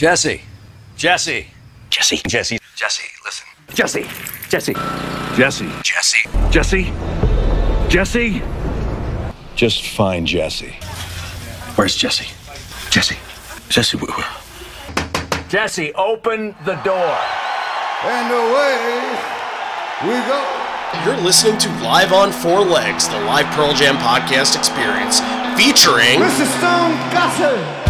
Jesse. Jesse. Jesse. Jesse. Jesse, listen. Jesse. Jesse. Jesse. Jesse. Jesse. Jesse. Just find Jesse. Where's Jesse? Jesse. Jesse. wh- wh- Jesse, open the door. And away we go. You're listening to Live on Four Legs, the live Pearl Jam podcast experience, featuring Mr. Stone Gossard.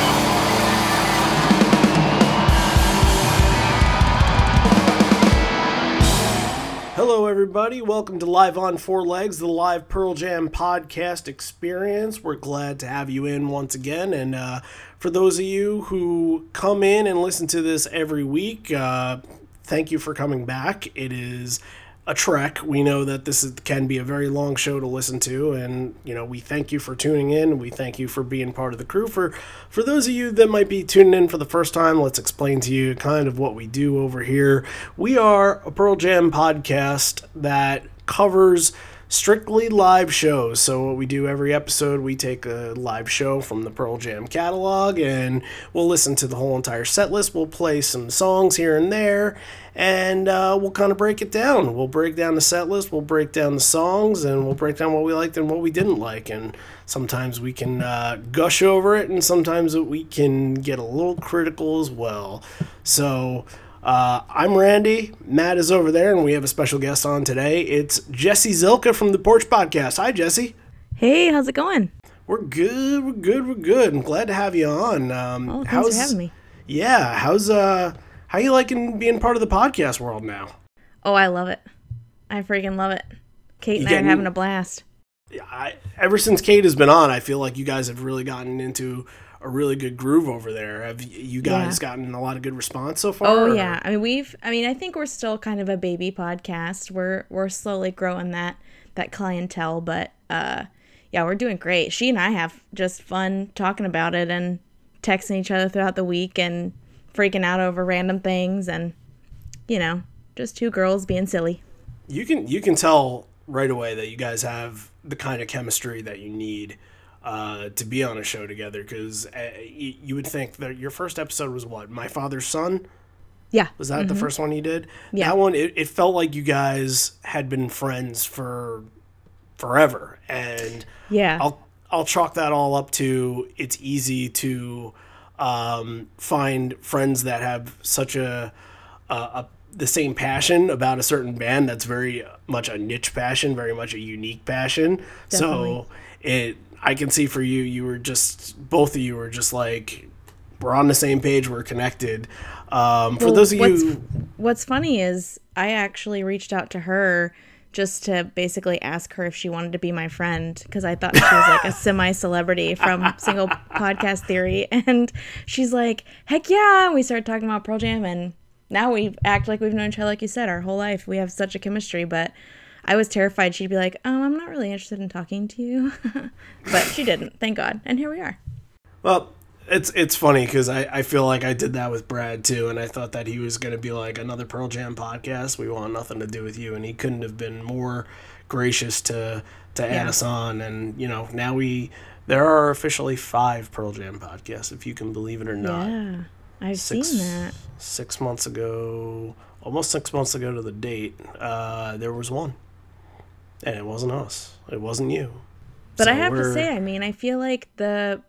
Everybody. Welcome to Live on Four Legs, the live Pearl Jam podcast experience. We're glad to have you in once again. And uh, for those of you who come in and listen to this every week, uh, thank you for coming back. It is a trek. We know that this is, can be a very long show to listen to, and you know we thank you for tuning in. We thank you for being part of the crew. For for those of you that might be tuning in for the first time, let's explain to you kind of what we do over here. We are a Pearl Jam podcast that covers strictly live shows. So what we do every episode, we take a live show from the Pearl Jam catalog and we'll listen to the whole entire set list. We'll play some songs here and there and uh, we'll kind of break it down. We'll break down the set list, we'll break down the songs, and we'll break down what we liked and what we didn't like. And sometimes we can uh, gush over it, and sometimes we can get a little critical as well. So uh, I'm Randy. Matt is over there, and we have a special guest on today. It's Jesse Zilka from the Porch Podcast. Hi, Jesse. Hey, how's it going? We're good. We're good. We're good. I'm glad to have you on. Um, Oh, thanks how's for having me. Yeah. How's uh how you liking being part of the podcast world now? Oh, I love it. I freaking love it. Kate and I are having a blast. I, ever since Kate has been on, I feel like you guys have really gotten into a really good groove over there. Have you guys Yeah. gotten a lot of good response so far? Oh or- yeah. I mean, we've I mean, I think we're still kind of a baby podcast. We're we're slowly growing that that clientele, but uh yeah, we're doing great. She and I have just fun talking about it and texting each other throughout the week and freaking out over random things and you know, just two girls being silly. You can you can tell right away that you guys have the kind of chemistry that you need uh, to be on a show together. Because uh, you, you would think that your first episode was what my father's son. Yeah. Was that the first one you did? Mm-hmm. Yeah. That one, it, it felt like you guys had been friends for forever, and Yeah. I'll I'll chalk that all up to it's easy to um, find friends that have such a, a, a the same passion about a certain band that's very much a niche passion, very much a unique passion. So it I can see for you, you were just both of you were just like we're on the same page, we're connected. Um, for Well, those of what's, you, what's funny is I actually reached out to her just to basically ask her if she wanted to be my friend because I thought she was like a semi celebrity from Single Podcast Theory. And she's like, heck yeah. And we started talking about Pearl Jam. And now we act like we've known each other, like you said, our whole life. We have such a chemistry. But I was terrified she'd be like, um, I'm not really interested in talking to you. but she didn't, thank God. And here we are. Well, it's it's funny because I, I feel like I did that with Brad too, and I thought that he was gonna be like another Pearl Jam podcast. We want nothing to do with you, and he couldn't have been more gracious to to add Yeah. us on. And you know now we there are officially five Pearl Jam podcasts, if you can believe it or not. Yeah. I've Six seen that. six months ago, almost six months ago to the date, uh, there was one, and it wasn't us. It wasn't you. But I have to say, I mean, I feel like the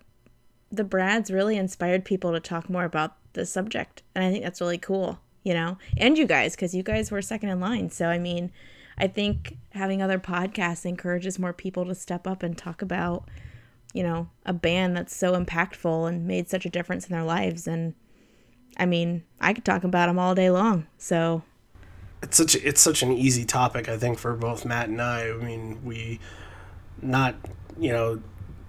the Brads really inspired people to talk more about the subject, and I think that's really cool. You know, and you guys, because you guys were second in line. So I mean, I think having other podcasts encourages more people to step up and talk about, you know, a band that's so impactful and made such a difference in their lives. And I mean, I could talk about them all day long. So it's such it's such an easy topic I think for both Matt and I. I mean, we not you know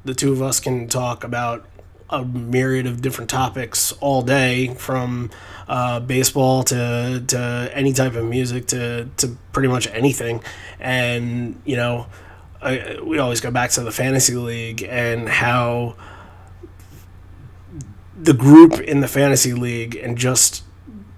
the two of us can talk about a myriad of different topics all day from uh, baseball to to any type of music to to pretty much anything and you know I, we always go back to the fantasy league and how the group in the fantasy league and just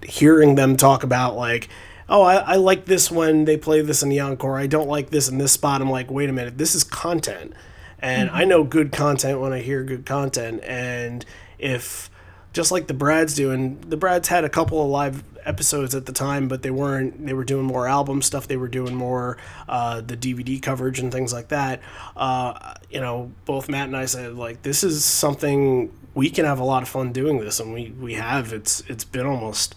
hearing them talk about like oh I, I like this when they play this in the encore i don't like this in this spot i'm like wait a minute this is content and I know good content when I hear good content. And if just like the Brads do, and the Brads had a couple of live episodes at the time, but they weren't. They were doing more album stuff. They were doing more uh, the DVD coverage and things like that. Uh, you know, both Matt and I said like this is something we can have a lot of fun doing this, and we we have. It's it's been almost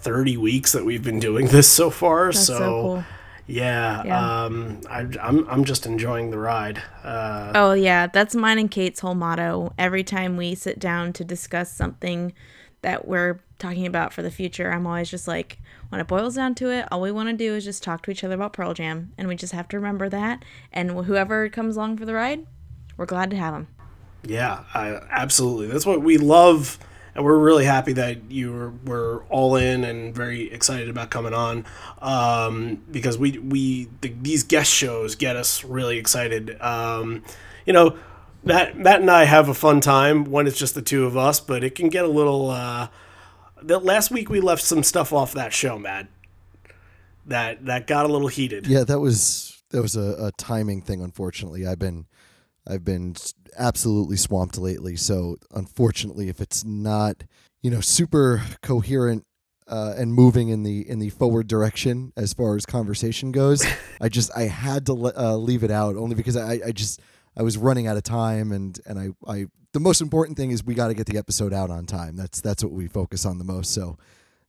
thirty weeks that we've been doing this so far. so, so cool. Yeah, yeah. Um, I, am I'm, I'm just enjoying the ride. Uh, oh yeah, that's mine and Kate's whole motto. Every time we sit down to discuss something that we're talking about for the future, I'm always just like, when it boils down to it, all we want to do is just talk to each other about Pearl Jam, and we just have to remember that. And whoever comes along for the ride, we're glad to have them. Yeah, I, absolutely. That's what we love and we're really happy that you were, were all in and very excited about coming on um, because we we the, these guest shows get us really excited. Um, you know, Matt Matt and I have a fun time when it's just the two of us, but it can get a little. Uh, the last week we left some stuff off that show, Matt. That that got a little heated. Yeah, that was that was a, a timing thing. Unfortunately, I've been I've been absolutely swamped lately. So unfortunately, if it's not you know super coherent uh, and moving in the in the forward direction as far as conversation goes, I just I had to uh, leave it out only because I I just I was running out of time and and I I the most important thing is we got to get the episode out on time. That's that's what we focus on the most. So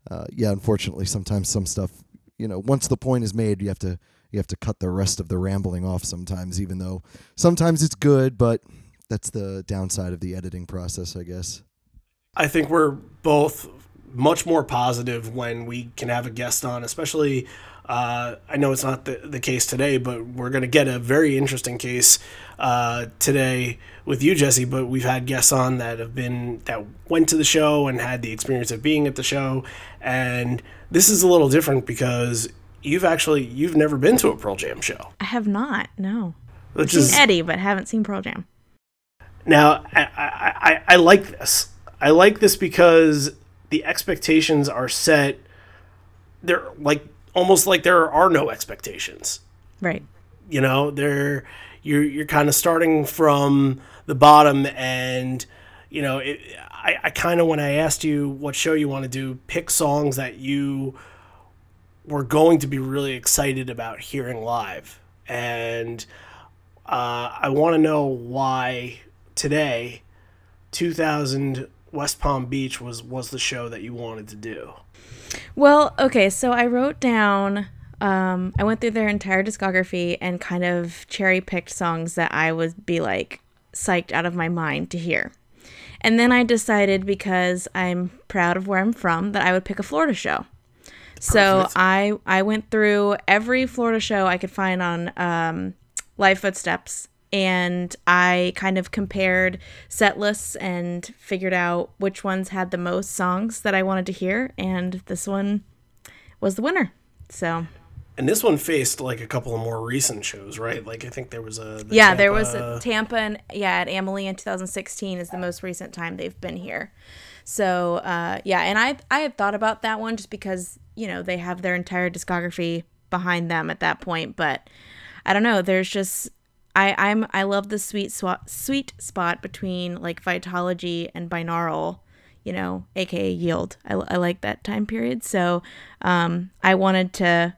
uh, yeah, unfortunately, sometimes some stuff you know once the point is made, you have to you have to cut the rest of the rambling off sometimes, even though sometimes it's good, but that's the downside of the editing process, I guess. I think we're both much more positive when we can have a guest on, especially. Uh, I know it's not the, the case today, but we're going to get a very interesting case uh, today with you, Jesse. But we've had guests on that have been that went to the show and had the experience of being at the show, and this is a little different because you've actually you've never been to a Pearl Jam show. I have not. No. Which I've is seen Eddie, but haven't seen Pearl Jam. Now, I, I, I, I like this. I like this because the expectations are set. They're like almost like there are no expectations. Right. You know, they're you're you're kind of starting from the bottom, and you know, it, I I kind of when I asked you what show you want to do, pick songs that you we're going to be really excited about hearing live. And uh, I want to know why today, 2000 West Palm Beach was was the show that you wanted to do. Well, okay, so I wrote down. Um, I went through their entire discography and kind of cherry picked songs that I would be like psyched out of my mind to hear. And then I decided because I'm proud of where I'm from that I would pick a Florida show. So I I went through every Florida show I could find on um, Live Footsteps, and I kind of compared set lists and figured out which ones had the most songs that I wanted to hear, and this one was the winner. So. And this one faced like a couple of more recent shows, right? Like I think there was a the yeah, Tampa... there was a Tampa and yeah at Amalie in 2016 is the most recent time they've been here. So uh, yeah, and I I had thought about that one just because you know they have their entire discography behind them at that point, but I don't know. There's just I I'm I love the sweet sweet spot between like Vitalogy and binaural, you know, aka yield. I, I like that time period, so um, I wanted to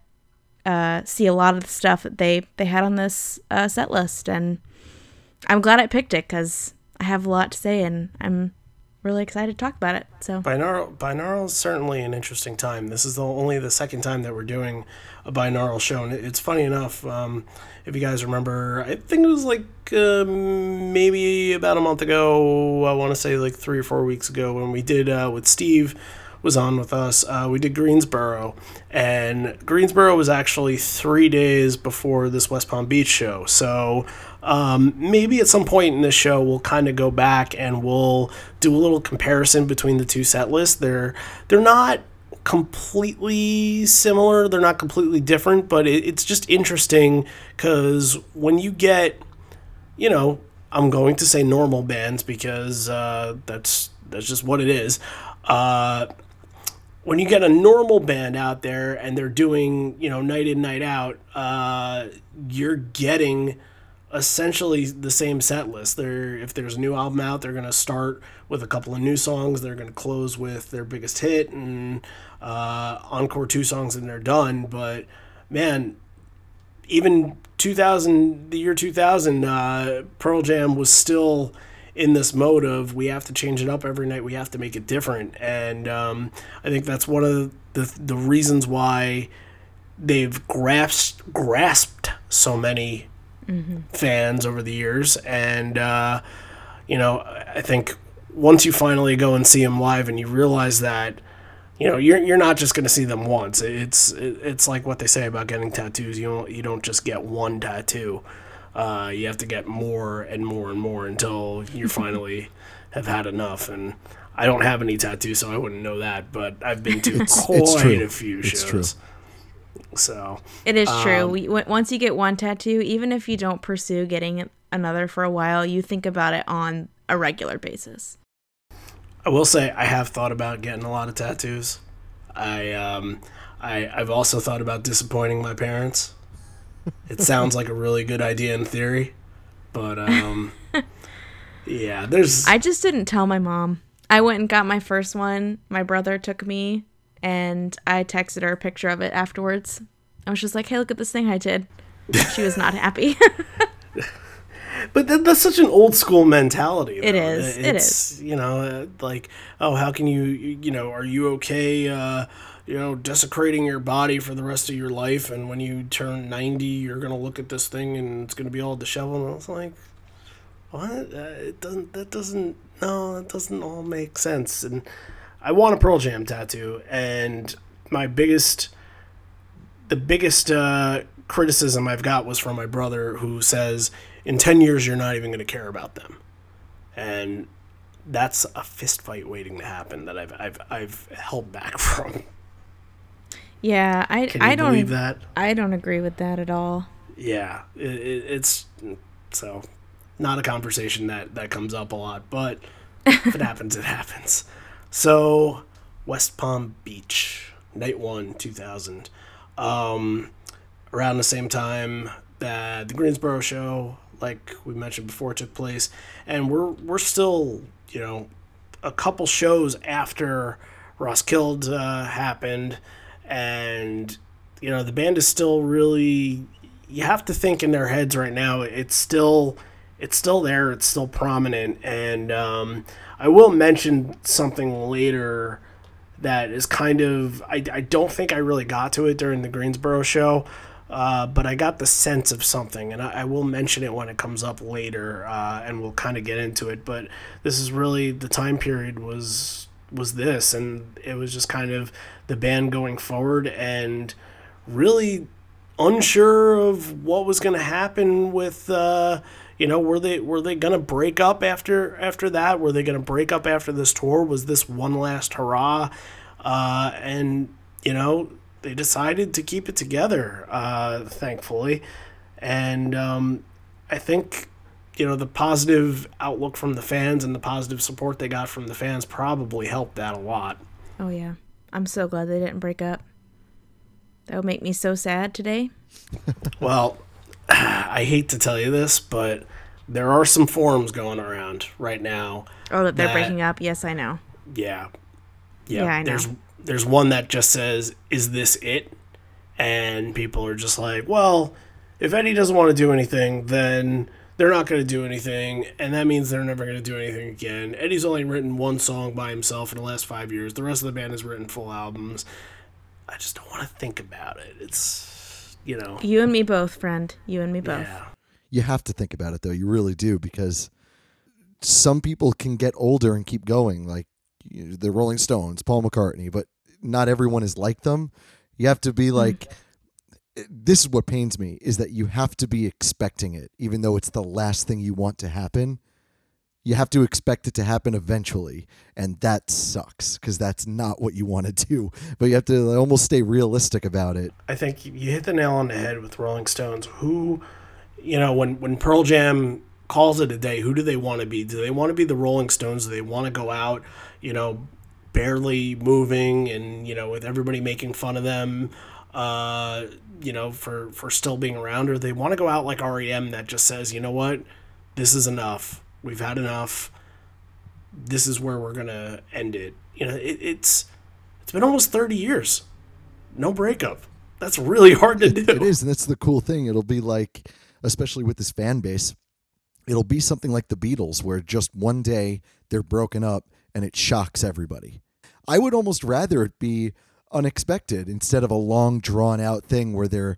uh, see a lot of the stuff that they they had on this uh, set list, and I'm glad I picked it because I have a lot to say, and I'm really excited to talk about it. So Binaural binaural is certainly an interesting time. This is the only the second time that we're doing a binaural show, and it's funny enough. Um, if you guys remember, I think it was like uh, maybe about a month ago. I want to say like three or four weeks ago when we did uh, with Steve was on with us. Uh, we did Greensboro, and Greensboro was actually three days before this West Palm Beach show. So um, maybe at some point in this show, we'll kind of go back and we'll do a little comparison between the two set lists. They're they're not completely similar. They're not completely different, but it, it's just interesting because when you get, you know, I'm going to say normal bands because uh, that's that's just what it is. Uh, when you get a normal band out there and they're doing you know night in night out, uh, you're getting essentially the same set list. They're if there's a new album out, they're gonna start with a couple of new songs. They're gonna close with their biggest hit and uh, encore two songs, and they're done. But man, even 2000, the year 2000, uh, Pearl Jam was still in this mode of we have to change it up every night. We have to make it different, and um, I think that's one of the the reasons why they've grasped grasped so many fans over the years, and uh, you know I think once you finally go and see them live and you realize that you know you're you're not just going to see them once. It's it's like what they say about getting tattoos. You don't you don't just get one tattoo. Uh, you have to get more and more and more until you finally have had enough. And I don't have any tattoos, so I wouldn't know that. But I've been to quite it's true. a few It's shows. true. So it is true. We, w- once you get one tattoo, even if you don't pursue getting another for a while, you think about it on a regular basis. I will say I have thought about getting a lot of tattoos. I um I I've also thought about disappointing my parents. It sounds like a really good idea in theory, but um yeah, there's I just didn't tell my mom. I went and got my first one. My brother took me and I texted her a picture of it afterwards. I was just like, "Hey, look at this thing I did." She was not happy. But that, that's such an old school mentality. It though. is. It It's, You know, uh, like, oh, how can you, you you know, are you okay, uh, you know, desecrating your body for the rest of your life? And when you turn 90, you're going to look at this thing and it's going to be all disheveled. And I was like, what? Uh, it doesn't, that doesn't, no, that doesn't all make sense. And I want a Pearl Jam tattoo. And my biggest, the biggest uh, criticism I've got was from my brother who says, in 10 years, you're not even going to care about them. And that's a fist fight waiting to happen that I've, I've, I've held back from. Yeah, I Can I don't believe that? I don't agree with that at all. Yeah, it, it, it's so not a conversation that, that comes up a lot, but if it happens, it happens. So, West Palm Beach, night one, 2000. Um, around the same time that the Greensboro show, like we mentioned before, took place, and we're we're still, you know, a couple shows after Roskilde uh, happened, and you know the band is still really. You have to think in their heads right now. It's still, it's still there. It's still prominent, and um, I will mention something later that is kind of I, I don't think I really got to it during the Greensboro show, uh, but I got the sense of something, and I, I will mention it when it comes up later, uh, and we'll kind of get into it. But this is really the time period was was this, and it was just kind of the band going forward and really unsure of what was going to happen with. Uh, you know, were they were they gonna break up after after that? Were they gonna break up after this tour? Was this one last hurrah? Uh, and you know, they decided to keep it together, uh, thankfully. And um, I think you know the positive outlook from the fans and the positive support they got from the fans probably helped that a lot. Oh yeah. I'm so glad they didn't break up. That would make me so sad today. Well, I hate to tell you this, but there are some forums going around right now. Oh, that they're That- breaking up. Yes, I know. Yeah. Yeah, Yeah, I know. there's there's one that just says, "Is this it?" And people are just like, "Well, if Eddie doesn't want to do anything, then they're not going to do anything, and that means they're never going to do anything again. Eddie's only written one song by himself in the last five years. The rest of the band has written full albums. I just don't want to think about it. It's, you know, You and me both, friend. You and me both. yeah. You have to think about it though. You really do because some people can get older and keep going, like you know, the Rolling Stones, Paul McCartney, but not everyone is like them. You have to be mm. like. This is what pains me is that you have to be expecting it, even though it's the last thing you want to happen. You have to expect it to happen eventually, and that sucks because that's not what you want to do. But you have to almost stay realistic about it. I think you hit the nail on the head with Rolling Stones. Who, you know, when when Pearl Jam calls it a day, who do they want to be? Do they want to be the Rolling Stones? Do they want to go out, you know, barely moving and you know with everybody making fun of them, uh, you know, for for still being around, or they want to go out like REM that just says, you know what, this is enough. We've had enough. This is where we're gonna end it. You know, it, it's it's been almost thirty years no breakup. That's really hard to do. It is, and that's the cool thing. It'll be like, especially with this fan base, it'll be something like the Beatles, where just one day they're broken up and it shocks everybody. I would almost rather it be unexpected instead of a long, drawn out thing where they're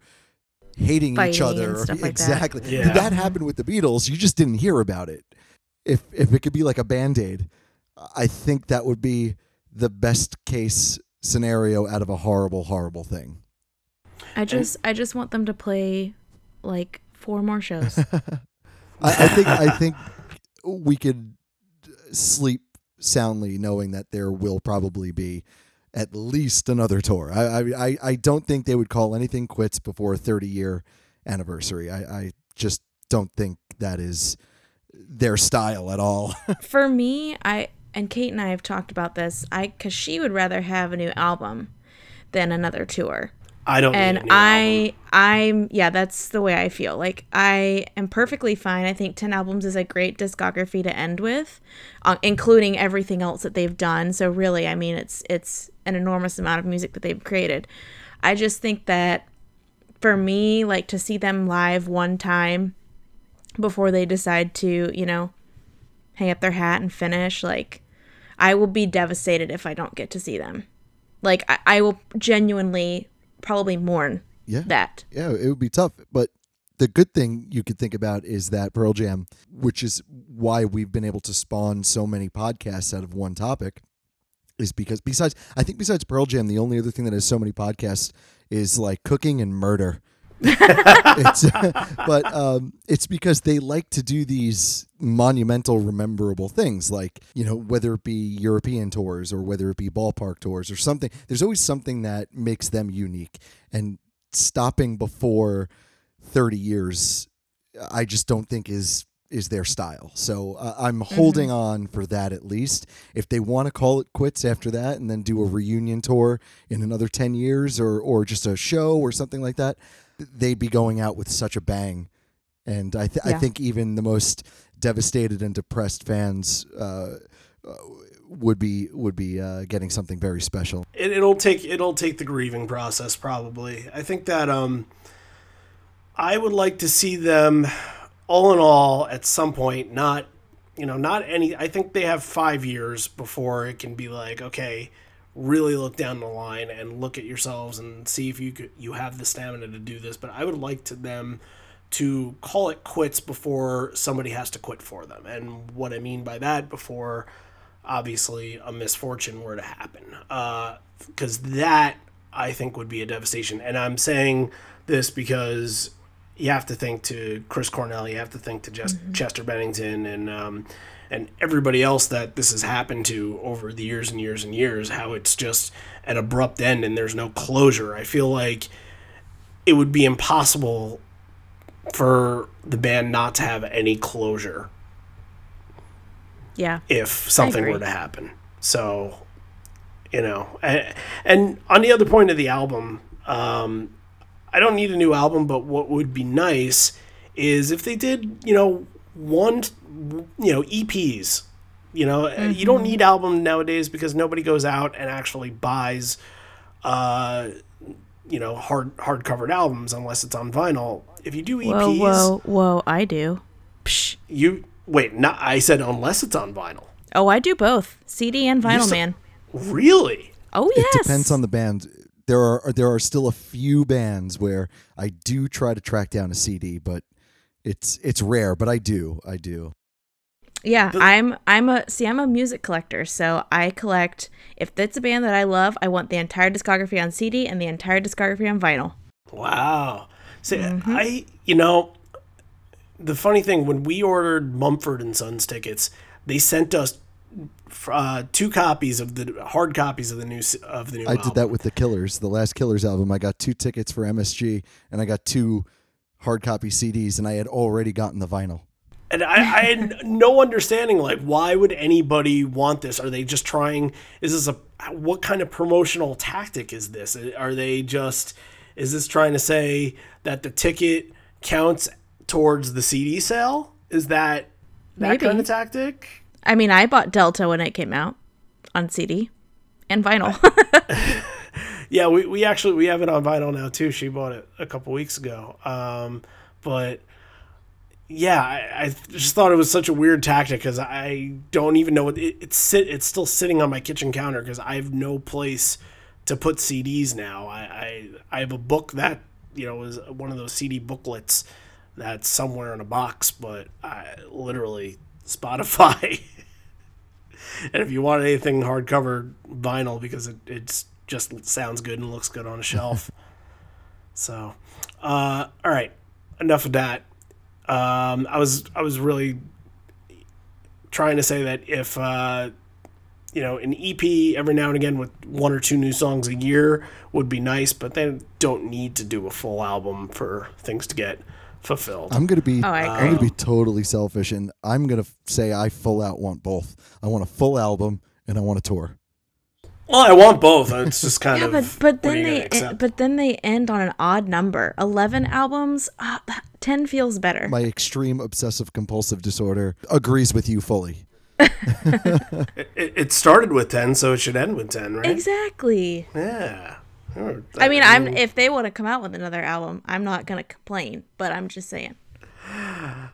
hating each other. and or- stuff like that. exactly. Yeah. That happened with the Beatles. You just didn't hear about it. If if it could be like a band aid, I think that would be the best case scenario out of a horrible, horrible thing. I just I just want them to play like four more shows. I, I think I think we could sleep soundly knowing that there will probably be at least another tour. I I, I- don't think they would call anything quits before a 30 year anniversary. I, I just don't think that is their style at all. For me, I and Kate and I have talked about this. I cuz she would rather have a new album than another tour. I don't. and. I I'm yeah, that's the way I feel. Like I am perfectly fine. I think 10 albums is a great discography to end with, uh, including everything else that they've done. So really, I mean, it's it's an enormous amount of music that they've created. I just think that for me, like to see them live one time before they decide to, you know, hang up their hat and finish, like I will be devastated if I don't get to see them. Like I, I will genuinely probably mourn Yeah. that. yeah, it would be tough. But the good thing you could think about is that Pearl Jam, which is why we've been able to spawn so many podcasts out of one topic, is because besides, I think besides Pearl Jam, the only other thing that has so many podcasts is like cooking and murder. It's, but um, it's because they like to do these monumental, rememberable things, like you know, whether it be European tours or whether it be ballpark tours or something. There's always something that makes them unique, and stopping before 30 years, I just don't think is is their style. So uh, I'm holding on for that at least. If they want to call it quits after that and then do a reunion tour in another 10 years or or just a show or something like that, they'd be going out with such a bang. And I th- I think even the most devastated and depressed fans uh, uh, would be would be uh, getting something very special. it, it'll take it'll take the grieving process probably. I think that um, I would like to see them, all in all, at some point. Not, you know, not any. I think they have five years before it can be like, okay, really look down the line and look at yourselves and see if you could you have the stamina to do this. But I would like to them to call it quits before somebody has to quit for them. And what I mean by that, before obviously a misfortune were to happen, Uh because that I think would be a devastation. And I'm saying this because you have to think to Chris Cornell, you have to think to just Chester Bennington and um, and everybody else that this has happened to over the years and years and years. How it's just an abrupt end and there's no closure. I feel like it would be impossible for the band not to have any closure Yeah. if something were to happen. So, you know, and, and on the other point of the album, um, I don't need a new album, but what would be nice is if they did, you know, one, you know, EPs. You know, you don't need album nowadays because nobody goes out and actually buys, uh, you know, hard hard covered albums unless it's on vinyl. If you do EPs, Whoa, whoa, whoa! I do. Psh. You wait. Not I said unless it's on vinyl. Oh, I do both CD and vinyl, said- man. Really? Oh yes. It depends on the band. There are there are still a few bands where I do try to track down a CD, but it's it's rare. But I do, I do. Yeah, I'm I'm a see I'm a music collector, so I collect if it's a band that I love, I want the entire discography on CD and the entire discography on vinyl. Wow. See, Mm-hmm. I you know, the funny thing when we ordered Mumford and Sons tickets, they sent us uh, two copies of the hard copies of the new of the new. I did that with the Killers, the last Killers album. I got two tickets for MSG, and I got two hard copy CDs, and I had already gotten the vinyl. And I, I had no understanding like why would anybody want this? Are they just trying is this a what kind of promotional tactic is this? Are they just is this trying to say that the ticket counts towards the cd sale? Is that that Maybe. kind of tactic? I mean, I bought Delta when it came out on CD and vinyl. yeah we, we actually we have it on vinyl now too. She bought it a couple weeks ago. Um but yeah, I, I just thought it was such a weird tactic because I don't even know what it, it's sit. It's still sitting on my kitchen counter because I have no place to put CDs now. I, I I have a book that you know is one of those CD booklets that's somewhere in a box, but I literally Spotify. and if you want anything hardcover vinyl because it it's just sounds good and looks good on a shelf. so, uh, all right, enough of that um, I was I was really trying to say that if uh, you know an EP every now and again with one or two new songs a year would be nice, but they don't need to do a full album for things to get fulfilled. I'm gonna be Oh, I I'm gonna be totally selfish, and I'm gonna say I full out want both. I want a full album, and I want a tour. Well, I want both. It's just kind yeah, of but but then they accept? but then they end on an odd number. 11 albums, uh, 10 feels better. My extreme obsessive compulsive disorder agrees with you fully. it, it started with ten, so it should end with ten, right? exactly. Yeah. Or- I mean, I'm if they want to come out with another album, I'm not going to complain, but I'm just saying.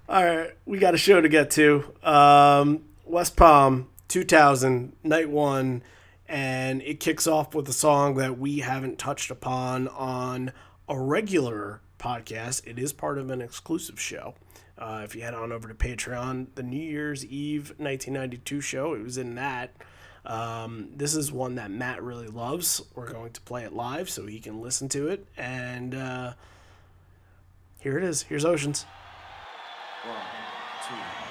All right, we got a show to get to. Um, West Palm, 2000, night one, and it kicks off with a song that we haven't touched upon on a regular podcast. It is part of an exclusive show. Uh, if you head on over to Patreon, the New Year's Eve 1992 show, it was in that. Um, this is one that Matt really loves. We're going to play it live so he can listen to it. And uh, here it is. Here's Oceans. to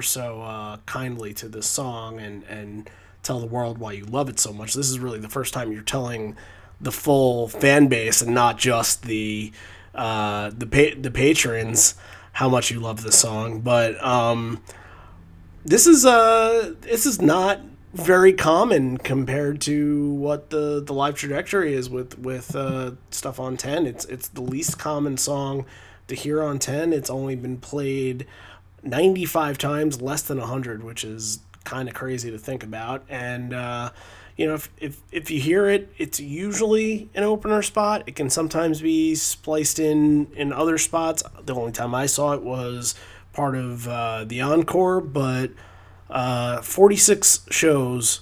ever so uh, kindly to this song and and tell the world why you love it so much, this is really the first time you're telling the full fan base and not just the uh, the pa- the patrons how much you love the song. But um, this is uh this is not very common compared to what the the live trajectory is with with uh, stuff on 10 it's it's the least common song to hear on 10 it's only been played 95 times less than 100 which is kind of crazy to think about and uh, you know, if, if, if you hear it, it's usually an opener spot. It can sometimes be spliced in in other spots. The only time I saw it was part of uh, the encore, but uh, 46 shows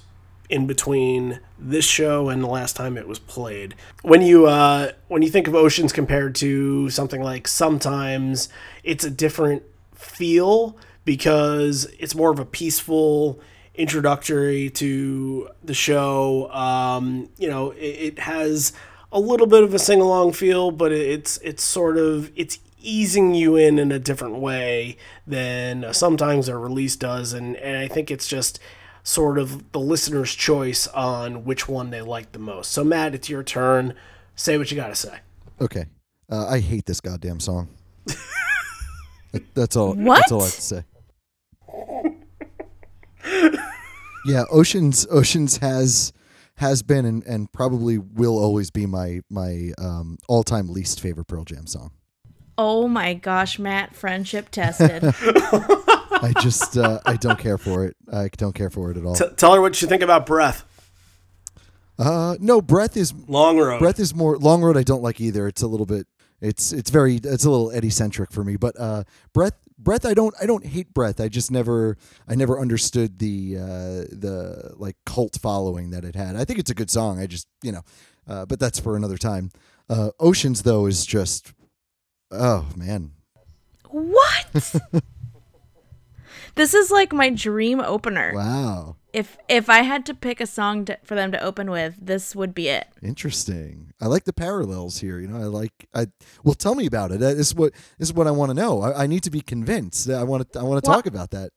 in between this show and the last time it was played. When you uh, when you think of Oceans compared to something like Sometimes, it's a different feel because it's more of a peaceful introductory to the show. Um, you know, it, it has a little bit of a sing along feel, but it's it's sort of it's easing you in in a different way than sometimes a release does, and and I think it's just sort of the listener's choice on which one they like the most. So Matt, it's your turn. Say what you got to say. Okay. Uh, I hate this goddamn song. That- that's all. What? That's all I have to say. yeah, Oceans. Oceans has has been and, and probably will always be my my um, all time least favorite Pearl Jam song. Oh my gosh, Matt, friendship tested. I just uh, I don't care for it. I don't care for it at all. T- tell her what you think about Breath. Uh, no, breath is Long Road. breath is more long road. I don't like either. It's a little bit. It's it's very it's a little Eddie centric for me. But uh, breath breath I don't I don't hate breath. I just never I never understood the uh, the like cult following that it had. I think it's a good song. I just you know, uh, but that's for another time. Uh, Oceans though is just oh man. what? this is like my dream opener. Wow. If if I had to pick a song to, for them to open with, this would be it. Interesting. I like the parallels here. You know, I like. I well, tell me about it. This is what this is what I want to know. I, I need to be convinced. I want to. I want to Well- talk about that.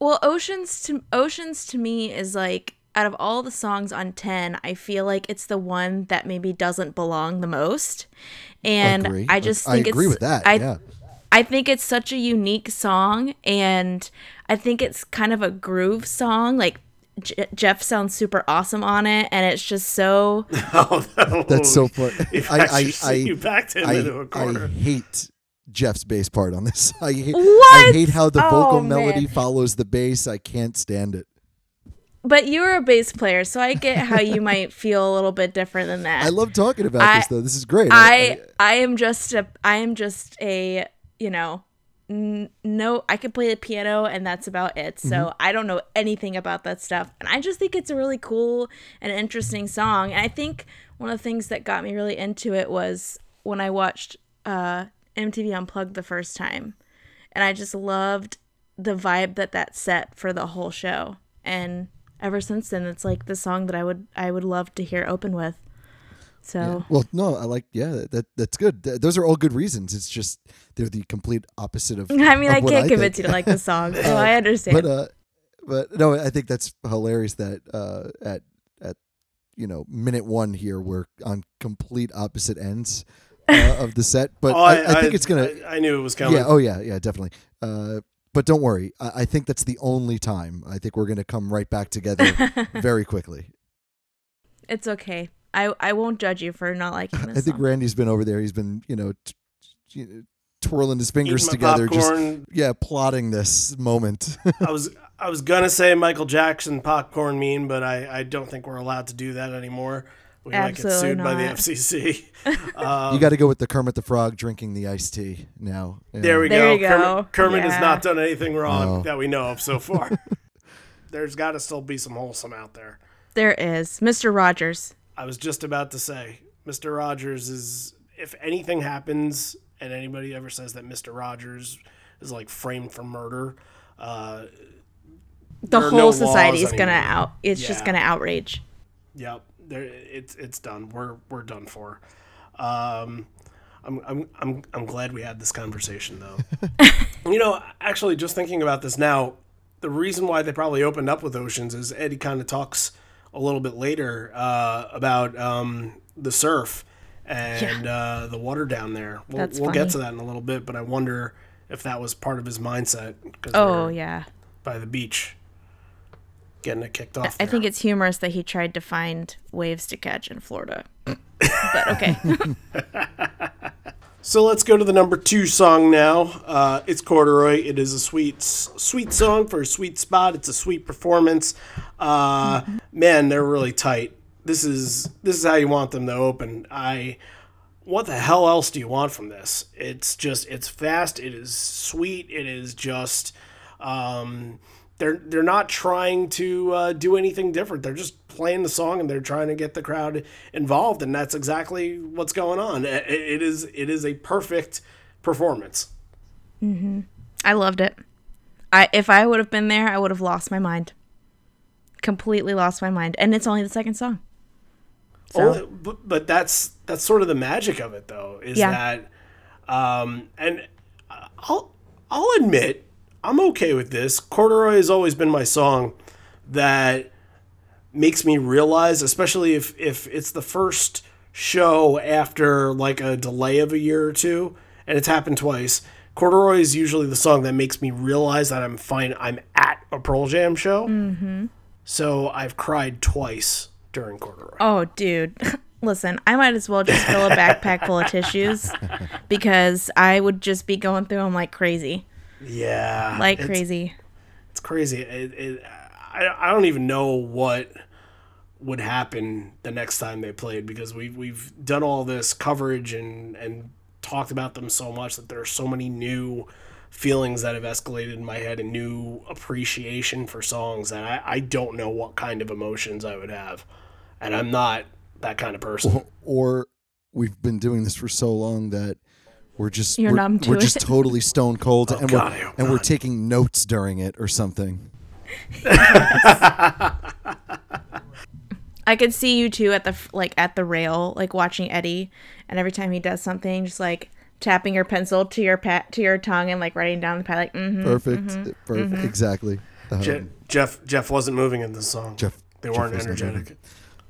Well, Oceans to Oceans to me is like out of all the songs on 10, I feel like it's the one that maybe doesn't belong the most. And Agree. I just I think agree it's with that, I, yeah. I think it's such a unique song and I think it's kind of a groove song like J- Jeff sounds super awesome on it and it's just so oh, That's so fun. You I, I, I, you backed him I, into a corner. I hate Jeff's bass part on this. I hate, I hate how the Oh, vocal man. melody follows the bass. I can't stand it. But you're a bass player, so I get how you might feel a little bit different than that. I love talking about I- this though. This is great. I I am just a I am just a you know n- no I can play the piano and that's about it. So Mm-hmm. I don't know anything about that stuff, and I just think it's a really cool and interesting song. And I think one of the things that got me really into it was when I watched uh, MTV Unplugged the first time, and I just loved the vibe that that set for the whole show. And ever since then, it's like the song that I would I would love to hear open with. So. Well, no, I like yeah, that that's good. Th- those are all good reasons. It's just they're the complete opposite of. I mean, of I can't convince think. you to like the song, so I understand. But uh, but no, I think that's hilarious that uh at at you know minute one here we're on complete opposite ends uh, of the set. But Oh, I, I, think it's gonna. I, I knew it was coming. yeah. Oh yeah. Yeah. Definitely. Uh, but don't worry. I, I think that's the only time. I think we're gonna come right back together very quickly. it's okay. I I won't judge you for not liking this I think song. Randy's been over there. He's been you know. T- you know, twirling his fingers Eating my together just yeah plotting this moment I was I was gonna say Michael Jackson popcorn meme, but I, I don't think we're allowed to do that anymore. We might get Absolutely sued by the not. FCC. Um, you got to go with the kermit the frog drinking the iced tea now Yeah. There we There go. you go. Kermit, Kermit has not done anything wrong Oh. that we know of so far. There's got to still be some wholesome out there. There is Mr. Rogers. I was just about to say, Mr. Rogers is. If anything happens, and anybody ever says that Mr. Rogers is like framed for murder, uh, The whole no society is gonna out. It's just gonna outrage. Yep, there it's it's done. We're we're done for. Um, I'm I'm I'm I'm glad we had this conversation though. you know, actually, just thinking about this now, the reason why they probably opened up with Oceans is Eddie kind of talks a little bit later uh, about um, the surf and uh, the water down there. We'll, That's we'll get to that in a little bit, but I wonder if that was part of his mindset. Cause Oh yeah. by the beach, getting it kicked off. I there. think it's humorous that he tried to find waves to catch in Florida. but okay. So let's go to the number two song now. Uh, it's Corduroy. It is a sweet, sweet song for a sweet spot. It's a sweet performance. Uh, man, they're really tight. This is this is how you want them to open. I what the hell else do you want from this? It's just it's fast, it is sweet, it is just um they're they're not trying to uh, do anything different. They're just playing the song and they're trying to get the crowd involved, and that's exactly what's going on. It, is it is a perfect performance. I loved it. I if I would have been there, I would have lost my mind. Completely lost my mind. And it's only the second song. So Only- but, but that's that's sort of the magic of it, though, is Yeah. that, um, and I'll I'll admit I'm okay with this. Corduroy has always been my song that makes me realize, especially if if it's the first show after like a delay of a year or two, and it's happened twice. Corduroy is usually the song that makes me realize that I'm fine. I'm at a Pearl Jam show. Mm-hmm. So I've cried twice during Corduroy. Oh, dude. Listen, I might as well just fill a backpack full of tissues because I would just be going through them like crazy. Yeah, Like it's- crazy. It's crazy. It, it, I, I don't even know what would happen the next time they played because we've we've done all this coverage and and talked about them so much that there are so many new feelings that have escalated in my head and new appreciation for songs that I, I don't know what kind of emotions I would have. And I'm not that kind of person. or we've been doing this for so long that we're just You're we're, numb to we're just totally stone cold oh, and God, we're hope and we're taking notes during it or something. I could see you too at the like at the rail, like watching Eddie, and every time he does something, just like tapping your pencil to your pat to your tongue and like writing down the pad, like mm-hmm. Perfect. Perfect. Exactly. Um, Je- Jeff Jeff wasn't moving in this song. Jeff- they Jeff weren't was not energetic.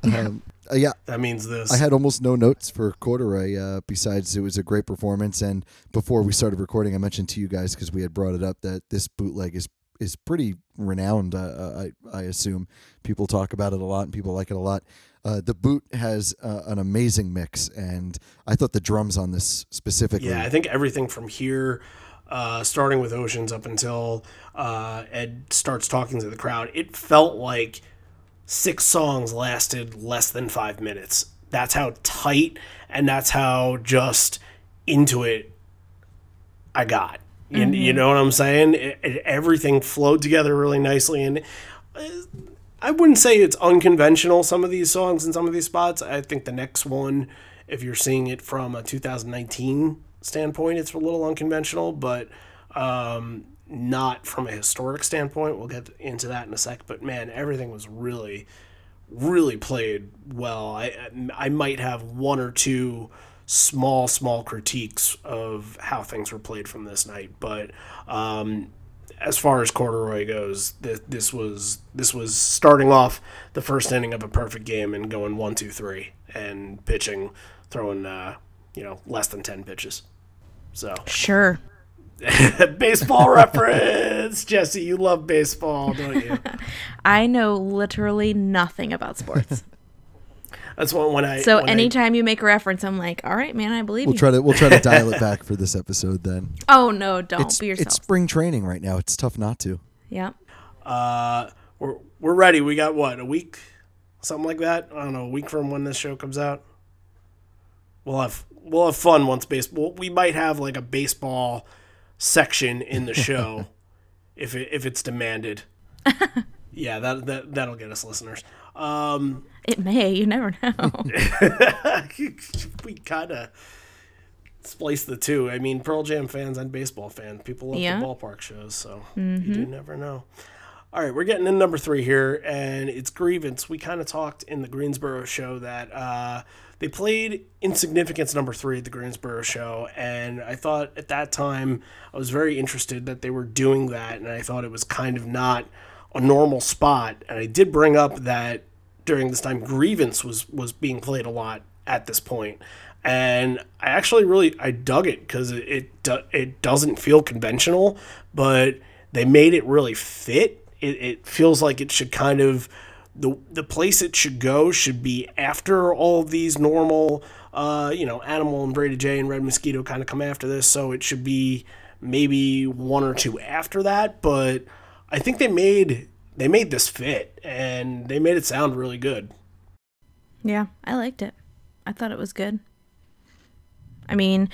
um, uh, yeah, That means this. I had almost no notes for Corduroy. Uh, besides, it was a great performance. And before we started recording, I mentioned to you guys because we had brought it up that this bootleg is is pretty renowned. Uh, I I assume people talk about it a lot and people like it a lot. Uh, the boot has uh, an amazing mix, and I thought the drums on this specifically. Yeah, I think everything from here, uh, starting with Oceans up until uh, Ed starts talking to the crowd, it felt like six songs lasted less than five minutes. That's how tight and that's how just into it I got. You, you know what I'm saying? It, it- everything flowed together really nicely, and uh, I wouldn't say it's unconventional. Some of these songs and some of these spots. I think the next one, if you're seeing it from a 2019 standpoint, it's a little unconventional, but um, not from a historic standpoint. We'll get into that in a sec. But man, everything was really, really played well. I I might have one or two small small critiques of how things were played from this night, but um, as far as corduroy goes, th- this was this was starting off the first inning of a perfect game and going one two three and pitching, throwing uh, you know less than ten pitches. So Sure. baseball reference, Jesse. You love baseball, don't you? I know literally nothing about sports. That's when when I So when I- anytime you make a reference, I'm like, all right, man, I believe We'll you. try to we'll try to dial it back for this episode. Then oh no, don't it's be yourself. it's spring training right now. It's tough not to. yeah. Uh, we're we're ready. We got what a week, something like that. I don't know, a week from when this show comes out. We'll have we'll have fun once baseball. We might have like a baseball section in the show if it, if it's demanded. yeah, that that that'll get us listeners. Um, It may. You never know. we kind of splice the two. I mean, Pearl Jam fans and baseball fans, people love Yeah. the ballpark shows, so you do never know. All right, we're getting in number three here, and it's Grievance. We kind of talked in the Greensboro show that uh, they played Insignificance number three at the Greensboro show, and I thought at that time I was very interested that they were doing that, and I thought it was kind of not a normal spot. And I did bring up that during this time, Grievance was was being played a lot at this point, and I actually really I dug it because it it, do, it doesn't feel conventional, but they made it really fit. It, it feels like it should kind of the the place it should go should be after all of these normal, uh, you know, Animal and Brain of J and Red Mosquito kind of come after this, so it should be maybe one or two after that. But I think they made they made this fit and they made it sound really good. Yeah, I liked it. I thought it was good. I mean,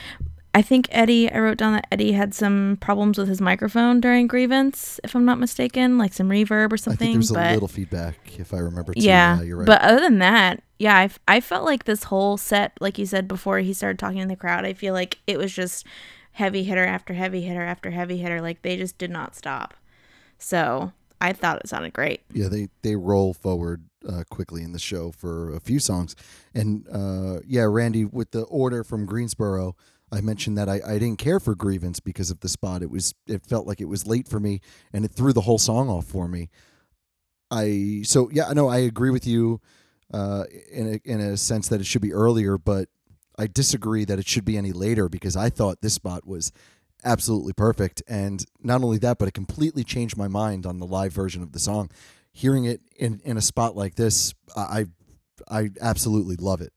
I think Eddie, I wrote down that Eddie had some problems with his microphone during Grievance, if I'm not mistaken, like some reverb or I something. think there was a little feedback, if I remember. Too. yeah, you're right. but other than that, yeah, I, f- I felt like this whole set, like you said before he started talking to the crowd, I feel like it was just heavy hitter after heavy hitter after heavy hitter. Like they just did not stop. So I thought it sounded great. yeah, they they roll forward uh, quickly in the show for a few songs, and uh, yeah, Randy, with the order from Greensboro, I mentioned that I, I didn't care for Grievance because of the spot. It was it felt like it was late for me, and it threw the whole song off for me. I so yeah, no, I agree with you uh, in a, in a sense that it should be earlier, but I disagree that it should be any later because I thought this spot was absolutely perfect, and not only that, but it completely changed my mind on the live version of the song. Hearing it in, in a spot like this, I I absolutely love it.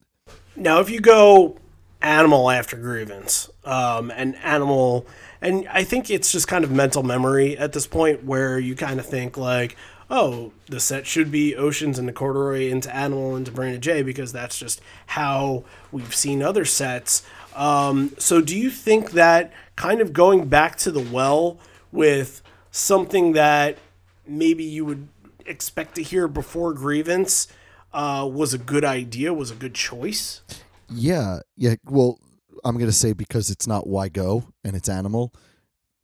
Now, if you go animal after grievance, um, and animal, and I think it's just kind of mental memory at this point where you kind of think like, oh, the set should be oceans into corduroy into animal into Brain of J because that's just how we've seen other sets. Um, so, do you think that kind of going back to the well with something that maybe you would expect to hear before grievance uh, was a good idea, was a good choice? Yeah, yeah. Well, I'm gonna say because it's not why go and it's animal,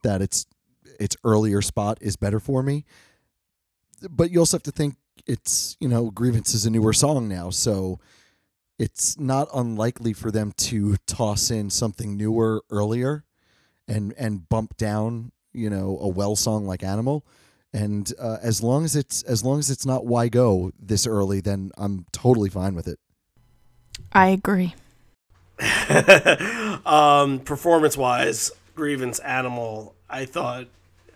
that it's its earlier spot is better for me. But you also have to think it's you know grievance is a newer song now, so it's not unlikely for them to toss in something newer earlier, and and bump down you know a well song like animal. And uh, as long as it's as long as it's not why go this early, then I'm totally fine with it. I agree. um, performance wise, grievance animal. I thought.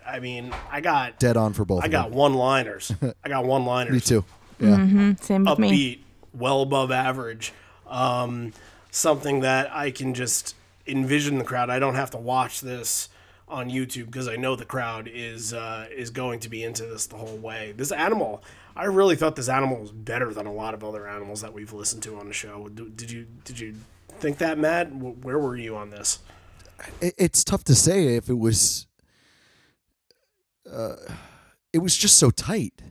I mean, I got Dead on for both. I of got one liners. I got one liners. Me too. Yeah. Mm-hmm. Same with me. upbeat, well above average. Um, something that I can just envision the crowd. I don't have to watch this on YouTube because I know the crowd is uh, is going to be into this the whole way. This animal, I really thought this animal was better than a lot of other animals that we've listened to on the show. Did you did you think that, Matt? Wh- Where were you on this? it, it's tough to say if it was uh, it was just so tight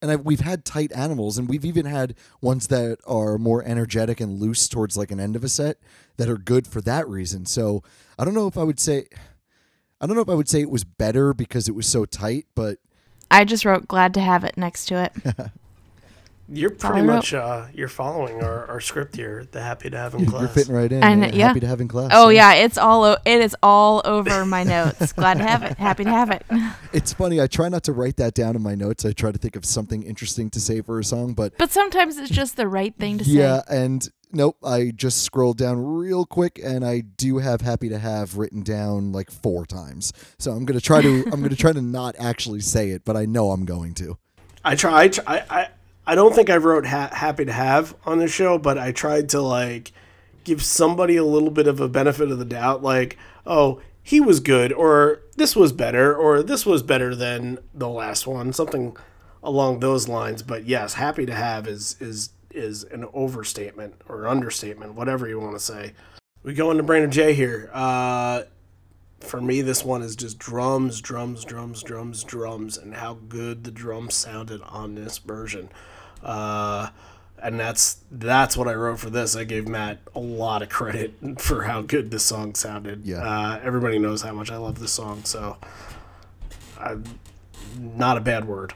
and I, we've had tight animals and we've even had ones that are more energetic and loose towards like an end of a set that are good for that reason so i don't know if i would say i don't know if i would say it was better because it was so tight but I just wrote glad to have it next to it. You're pretty I much uh, you're following our, our script here. The happy to have in class. you're fitting right in And, yeah, yeah. happy to have in class oh yeah, it's all o- it is all over my notes. glad to have it. Happy to have it. it's funny i try not to write that down in my notes i try to think of something interesting to say for a song but But sometimes it's just the right thing to Yeah, say. Yeah, and nope, I just scrolled down real quick and I do have happy to have written down like four times. So I'm going to try to I'm going to try to not actually say it, but I know I'm going to. I try. I, try- I, I, don't think I wrote ha- happy to have on the show, but I tried to like give somebody a little bit of a benefit of the doubt. Like, oh, he was good, or this was better, or this was better than the last one. Something along those lines. But yes, happy to have is is is an overstatement or understatement, whatever you want to say. We go into Brain of J here. Uh, for me, this one is just drums, drums, drums, drums, drums, and how good the drums sounded on this version. Uh, and that's that's what I wrote for this. I gave Matt a lot of credit for how good this song sounded. Yeah. Uh, everybody knows how much I love this song, so I, not a bad word.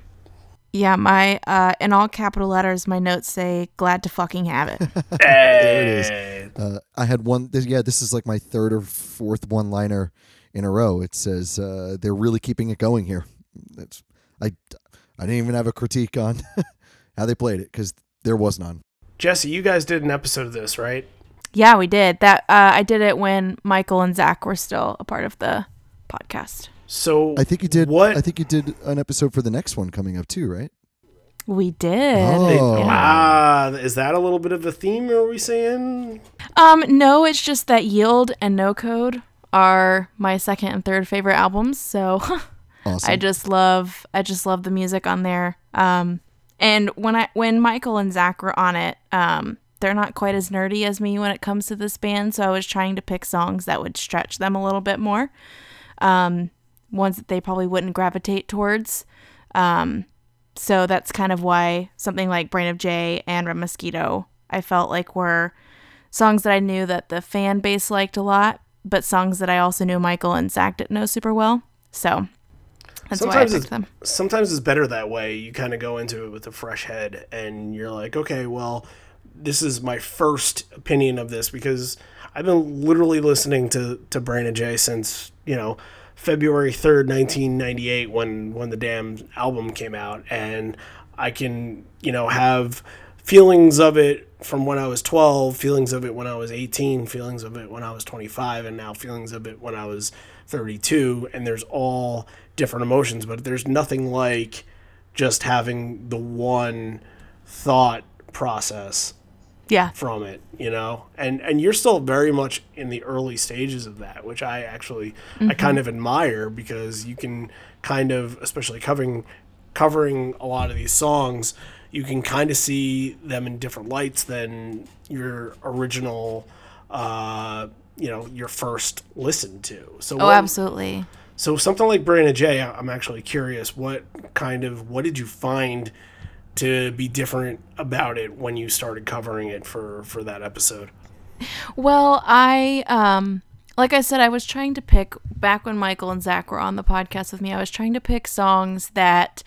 Yeah, my uh in all capital letters my notes say glad to fucking have it. There it is. Uh, I had one. This, yeah, this is like my third or fourth one liner in a row. It says uh, they're really keeping it going here. That's I. I didn't even have a critique on how they played it because there was none. Jesse, you guys did an episode of this, right? yeah, we did. That uh I did it when Michael and Zach were still a part of the podcast. So I think you did. What? I think you did an episode for the next one coming up too, right? We did. Oh. Yeah. Ah, is that a little bit of a theme? Are we saying? Um, no, it's just that Yield and No Code are my second and third favorite albums. So Awesome. I just love I just love the music on there. Um, and when I when Michael and Zach were on it, um, they're not quite as nerdy as me when it comes to this band. So I was trying to pick songs that would stretch them a little bit more. Um, ones that they probably wouldn't gravitate towards. Um, so that's kind of why something like Brain of J and Red Mosquito I felt like were songs that I knew that the fan base liked a lot, but songs that I also knew Michael and Zach didn't know super well. So that's why I sometimes picked them. sometimes it's better that way. You kind of go into it with a fresh head, and you're like, okay, well, this is my first opinion of this because I've been literally listening to to Brain of J since you know February third, nineteen ninety eight, when when the damn album came out, and I can you know have feelings of it from when I was 12, feelings of it when I was 18, feelings of it when I was 25, and now feelings of it when I was 32. And there's all different emotions, but there's nothing like just having the one thought process Yeah. from it, you know? And and you're still very much in the early stages of that, which I actually I kind of admire because you can kind of especially covering covering a lot of these songs, you can kind of see them in different lights than your original uh you know, your first listen to. So Oh, what- absolutely. so something like Brain of J, I'm actually curious what kind of what did you find to be different about it when you started covering it for for that episode? Well, I um like I said, I was trying to pick back when Michael and Zach were on the podcast with me. I was trying to pick songs that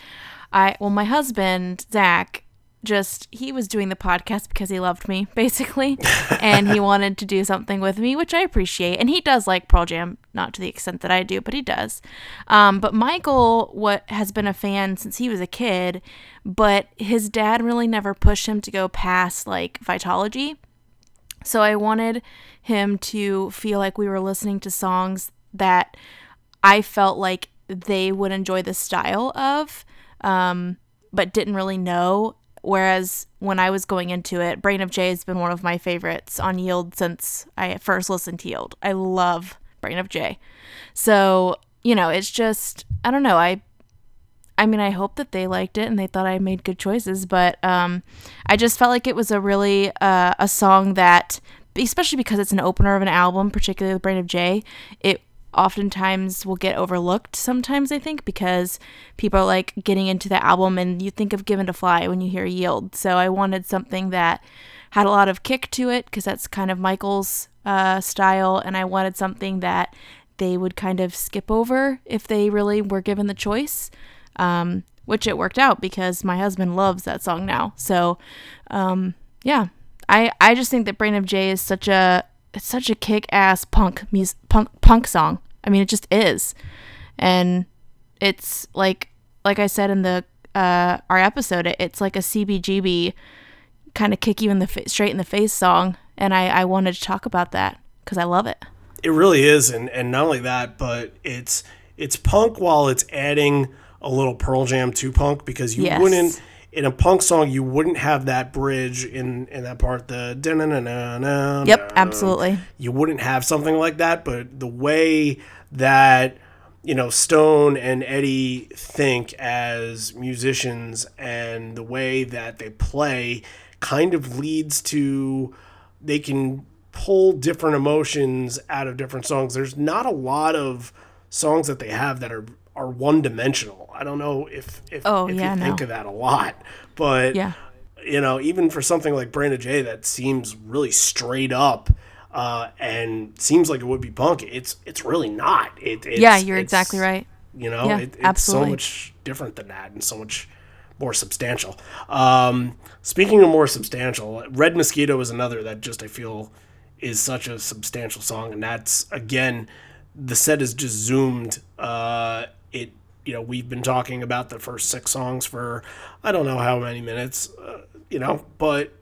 I well, my husband Zach just he was doing the podcast because he loved me basically, and he wanted to do something with me, which I appreciate. And he does like Pearl Jam, not to the extent that I do, but he does. Um, but Michael, what has been a fan since he was a kid, but his dad really never pushed him to go past like Vitalogy. So I wanted him to feel like we were listening to songs that I felt like they would enjoy the style of, um, but didn't really know. Whereas when I was going into it, Brain of J has been one of my favorites on Yield since I first listened to Yield. I love Brain of J. So, you know, it's just, I don't know. I I mean, I hope that they liked it and they thought I made good choices, but um, I just felt like it was a really uh, a song that, especially because it's an opener of an album, particularly with Brain of J, it oftentimes will get overlooked sometimes, I think, because people are like getting into the album and you think of Given to Fly when you hear Yield. So I wanted something that had a lot of kick to it because that's kind of Michael's uh, style, and I wanted something that they would kind of skip over if they really were given the choice um, which it worked out because my husband loves that song now. So, um, yeah, I I just think that Brain of J is such a it's such a kick ass punk punk punk song. I mean, it just is, and it's like like I said in the uh, our episode, it, it's like a CBGB kind of kick you in the fa- straight in the face song, and I I wanted to talk about that because I love it. It really is, and and not only that, but it's it's punk while it's adding a little Pearl Jam to punk because you Yes. wouldn't in a punk song you wouldn't have that bridge in in that part the da-na-na-na-na, Yep, absolutely. you wouldn't have something like that but the way that you know stone and eddie think as musicians and the way that they play kind of leads to they can pull different emotions out of different songs there's not a lot of songs that they have that are are one dimensional i don't know if if, Oh, if yeah, you think no. of that a lot but Yeah. you know, even for something like Brain of J that seems really straight up uh, and seems like it would be punk, it's it's really not. It, it's, yeah, you're exactly right. You know, Yeah, it, it's absolutely. so much different than that and so much more substantial. Um, speaking of more substantial, Red Mosquito is another that just I feel is such a substantial song, and that's again the set is just zoomed. Uh, it you know we've been talking about the first six songs for I don't know how many minutes, uh, you know, but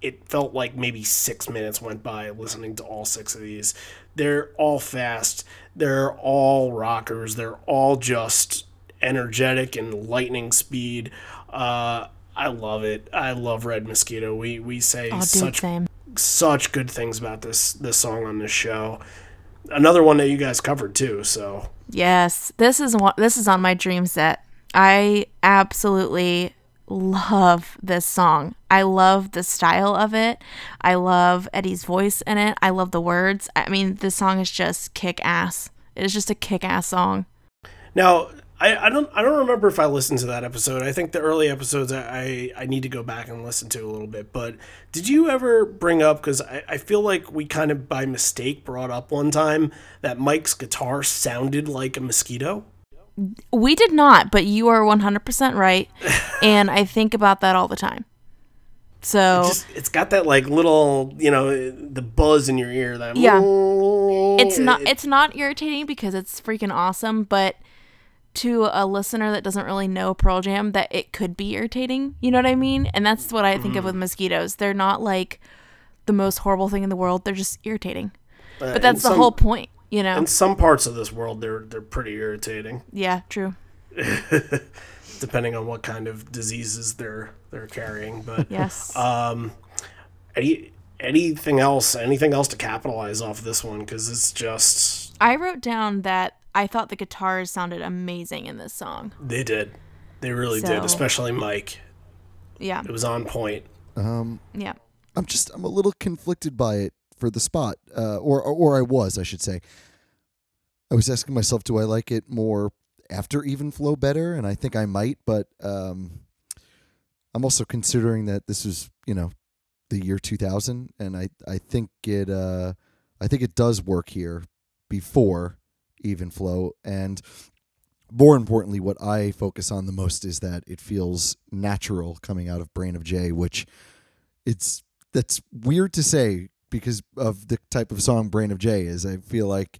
it felt like maybe six minutes went by listening to all six of these. They're all fast. They're all rockers. They're all just energetic and lightning speed. Uh, I love it. I love Red Mosquito. We we say such such good things about this this song on this show. Another one that you guys covered too. So Yes, this is one. This is on my dream set. I absolutely love this song. I love the style of it. I love Eddie's voice in it. I love the words. I mean, this song is just kick ass. It is just a kick ass song. now I, I don't I don't remember if I listened to that episode. I think the early episodes I, I, I need to go back and listen to a little bit. But did you ever bring up because I, I feel like we kind of by mistake brought up one time that Mike's guitar sounded like a mosquito? We did not, but you are 100% right. and I think about that all the time. So Just it's got that like little you know the buzz in your ear that Yeah. it's not it's not irritating because it's freaking awesome, but to a listener that doesn't really know Pearl Jam, that it could be irritating. You know what I mean? And that's what I think of with mosquitoes. They're not like the most horrible thing in the world. They're just irritating. But that's the some- whole point, you know? in some parts of this world they're they're pretty irritating Yeah, true. depending on what kind of diseases they're they're carrying. But Yes. Um, any anything else anything else to capitalize off this one because it's just I wrote down that I thought the guitars sounded amazing in this song. they did they really did especially mike Yeah. it was on point Yeah. I'm just I'm a little conflicted by it for the spot, uh, or, or or I was, I should say. I was asking myself, do I like it more after even flow better? And I think I might, but um, I'm also considering that this is you know the year 2000, and I I think it uh, I think it does work here before even flow, and more importantly, what I focus on the most is that it feels natural coming out of Brain of J, which it's that's weird to say because of the type of song Brain of J is. I feel like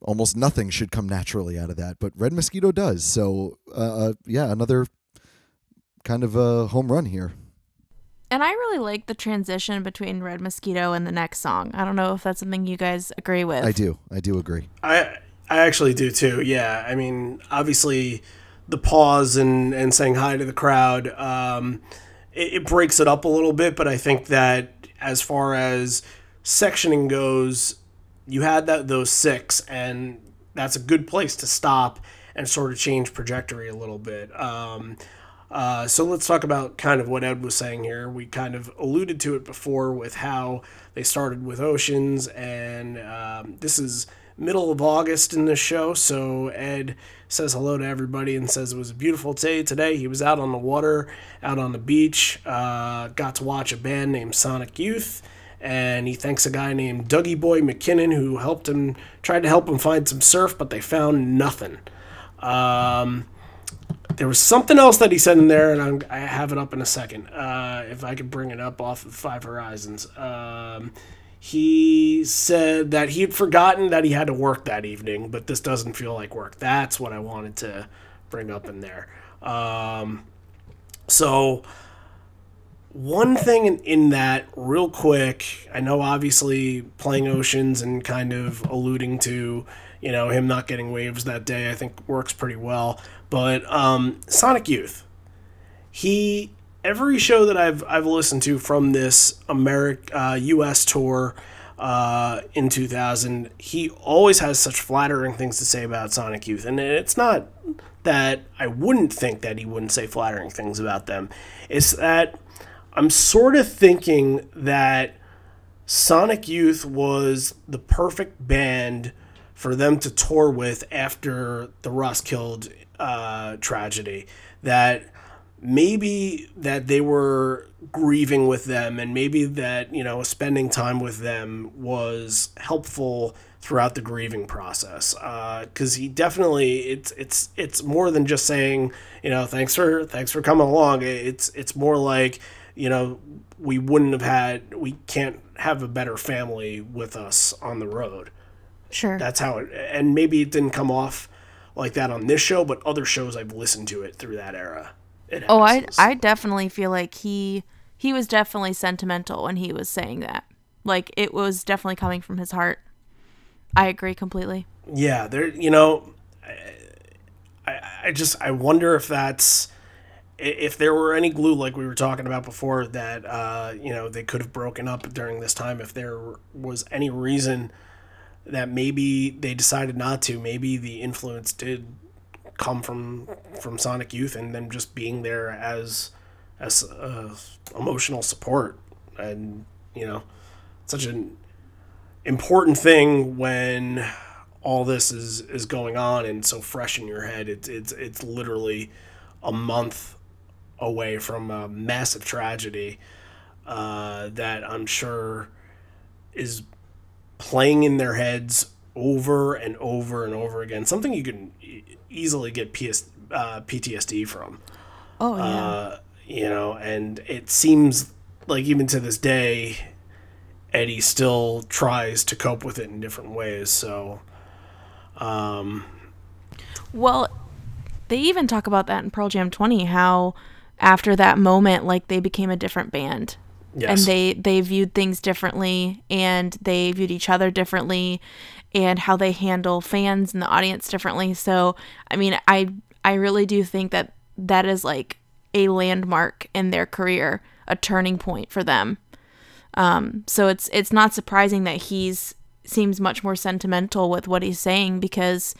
almost nothing should come naturally out of that, but Red Mosquito does. So, uh, uh, yeah, another kind of a home run here. And I really like the transition between Red Mosquito and the next song. I don't know if that's something you guys agree with. I do, I do agree. i i actually do too. Yeah i mean obviously the pause and and saying hi to the crowd um it, it breaks it up a little bit but i think that as far as sectioning goes you had that those six and that's a good place to stop and sort of change trajectory a little bit. Um, uh, so let's talk about kind of what ed was saying here. We kind of alluded to it before with how they started with oceans and um, this is middle of august in this show so ed says hello to everybody and says it was a beautiful day today he was out on the water out on the beach uh, got to watch a band named sonic youth and he thanks a guy named Dougie Boy McKinnon who helped him, tried to help him find some surf, but they found nothing. Um, there was something else that he said in there, and I'm, I have it up in a second. Uh, if I could bring it up off of Five Horizons. Um, he said that he had forgotten that he had to work that evening, but this doesn't feel like work. That's what I wanted to bring up in there. Um, so one thing in, in that real quick i know obviously playing oceans and kind of alluding to you know him not getting waves that day i think works pretty well but um, sonic youth he every show that i've i've listened to from this american uh, us tour uh, in 2000 he always has such flattering things to say about sonic youth and it's not that i wouldn't think that he wouldn't say flattering things about them it's that I'm sort of thinking that Sonic Youth was the perfect band for them to tour with after the Roskilde uh, tragedy. That maybe that they were grieving with them, and maybe that you know spending time with them was helpful throughout the grieving process. Uh, because he definitely it's it's it's more than just saying you know thanks for thanks for coming along. It's it's more like you know, we wouldn't have had, we can't have a better family with us on the road. Sure. That's how it, and maybe it didn't come off like that on this show, but other shows I've listened to it through that era. Oh, I. I definitely feel like he he was definitely sentimental when he was saying that. Like it was definitely coming from his heart. I agree completely. yeah, there, you know, I, I, I just, I wonder if that's, if there were any glue like we were talking about before that uh, you know they could have broken up during this time if there was any reason that maybe they decided not to. Maybe the influence did come from from Sonic Youth and them just being there as as uh, emotional support, and you know, such an important thing when all this is is going on and so fresh in your head. It's it's it's literally a month away from a massive tragedy uh, that I'm sure is playing in their heads over and over and over again. Something you can easily get PS, uh, PTSD from. Oh yeah. Uh, you know, and it seems like even to this day, Eddie still tries to cope with it in different ways. So, um, Well, they even talk about that in Pearl Jam 20 how after that moment like they became a different band. yes. And they they viewed things differently and they viewed each other differently and how they handle fans and the audience differently. So, I mean, I I really do think that that is like a landmark in their career, a turning point for them. Um, so it's it's not surprising that he's seems much more sentimental with what he's saying because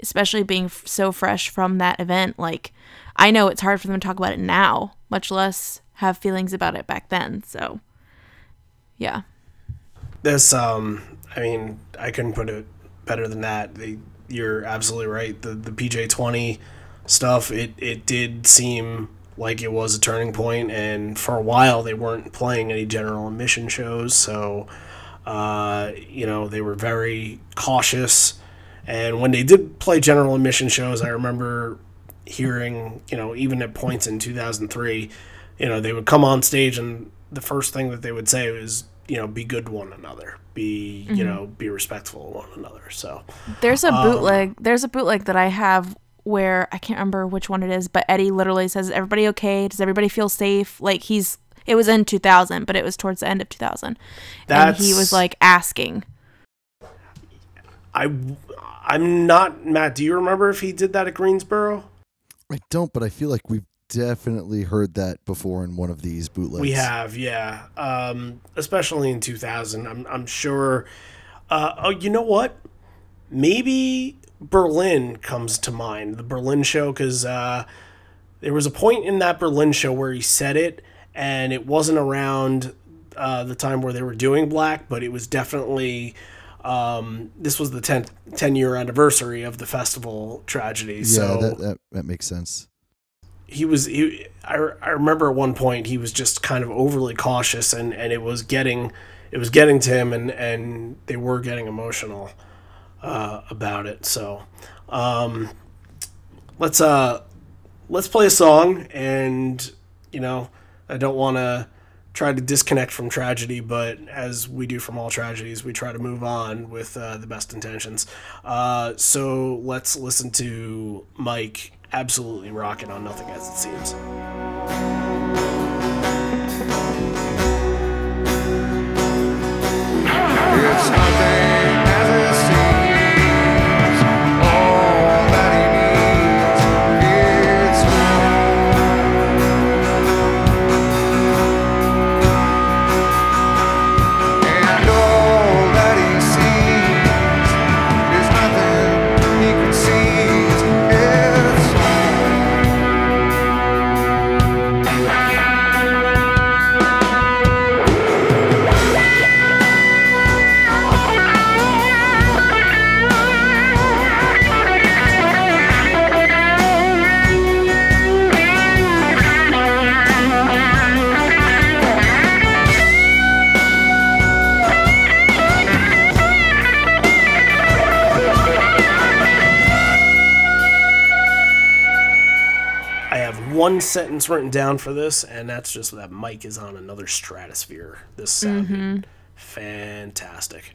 especially being f- so fresh from that event like I know it's hard for them to talk about it now, much less have feelings about it back then. So yeah. this um i mean i couldn't put it better than that. They, you're absolutely right. The the pj20 stuff it it did seem like it was a turning point and for a while they weren't playing any general admission shows so uh you know they were very cautious. And when they did play general admission shows i remember hearing you know even at points in 2003 you know they would come on stage and the first thing that they would say was you know be good to one another be you mm-hmm. know be respectful of one another so There's a um, bootleg. There's a bootleg that I have where I can't remember which one it is, but Eddie literally says, everybody okay? Does everybody feel safe?" Like he's. It was in 2000, but it was towards the end of 2000, and he was like asking. i i'm not matt do you remember if he did that at greensboro I don't, but I feel like we've definitely heard that before in one of these bootlegs. We have, yeah. Um, especially in 2000. I'm, I'm sure. Uh, oh, you know what? Maybe Berlin comes to mind. The Berlin show, because uh, there was a point in that Berlin show where he said it, and it wasn't around uh, the time where they were doing Black, but it was definitely. Um, this was the 10, 10 year anniversary of the festival tragedy. Yeah, so that, that that makes sense. He was he I, I remember at one point he was just kind of overly cautious and and it was getting it was getting to him and and they were getting emotional uh, about it. So um let's uh let's play a song and you know I don't want to try to disconnect from tragedy but as we do from all tragedies we try to move on with uh, the best intentions. Uh, so let's listen to Mike absolutely rocking on nothing as it seems. It's nothing one sentence written down for this, and that's just that Mike is on another stratosphere. This sounded fantastic.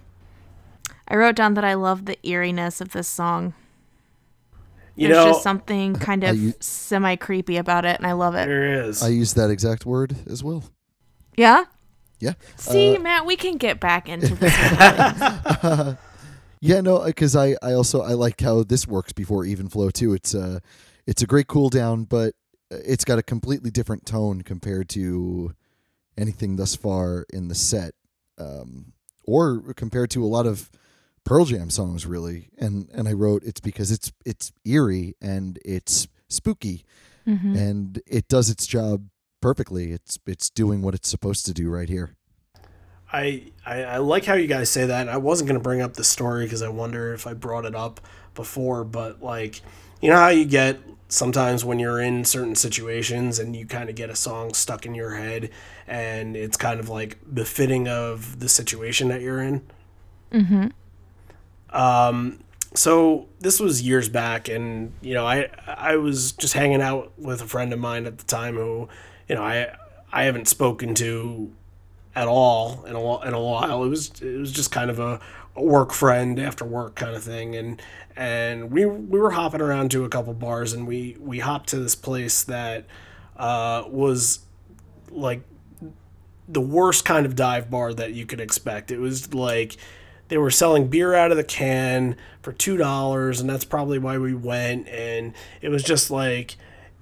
I wrote down that I love the eeriness of this song. You There's know, just something kind of you- semi creepy about it, and I love it. there is. I use that exact word as well. Yeah. Yeah. See, Uh, Matt, we can get back into this. Yeah, no, because I, I also I like how this works before even flow too. It's uh it's a great cool down, but it's got a completely different tone compared to anything thus far in the set, um, or compared to a lot of Pearl Jam songs really, and and I wrote it's because it's it's eerie and it's spooky, Mm-hmm. and it does its job perfectly. It's it's doing what it's supposed to do right here. I, I I like how you guys say that. I wasn't gonna bring up the story because I wonder if I brought it up before, but like, you know how you get sometimes when you're in certain situations and you kind of get a song stuck in your head, and it's kind of like befitting of the situation that you're in. Mm-hmm. Um, so this was years back, and you know, I I was just hanging out with a friend of mine at the time who, you know, I I haven't spoken to at all in a in a while. It was it was just kind of a, a work friend after work kind of thing, and and we we were hopping around to a couple bars, and we we hopped to this place that uh, was like the worst kind of dive bar that you could expect. It was like they were selling beer out of the can for two dollars, and that's probably why we went. And it was just like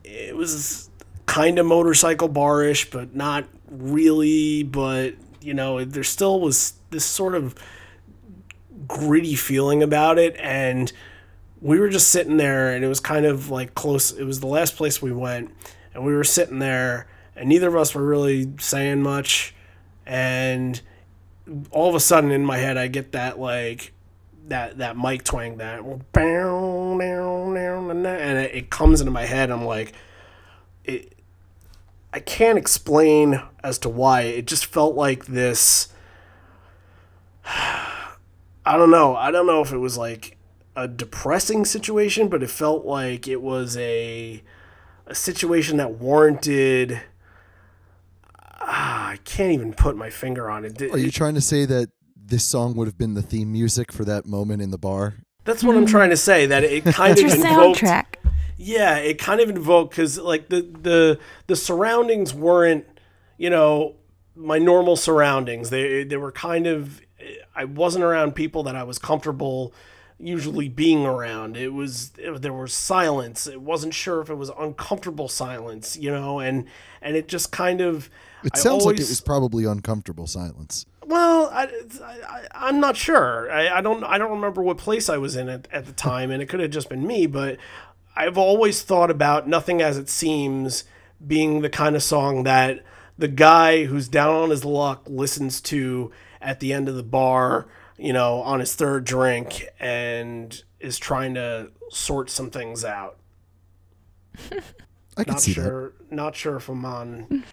it was kind of motorcycle barish, but not really. But you know, there still was this sort of gritty feeling about it, and we were just sitting there, and it was kind of like close. It was the last place we went, and we were sitting there, and neither of us were really saying much, and all of a sudden in my head I get that like that that mic twang that and it, it comes into my head I'm like it I can't explain as to why it just felt like this I don't know I don't know if it was like a depressing situation but it felt like it was a a situation that warranted ah, I can't even put my finger on it. Are you trying to say that this song would have been the theme music for that moment in the bar? That's what I'm trying to say. That it kind It's of your invoked. soundtrack. Yeah, it kind of invoked because like the the the surroundings weren't, you know, my normal surroundings. They they were kind of. I wasn't around people that I was comfortable usually being around. It was it, there was silence. It wasn't sure if it was uncomfortable silence, you know, and and it just kind of. It I sounds like it was probably uncomfortable silence. well, I, I, I'm not sure. I, I don't. I don't remember what place I was in at, at the time, and it could have just been me. But I've always thought about "Nothing as It Seems" being the kind of song that the guy who's down on his luck listens to at the end of the bar, you know, on his third drink, and is trying to sort some things out. I can Not see that. sure. Not sure if I'm on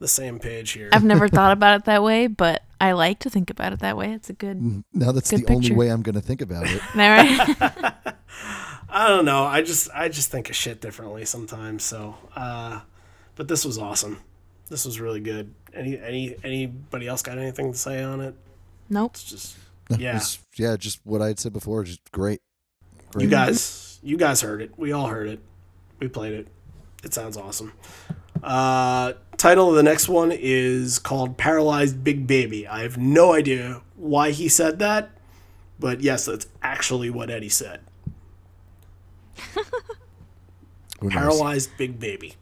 the same page here. I've never thought about it that way, but I like to think about it that way. It's a good. Now that's Good the only way I'm going to think about it. All right. I don't know. I just I just think of shit differently sometimes. So, uh, but this was awesome. This was really good. Any any anybody else got anything to say on it? nope. It's just It yeah. was- yeah, just what I had said before. Just great. great. You guys you guys heard it. We all heard it. We played it. It sounds awesome. Uh, title of the next one is called Paralyzed Big Baby. I have no idea why he said that, but yes, that's actually what Eddie said. Paralyzed Big Baby.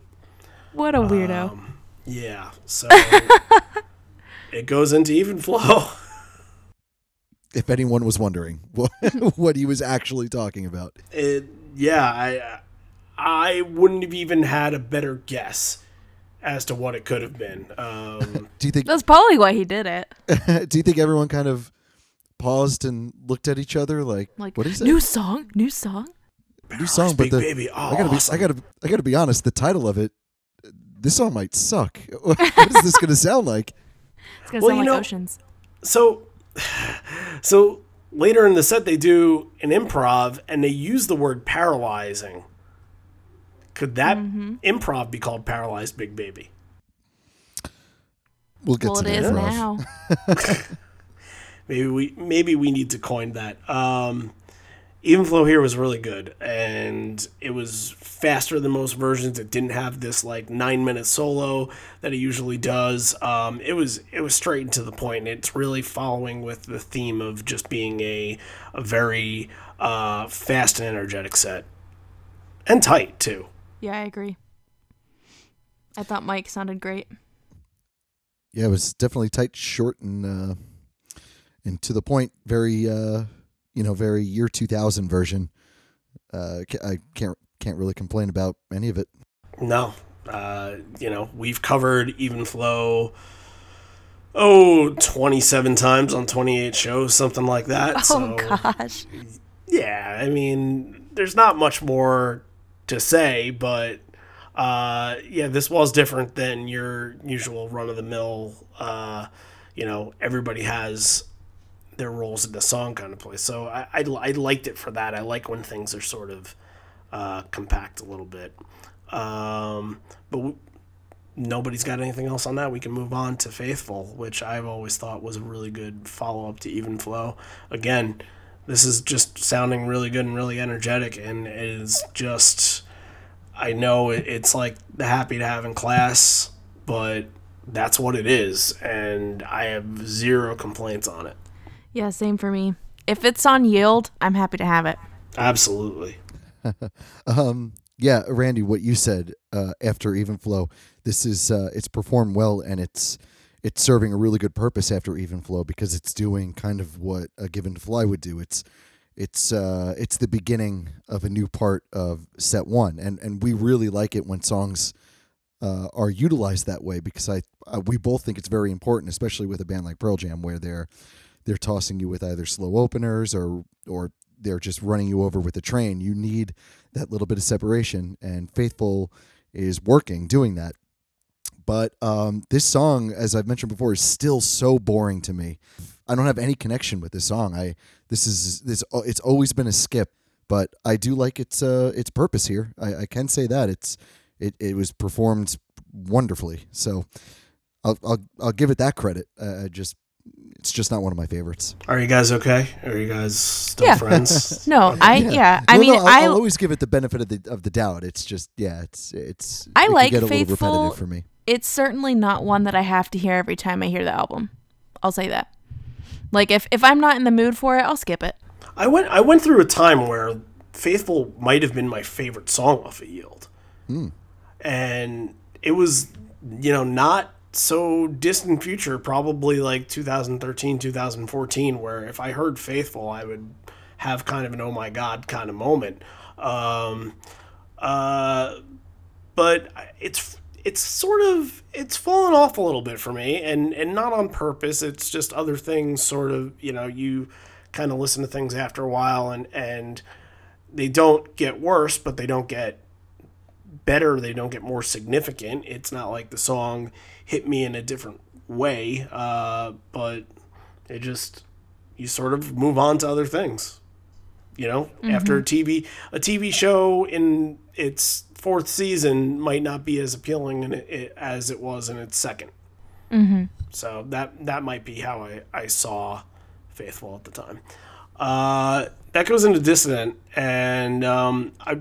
What a weirdo. Yeah, so it goes into even flow. If anyone was wondering what, what he was actually talking about. It, yeah, I I wouldn't have even had a better guess as to what it could have been. Um, Do you think That's probably why he did it. do you think everyone kind of paused and looked at each other like, Like what is it? new song, new song. New song, but the, Baby, oh, I gotta be. I gotta, I gotta be honest. The title of it, this song might suck. what is this gonna sound like? It's gonna Well, sound you like know- oceans. so so later in the set they do an improv and they use the word paralyzing. Could that improv be called Paralyzed Big Baby? We'll get Well, to it that. is now. Maybe we maybe we need to coin that. Um, Even Flow here was really good, and it was faster than most versions. It didn't have this like nine minute solo that it usually does. Um, it was it was straight and to the point. It's really following with the theme of just being a a very uh, fast and energetic set, and tight too. Yeah, I agree. I thought Mike sounded great. Yeah, it was definitely tight, short, and uh, and to the point. Very, uh, you know, very year 2000 version. Uh, I can't can't really complain about any of it. No. Uh, you know, we've covered Even Flow, oh, 27 times on 28 shows, something like that. Oh so, gosh. yeah, I mean, there's not much more to say, but uh, yeah, this was different than your usual run of the mill. Uh, you know, everybody has their roles in the song kind of place. So I, I, I liked it for that. I like when things are sort of uh, compact a little bit. Um, but nobody's got anything else on that. We can move on to Faithful, which I've always thought was a really good follow up to Even Flow. Again, this is just sounding really good and really energetic, and it is just. I know it's like the happy to have in class, but that's what it is, and I have zero complaints on it. Yeah, same for me. If it's on yield, I'm happy to have it. Absolutely. Um, yeah, Randy, what you said uh, after Even Flow, this is uh, it's performed well and it's it's serving a really good purpose after Even Flow because it's doing kind of what a Given to Fly would do. It's it's uh, it's the beginning of a new part of set one, and and we really like it when songs uh, are utilized that way because I uh, we both think it's very important, especially with a band like Pearl Jam where they're they're tossing you with either slow openers or or they're just running you over with a train. You need that little bit of separation, and Faithful is working doing that. But um, this song, as I've mentioned before, is still so boring to me. I don't have any connection with this song. I this is this it's always been a skip, but I do like its uh its purpose here. I, I can say that it's it, it was performed wonderfully. So I'll I'll, I'll give it that credit. Uh, I just it's just not one of my favorites. Are you guys okay? Are you guys still Yeah. friends? No, I yeah. I Well, mean, no, I'll, I I'll always give it the benefit of the of the doubt. It's just yeah, it's it's. I it can like get a little Faithful. repetitive for me. it's certainly not one that I have to hear every time I hear the album. I'll say that. Like if if I'm not in the mood for it, I'll skip it. I went I went through a time where Faithful might have been my favorite song off of Yield. Hmm. And it was, you know, not so distant future, probably like 2013, 2014, where if I heard Faithful, I would have kind of an oh my god kind of moment. Um, uh, but it's it's sort of it's fallen off a little bit for me and and not on purpose it's just other things sort of you know you kind of listen to things after a while and and they don't get worse but they don't get better they don't get more significant. It's not like the song hit me in a different way uh, but it just you sort of move on to other things you know? After a tv a tv show in its fourth season might not be as appealing in it, as it was in its 2nd so that that might be how i i saw faithful at the time. Uh that goes into dissident and um i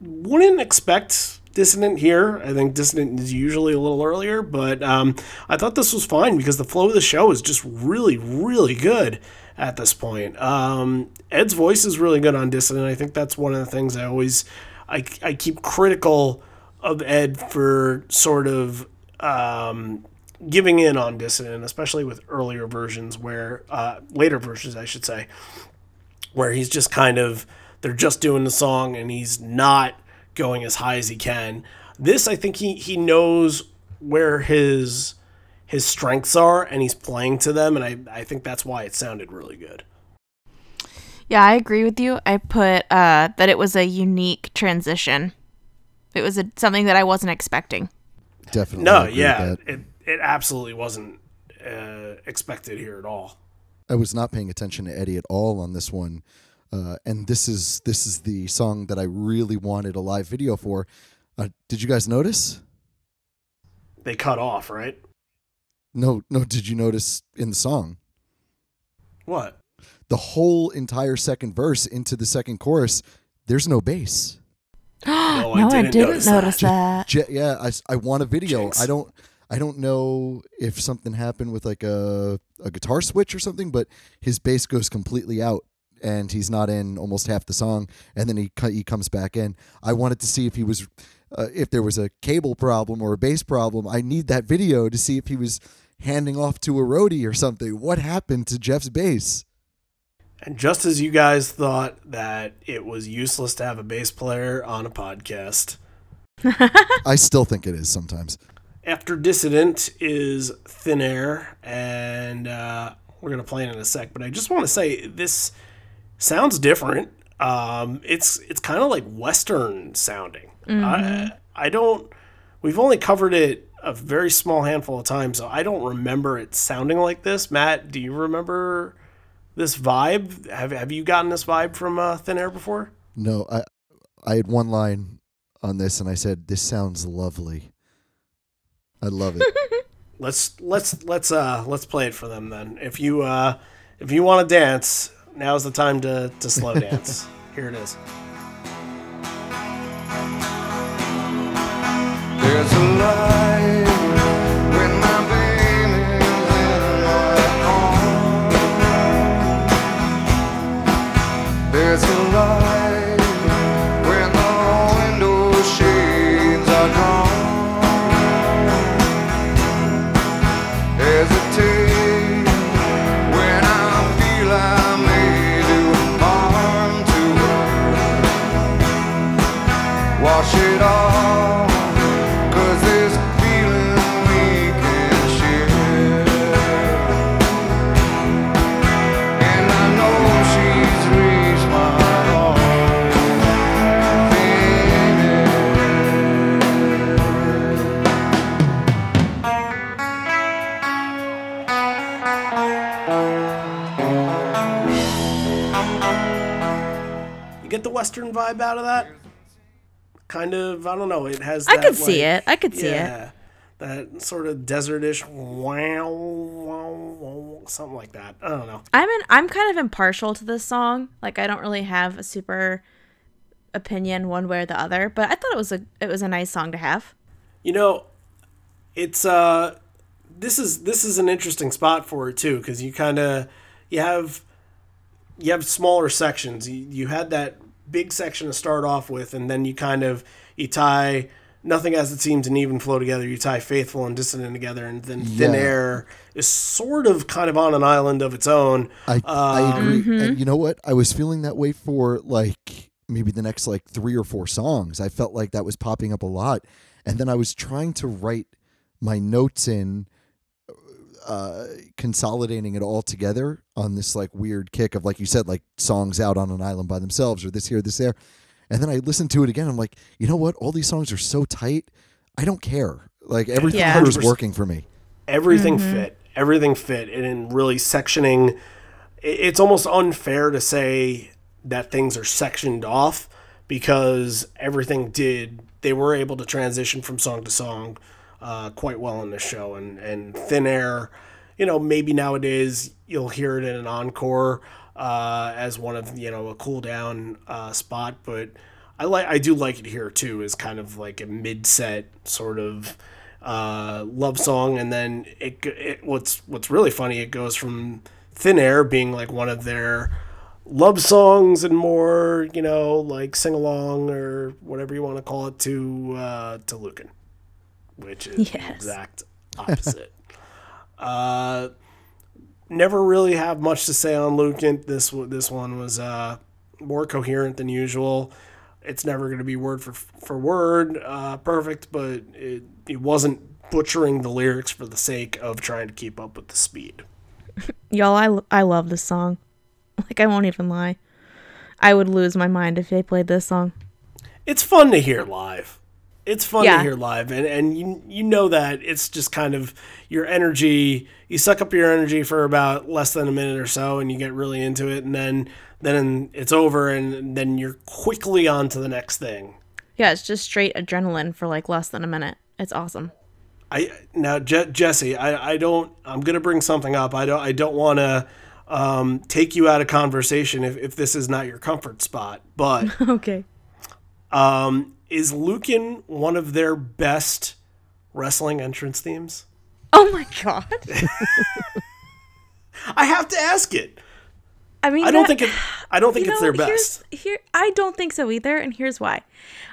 wouldn't expect dissident here. I think dissident is usually a little earlier but um i thought this was fine because the flow of the show is just really really good at this point. Um ed's voice is really good on dissident. I think that's one of the things i always i, I keep critical of ed for sort of um giving in on dissident especially with earlier versions where uh later versions i should say where he's just kind of they're just doing the song and he's not going as high as he can. This I think he he knows where his his strengths are and he's playing to them and I, I think that's why it sounded really good. Yeah, I agree with you. I put uh, that it was a unique transition. It was a, something that I wasn't expecting. Definitely. No, yeah, it it absolutely wasn't uh, expected here at all. I was not paying attention to Eddie at all on this one, uh, and this is this is the song that I really wanted a live video for. Uh, did you guys notice? They cut off, right? No, no. Did you notice in the song What? the whole entire second verse into the second chorus? There's no bass. No, no, I didn't, notice, that. Je- yeah, I want a video. Jinx. I don't I don't know if something happened with like a a guitar switch or something, but his bass goes completely out and he's not in almost half the song, and then he he comes back in. I wanted to see if he was uh, if there was a cable problem or a bass problem. I need that video to see if he was handing off to a roadie or something. What happened to Jeff's bass? And just as you guys thought that it was useless to have a bass player on a podcast, I still think it is sometimes. after Dissident is Thin Air, and uh, we're gonna play it in a sec. But I just want to say this sounds different. Um, it's it's kind of like Western sounding. I I don't. We've only covered it a very small handful of times, so I don't remember it sounding like this. Matt, do you remember this vibe? Have Have you gotten this vibe from uh, Thin Air before? No, I I had one line on this and I said, This sounds lovely. I love it. Let's let's let's uh let's play it for them then. If you uh if you want to dance, now's the time to to slow dance. Here it is. There's a light western vibe out of that? Kind of, I don't know. It has I that, could see it. I could see it. That sort of desertish wow, wow, wow, something like that. I don't know. I'm in, I'm kind of impartial to this song. Like I don't really have a super opinion one way or the other, but I thought it was a it was a nice song to have. You know, it's uh this is this is an interesting spot for it too because you kind of you have you have smaller sections. You, you had that big section to start off with, and then you kind of you tie nothing as it seems and even flow together. You tie faithful and dissident together, and then thin Yeah. air is sort of kind of on an island of its own. I I agree. Mm-hmm. And you know what? I was feeling that way for like maybe the next like three or four songs. I felt like that was popping up a lot. And then I was trying to write my notes in uh consolidating it all together on this like weird kick of like you said like songs out on an island by themselves or this here this there. And then i listened to it again. I'm like you know what? All these songs are so tight. I don't care. Like everything Yeah. here is working for me. Everything fit. Everything fit. And in really sectioning it's almost unfair to say that things are sectioned off because everything did they were able to transition from song to song uh, quite well in the show. And and thin air you know maybe nowadays you'll hear it in an encore uh, as one of you know a cool down uh, spot. But I like I do like it here too as kind of like a mid set sort of uh, love song, and then it, it what's what's really funny it goes from Thin Air being like one of their love songs and more you know like sing along or whatever you want to call it to uh, to Lukin, which is the exact opposite. uh, never really have much to say on Lukin. This this one was uh, more coherent than usual. It's never going to be word for for word uh, perfect, but it it wasn't butchering the lyrics for the sake of trying to keep up with the speed. Y'all, I I love this song. Like I won't even lie. I would lose my mind if they played this song. It's fun to hear live. It's fun Yeah. to hear live, and and you you know that it's just kind of your energy. You suck up your energy for about less than a minute or so, and you get really into it, and then then it's over, and then you're quickly on to the next thing. Yeah, it's just straight adrenaline for like less than a minute. It's awesome. I now Je- Jesse, I, I don't. I'm gonna bring something up. I don't. I don't want to um, take you out of conversation if, if this is not your comfort spot. But Okay. um, is Lukin one of their best wrestling entrance themes? Oh my god. I have to ask it. I mean, I don't that- think it. I don't think it's know, their best. Here, I don't think so either, and here's why.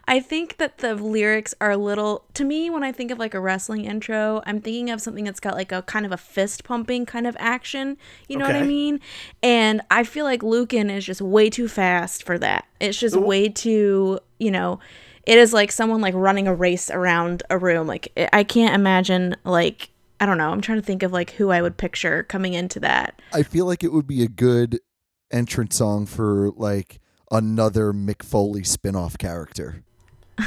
I think that the lyrics are a little. To me, when I think of like a wrestling intro, I'm thinking of something that's got like a kind of a fist pumping kind of action. You know what I mean? And I feel like Lukin is just way too fast for that. It's just way too. You know, it is like someone like running a race around a room. Like I- I can't imagine like. I don't know. I'm trying to think of like who I would picture coming into that. I feel like it would be a good entrance song for like another Mick Foley spin-off character.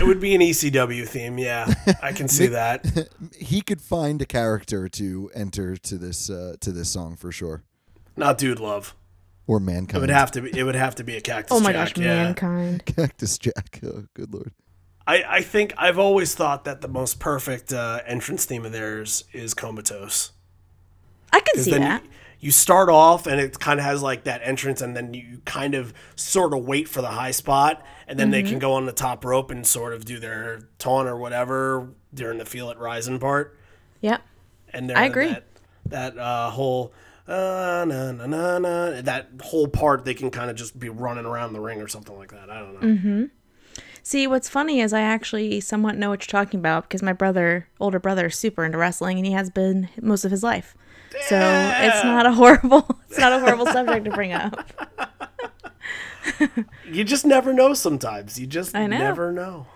It would be an ECW theme. Yeah, I can see that. He could find a character to enter to this uh, to this song for sure. Not dude love. Or mankind. It would have to be. It would have to be a cactus. Oh my Jack, gosh, yeah. mankind. Cactus Jack. Oh, good lord. I, I think I've always thought that the most perfect uh, entrance theme of theirs is Comatose. I can see that. You, you start off and it kind of has like that entrance, and then you kind of sort of wait for the high spot, and then they Mm-hmm. can go on the top rope and sort of do their taunt or whatever during the feel it rising part. Yep. And I agree. That, that uh, whole uh, na, na, na, na, that whole part, they can kind of just be running around the ring or something like that. I don't know. Mm-hmm. See, what's funny is I actually somewhat know what you're talking about because my brother, older brother, is super into wrestling and he has been most of his life. So it's not a horrible, it's not a horrible subject to bring up. You just never know. Sometimes you just know. never know.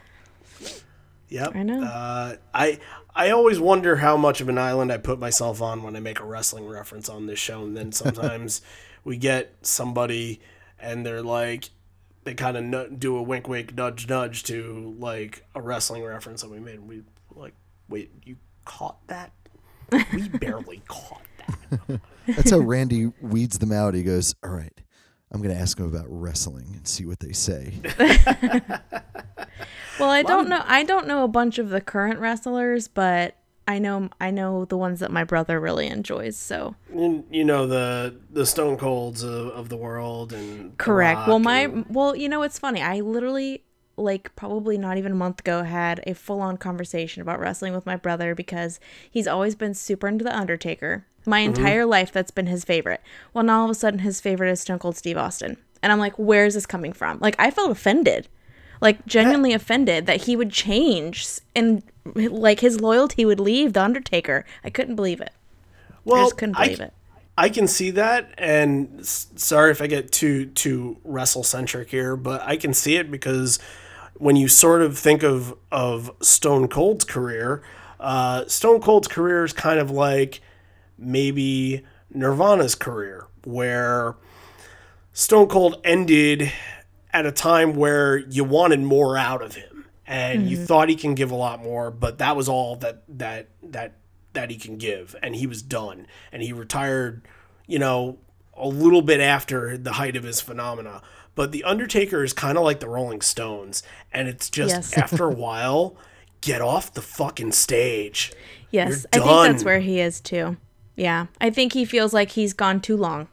Yep. I know. Uh, I I always wonder how much of an island I put myself on when I make a wrestling reference on this show, and then sometimes we get somebody and they're like, they kind of nu- do a wink, wink, nudge, nudge to like a wrestling reference that we made. And we like, wait, you caught that? We barely caught that. That's how Randy weeds them out. He goes, "All right, I'm going to ask them about wrestling and see what they say." Well, I don't know. I don't know a bunch of the current wrestlers, but I know I know the ones that my brother really enjoys. So you, you know the the Stone Colds of, of the world and correct. Well, my and- well, you know, it's funny. I literally like probably not even a month ago had a full on conversation about wrestling with my brother because he's always been super into the Undertaker. My mm-hmm. entire life, that's been his favorite. Well, now all of a sudden, his favorite is Stone Cold Steve Austin, and I'm like, where is this coming from? Like, I felt offended, like genuinely offended that he would change and like his loyalty would leave the Undertaker. I couldn't believe it. well, I just couldn't I- believe it. I can see that, and sorry if I get too too wrestle centric here, but I can see it because when you sort of think of of Stone Cold's career, uh, Stone Cold's career is kind of like maybe Nirvana's career, where Stone Cold ended at a time where you wanted more out of him and you mm-hmm. thought he can give a lot more but that was all that that that that he can give and he was done and he retired you know a little bit after the height of his phenomena but the undertaker is kind of like the rolling stones and it's just Yes. after a while get off the fucking stage Yes, I think that's where he is too. Yeah, I think he feels like he's gone too long.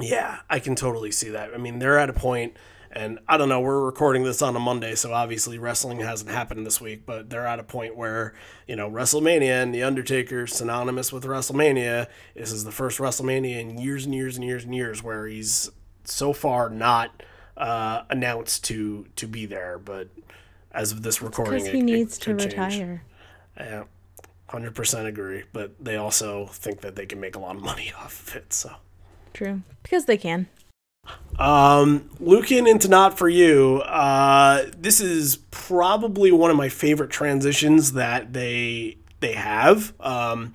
Yeah, I can totally see that. I mean, they're at a point, and I don't know, we're recording this on a Monday, so obviously wrestling hasn't happened this week, but they're at a point where, you know, WrestleMania and The Undertaker, synonymous with WrestleMania, this is the first WrestleMania in years and years and years and years where he's so far not uh, announced to to be there, but as of this recording, Because it- he it needs to could change. retire. Yeah, hundred percent agree. But they also think that they can make a lot of money off of it. So, True. Because they can. Um, Lukin into not for you. Uh, this is probably one of my favorite transitions that they they have. Um,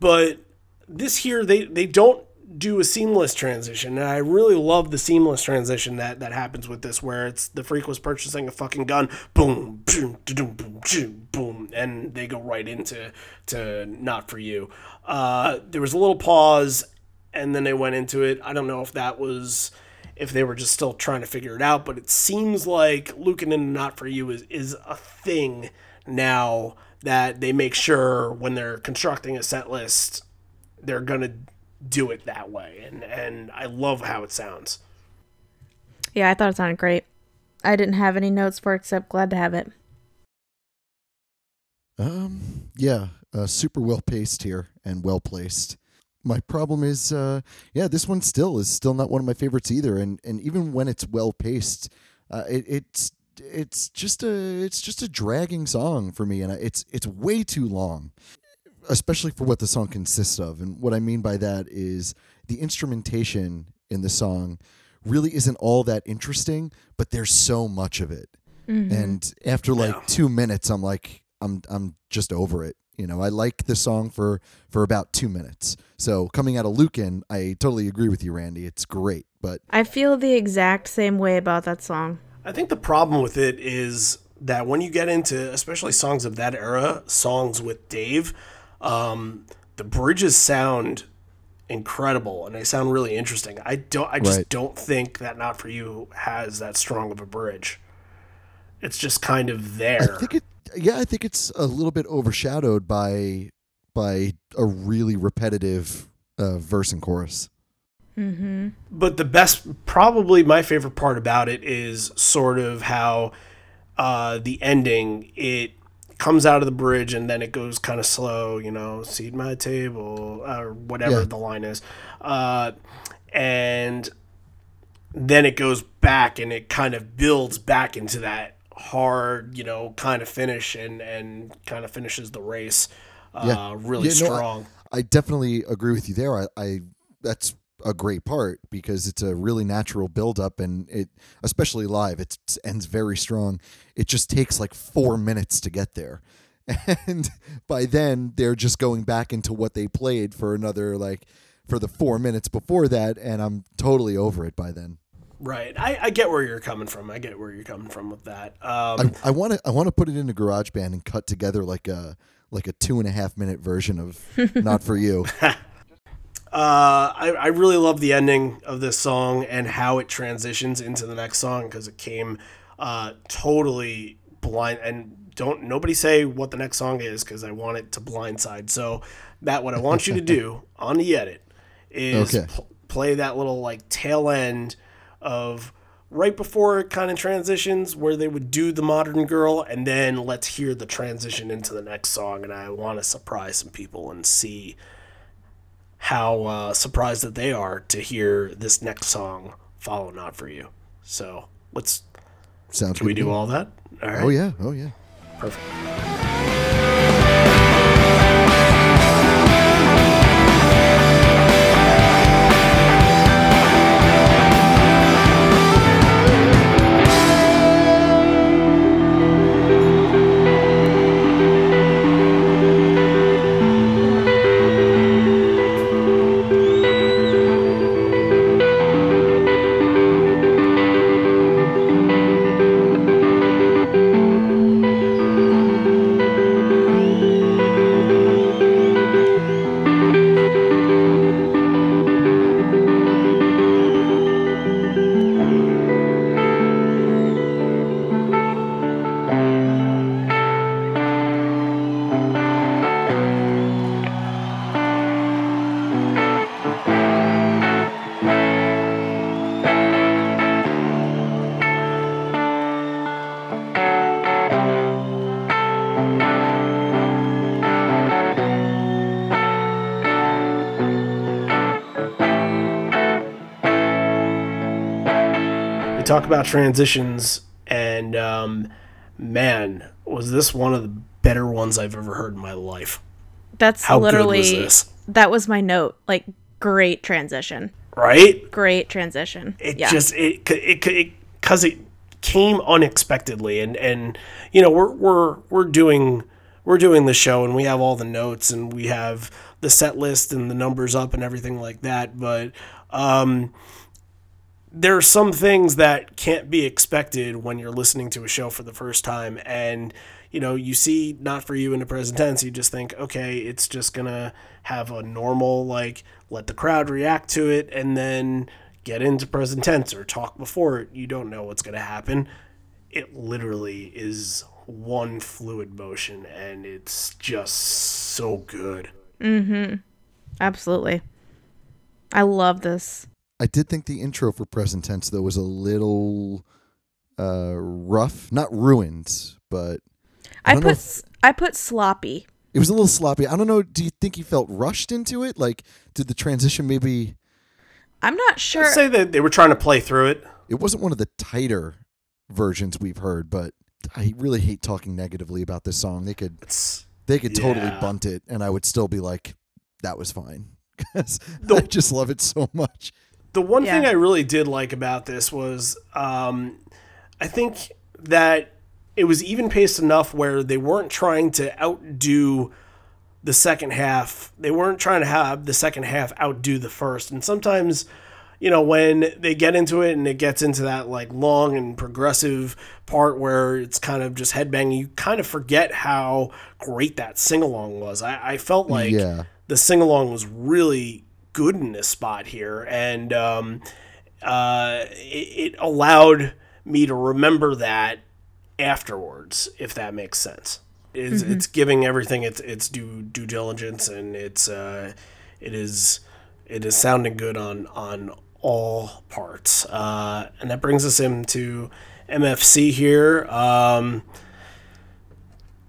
but this here they they don't do a seamless transition and i really love the seamless transition that that happens with this where it's the freak was purchasing a fucking gun boom boom boom boom boom, and they go right into to not for you uh there was a little pause and then they went into it i don't know if that was if they were just still trying to figure it out but it seems like lukin and not for you is is a thing now that they make sure when they're constructing a set list they're gonna do it that way and and I love how it sounds. Yeah, I thought it sounded great. I didn't have any notes for it except glad to have it. Um, yeah, uh, super well paced here and well placed. My problem is, uh, yeah, this one still is still not one of my favorites either. And and even when it's well paced, uh, it, it's it's just a it's just a dragging song for me, and it's it's way too long, especially for what the song consists of. And what I mean by that is the instrumentation in the song really isn't all that interesting, but there's so much of it. And after like two minutes, I'm like, I'm I'm just over it. You know, I like the song for for about two minutes. So coming out of Lukin, I totally agree with you, Randy. It's great, but I feel the exact same way about that song. I think the problem with it is that when you get into, especially songs of that era, songs with Dave, um, the bridges sound incredible and they sound really interesting. I don't, I just Right. don't think that "Not for You" has that strong of a bridge. It's just kind of there. I think it. Yeah, I think it's a little bit overshadowed by by a really repetitive uh, verse and chorus. but the best probably my favorite part about it is sort of how uh, the ending it comes out of the bridge and then it goes kind of slow you know seat my table or whatever Yeah. the line is uh, and then it goes back and it kind of builds back into that hard you know kind of finish and and kind of finishes the race uh, Yeah. really Yeah, no, I- strong I definitely agree with you there. I, I that's a great part because it's a really natural build up and it especially live it ends very strong. It just takes like 4 minutes to get there. And by then they're just going back into what they played for another like for the 4 minutes before that and I'm totally over it by then. Right I, I get where you're coming from i get where you're coming from with that um, I, I want to I want to put it into GarageBand and cut together like a like a two and a half minute version of "Not for You." Uh, I, I really love the ending of this song and how it transitions into the next song because it came uh, totally blind and don't nobody say what the next song is because I want it to blindside. So that what I want you to do on the edit is Okay. pl- play that little like tail end of right before it kind of transitions where they would do the modern girl and then let's hear the transition into the next song. And I want to surprise some people and see how uh, surprised that they are to hear this next song follow not for you. So let's Sounds can we do me. all that? All right. Oh yeah, oh yeah. perfect talk about transitions and um, man was this one of the better ones i've ever heard in my life That's How good was literally this? that was my note. Like great transition. right Great transition. it yeah. just it it it because it came unexpectedly and and you know we're we're we're doing we're doing the show and we have all the notes and we have the set list and the numbers up and everything like that but um there are some things that can't be expected when you're listening to a show for the first time. And you know you see not for you in the present tense you just think okay it's just gonna have a normal like let the crowd react to it and then get into present tense or talk before it. You don't know what's gonna happen. It literally is one fluid motion and it's just so good. Mm-hmm. Absolutely. I love this. I did think the intro for present tense though was a little uh rough, not ruined, but I, don't put if- s I put sloppy. it was a little sloppy. I don't know. Do you think he felt rushed into it? Like, did the transition maybe? I'm not sure. I'd say that they were trying to play through it. It wasn't one of the tighter versions we've heard, but I really hate talking negatively about this song. They could It's they could totally bunt it, and I would still be like, that was fine. 'Cause The- I just love it so much. The one thing I really did like about this was um, I think that it was even paced enough where they weren't trying to outdo the second half. They weren't trying to have the second half outdo the first. And sometimes, you know, when they get into it and it gets into that like long and progressive part where it's kind of just headbanging, you kind of forget how great that sing along was. I, I felt like Yeah. the sing along was really good in this spot here, and um, uh, it, it allowed me to remember that afterwards, if that makes sense. It's, it's giving everything its its due due diligence, and it's uh, it is it is sounding good on on all parts, uh, and that brings us into MFC here. Um,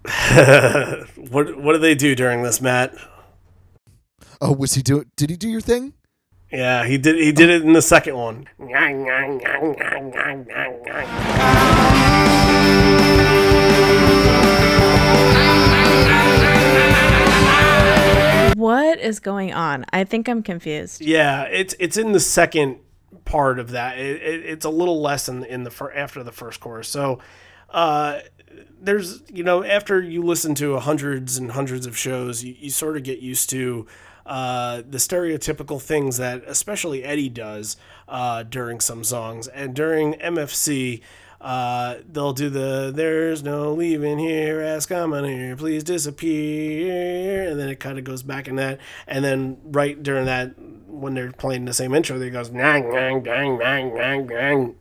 what what do they do during this, Matt? Oh, was he doing? Did he do your thing? Yeah, he did. He did it in the second one. what is going on? I think I'm confused. Yeah, it's it's in the second part of that. It, it, it's a little less in in the fir- after the first chorus. So, uh, there's you know after you listen to hundreds and hundreds of shows, you, you sort of get used to uh, the stereotypical things that especially Eddie does uh, during some songs and during MFC. Uh, they'll do the "There's no leaving here, ask I'm on here, please disappear," and then it kind of goes back in that, and then right during that, when they're playing the same intro, they goes "Nang nang nang nang nang nang."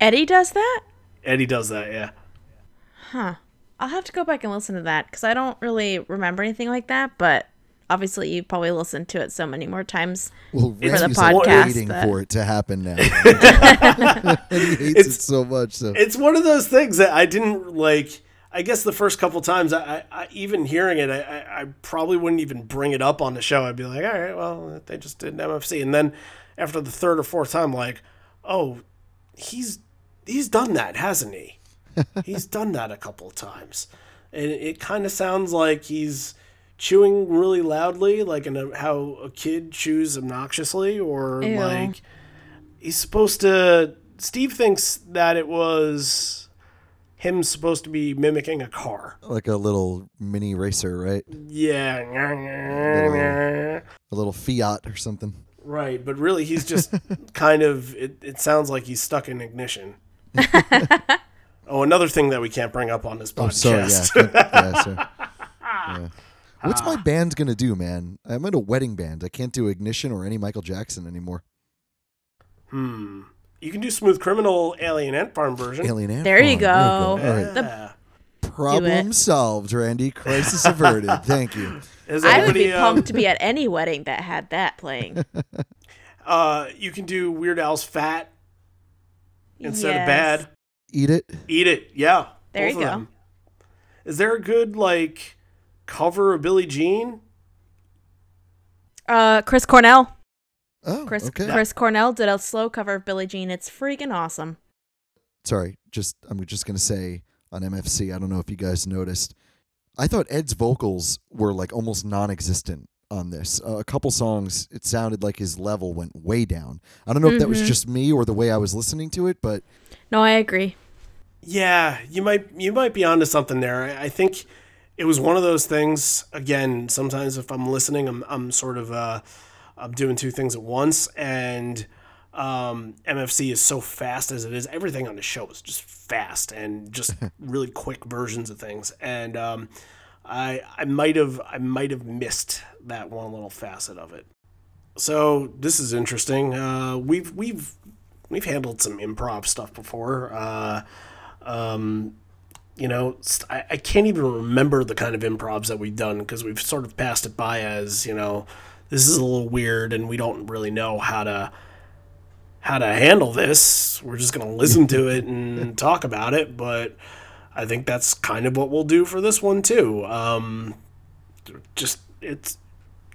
Eddie does that? Eddie does that, yeah. Huh. I'll have to go back and listen to that because I don't really remember anything like that. But obviously, you probably listened to it so many more times. Well, the Randy's podcast waiting that- for it to happen now. he hates it so much. So It's one of those things that I didn't like. I guess the first couple times, I, I, I even hearing it, I, I, I probably wouldn't even bring it up on the show. I'd be like, all right, well, they just did an MFC, and then after the third or fourth time, like, oh, he's he's done that, hasn't he? he's done that a couple of times, and it kind of sounds like he's chewing really loudly, like in a, how a kid chews obnoxiously, or Ew. like he's supposed to. Steve thinks that it was him supposed to be mimicking a car. like a little mini racer, right? Yeah. A little Fiat or something. Right, but really he's just kind of it, it sounds like he's stuck in ignition. oh, another thing that we can't bring up on this Oh, sorry. podcast. Yeah. Can't- yeah, sorry. Yeah. What's my band gonna do, man? I'm in a wedding band. I can't do Ignition or any Michael Jackson anymore. hmm. You can do Smooth Criminal Alien Ant Farm version. Alien Ant Farm. There you Farm. go. All right. Yeah. Problem solved, Randy. Crisis averted. Thank you. Has I would be um, pumped to be at any wedding that had that playing. Uh, you can do Weird Al's Fat instead Yes. of Bad. Eat it. Eat it. Yeah. There both you go. them. Is there a good like cover of Billie Jean? Uh, Chris Cornell. Oh, Chris okay. Chris Cornell did a slow cover of Billie Jean. It's freaking awesome. Sorry, just I'm just gonna say on MFC. I don't know if you guys noticed. I thought Ed's vocals were like almost non-existent on this. Uh, a couple songs, it sounded like his level went way down. I don't know if that was Mhm. just me or the way I was listening to it, but No, I agree. Yeah, you might you might be onto something there. I, I think it was one of those things. Again, sometimes if I'm listening, I'm I'm sort of uh, I'm doing two things at once, and um, MFC is so fast as it is. Everything on the show is just fast and just really quick versions of things, and um, I I might have I might have missed that one little facet of it. So this is interesting. Uh, we've we've we've handled some improv stuff before. Uh, um, you know, I, I can't even remember the kind of improvs that we've done because we've sort of passed it by as you know, this is a little weird and we don't really know how to how to handle this. We're just gonna listen to it and talk about it, but I think that's kind of what we'll do for this one too. Um, just it's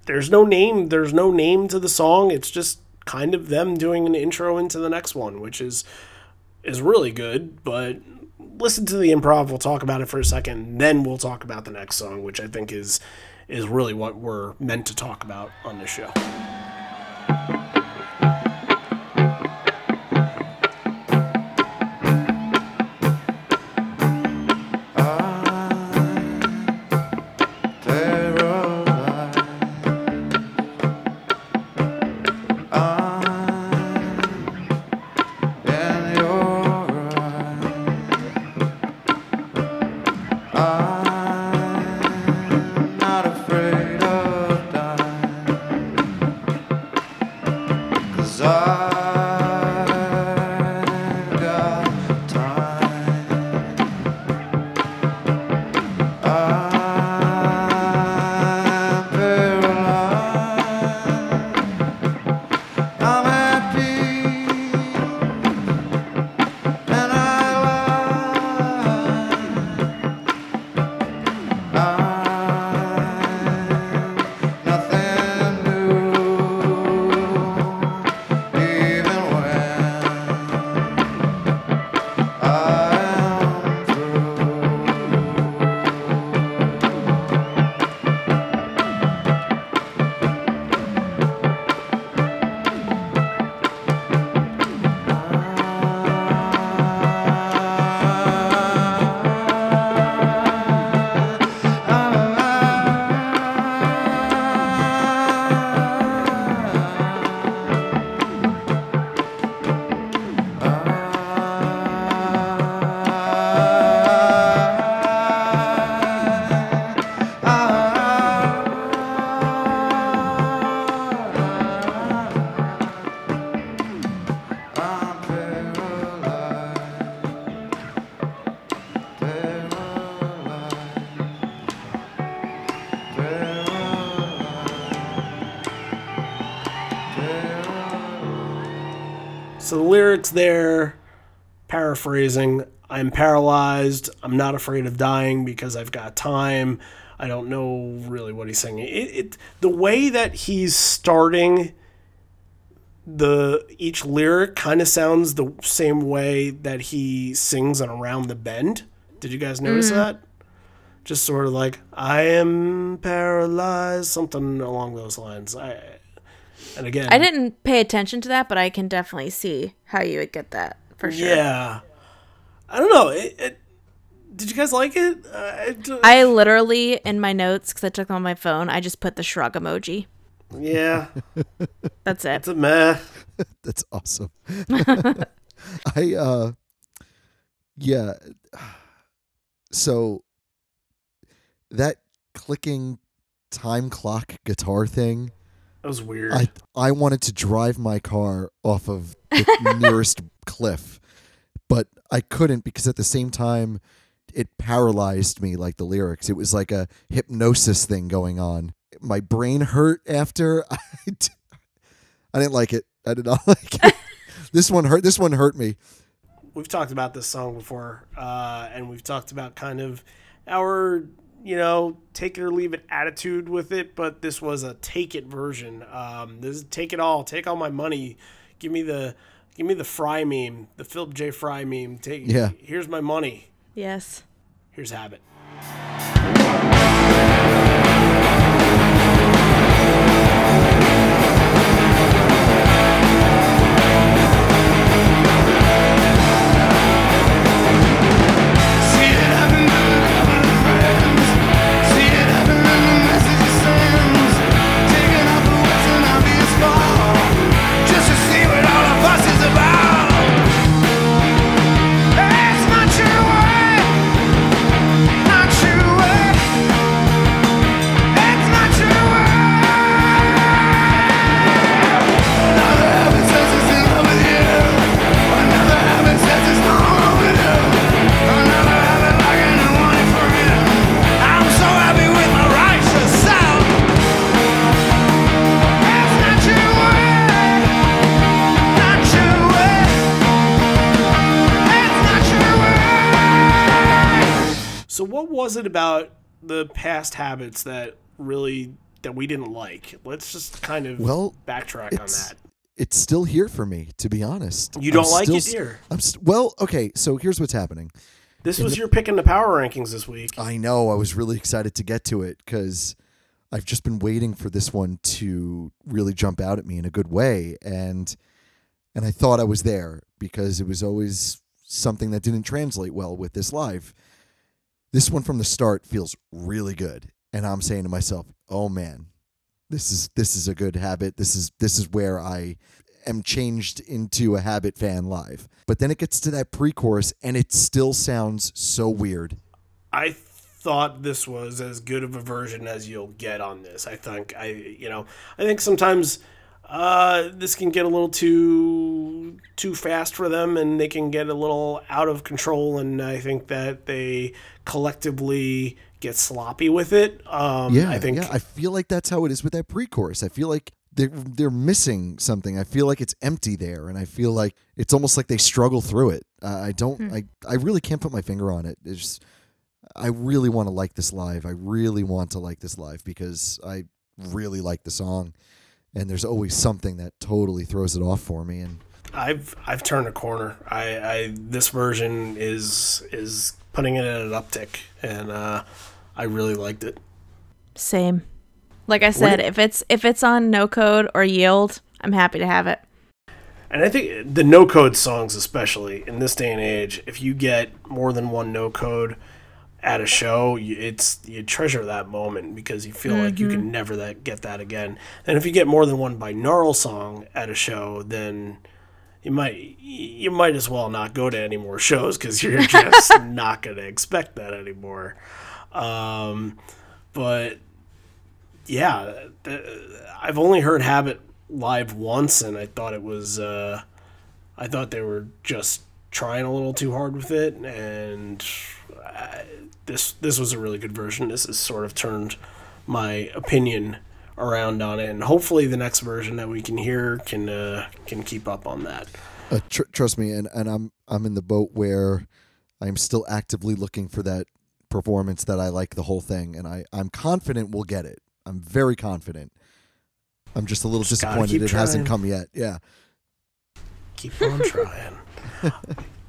there's no name there's no name to the song it's just kind of them doing an intro into the next one which is is really good but listen to the improv we'll talk about it for a second then we'll talk about the next song which i think is is really what we're meant to talk about on this show there, paraphrasing, I'm paralyzed. I'm not afraid of dying because I've got time. I don't know really what he's saying. It, it the way that he's starting the each lyric kind of sounds the same way that he sings on Around the Bend. Did you guys notice mm. that? Just sort of like I am paralyzed, something along those lines. I and again, I didn't pay attention to that, but I can definitely see how you would get that for sure. Yeah. I don't know. It, it, did you guys like it? Uh, it I literally in my notes because I took them on my phone. I just put the shrug emoji. yeah. That's it. It's a meh. That's awesome. I uh yeah. So that clicking time clock guitar thing, That was weird. I I wanted to drive my car off of the nearest cliff, but I couldn't because at the same time it paralyzed me like the lyrics. It was like a hypnosis thing going on. My brain hurt after. I, d- I didn't like it. I did not like it. this one hurt. This one hurt me. we've talked about this song before, uh, and we've talked about kind of our, you know, take it or leave it attitude with it. But this was a take it version. Um, this is take it all, take all my money, give me the, give me the Fry meme, the Philip J. Fry meme. Take, Yeah. Here's my money. Yes. Here's habit. So what was it about the past habits that really that we didn't like? Let's just kind of Well, backtrack on that. It's still here for me, to be honest. You don't I'm like still it, dear? I'm st- well, okay. So here's what's happening. This in was the- your pick in the power rankings this week. I know. I was really excited to get to it because I've just been waiting for this one to really jump out at me in a good way, and and I thought I was there because it was always something that didn't translate well with this live. This one from the start feels really good, and I'm saying to myself, "Oh man, this is this is a good habit. This is this is where I am changed into a habit fan live." But then it gets to that pre-chorus, and it still sounds so weird. I thought this was as good of a version as you'll get on this. I think I you know I think sometimes uh, this can get a little too too fast for them, and they can get a little out of control. And I think that they collectively get sloppy with it. Um, Yeah, I think yeah. I feel like that's how it is with that pre-chorus. I feel like they're they're missing something. I feel like it's empty there, and I feel like it's almost like they struggle through it. Uh, I don't. Hmm. I I really can't put my finger on it. It's just, I really want to like this live. I really want to like this live because I really like the song, and there's always something that totally throws it off for me. And I've I've turned a corner. I, I this version is is putting it at an uptick, and uh, I really liked it. Same. Like I said, do- if it's if it's on no code or yield, I'm happy to have it. And I think the no code songs, especially in this day and age, if you get more than one no code at a show, you, it's you treasure that moment because you feel like you can never that get that again. And if you get more than one binaural song at a show, then you might you might as well not go to any more shows because you're just not going to expect that anymore. Um, but yeah, I've only heard Habit live once, and I thought it was, uh, I thought they were just trying a little too hard with it, and I, this this was a really good version. This has sort of turned my opinion around on it, and hopefully the next version that we can hear can uh, can keep up on that. uh, tr- trust me, and, and I'm I'm in the boat where I'm still actively looking for that performance that I like the whole thing, and I I'm confident we'll get it. I'm very confident. I'm just a little Just disappointed it keep hasn't come yet. Yeah. keep on trying.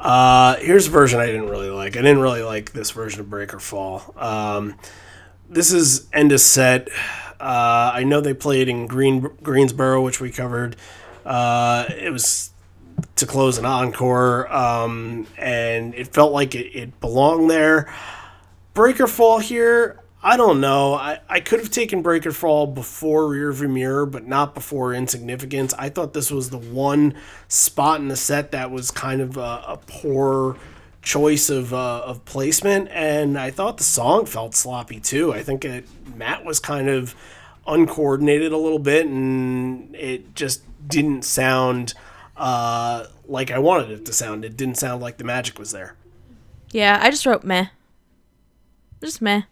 uh, here's a version I didn't really like. I didn't really like this version of Breakerfall. Um, this is end of set. Uh, I know they played in Green Greensboro, which we covered. Uh, it was to close an encore, um, and it felt like it, it belonged there. Breakerfall here, I don't know. I, I could have taken Breakerfall before Rearview Mirror, but not before Insignificance. I thought this was the one spot in the set that was kind of a, a poor choice of, uh, of placement, and I thought the song felt sloppy too. I think it, Matt was kind of uncoordinated a little bit, and it just didn't sound uh, like I wanted it to sound. It didn't sound like the magic was there. Yeah, I just wrote meh. Just meh.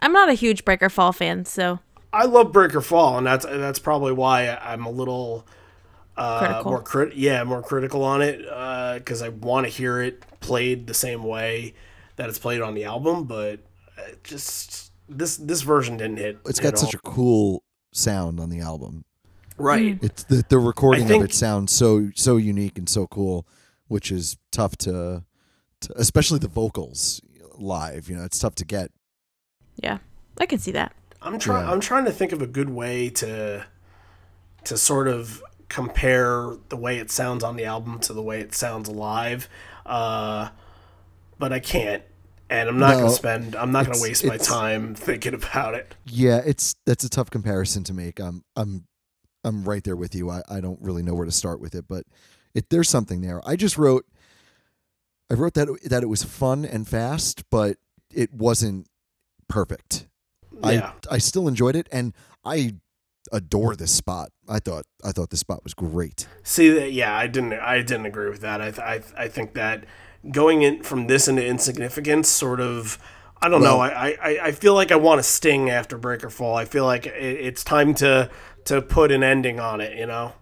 I'm not a huge Breakerfall fan, so I love Breakerfall, and that's that's probably why I'm a little uh, Critical. more crit yeah more critical on it uh, because I want to hear it played the same way that it's played on the album, but uh, just this this version didn't hit. It's got such a cool sound on the album. right. Mm. It's the the recording I think- of it sounds so so unique and so cool, which is tough to, to especially the vocals live. You know, it's tough to get. Yeah, I can see that. I'm trying. Yeah. I'm trying to think of a good way to to sort of compare the way it sounds on the album to the way it sounds live, uh, but I can't. And I'm not No, gonna spend. I'm not gonna waste my time thinking about it. Yeah, it's that's a tough comparison to make. I'm I'm I'm right there with you. I, I don't really know where to start with it, but it there's something there. I just wrote I wrote that that it was fun and fast, but it wasn't perfect. Yeah. I I still enjoyed it and I adore this spot. I thought I thought this spot was great. See, yeah, I didn't. I didn't agree with that. I, th- I, I think that going in from this into insignificance, sort of. I don't know. I, I, I feel like I want to sting after Breakerfall. I feel like it, it's time to to put an ending on it. You know.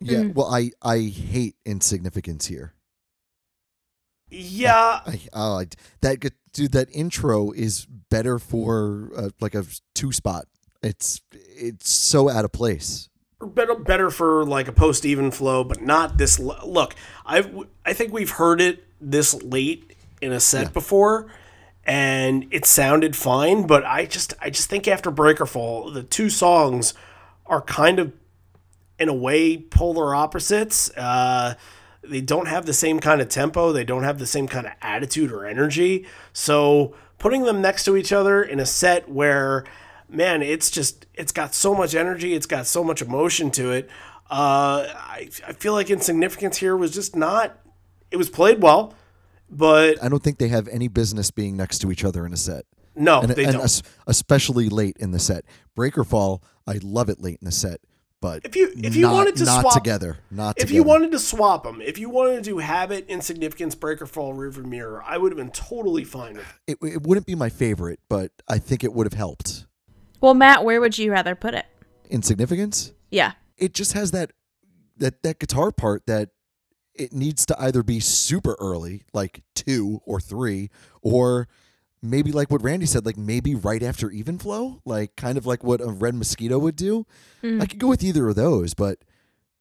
Yeah, Mm. well I I hate insignificance here. Yeah. I, oh, I that dude that intro is better for uh, like a two spot It's it's so out of place. better better for like a post even flow, but not this. l- Look, I I think we've heard it this late in a set before, and it sounded fine. But I just I just think after Breakerfall, the two songs are kind of in a way polar opposites. Uh, they don't have the same kind of tempo. They don't have the same kind of attitude or energy. So putting them next to each other in a set where, man, it's just it's got so much energy. It's got so much emotion to it. Uh, I I feel like insignificance here was just not. It was played well, but I don't think they have any business being next to each other in a set. no, and, they and don't. especially late in the set. breaker fall I love it late in the set, but If you- if you not, wanted to not swap- together, not if together. you wanted to swap them, if you wanted to do Habit, Insignificance, breaker, fall, Rearview Mirror, I would have been totally fine with it. it, it wouldn't be my favorite, but I think it would have helped. Well, Matt, where would you rather put it? Insignificance. Yeah. It just has that that that guitar part that it needs to either be super early, like two or three, or maybe like what Randy said, like maybe right after even flow, like kind of like what a red mosquito would do. I could go with either of those, but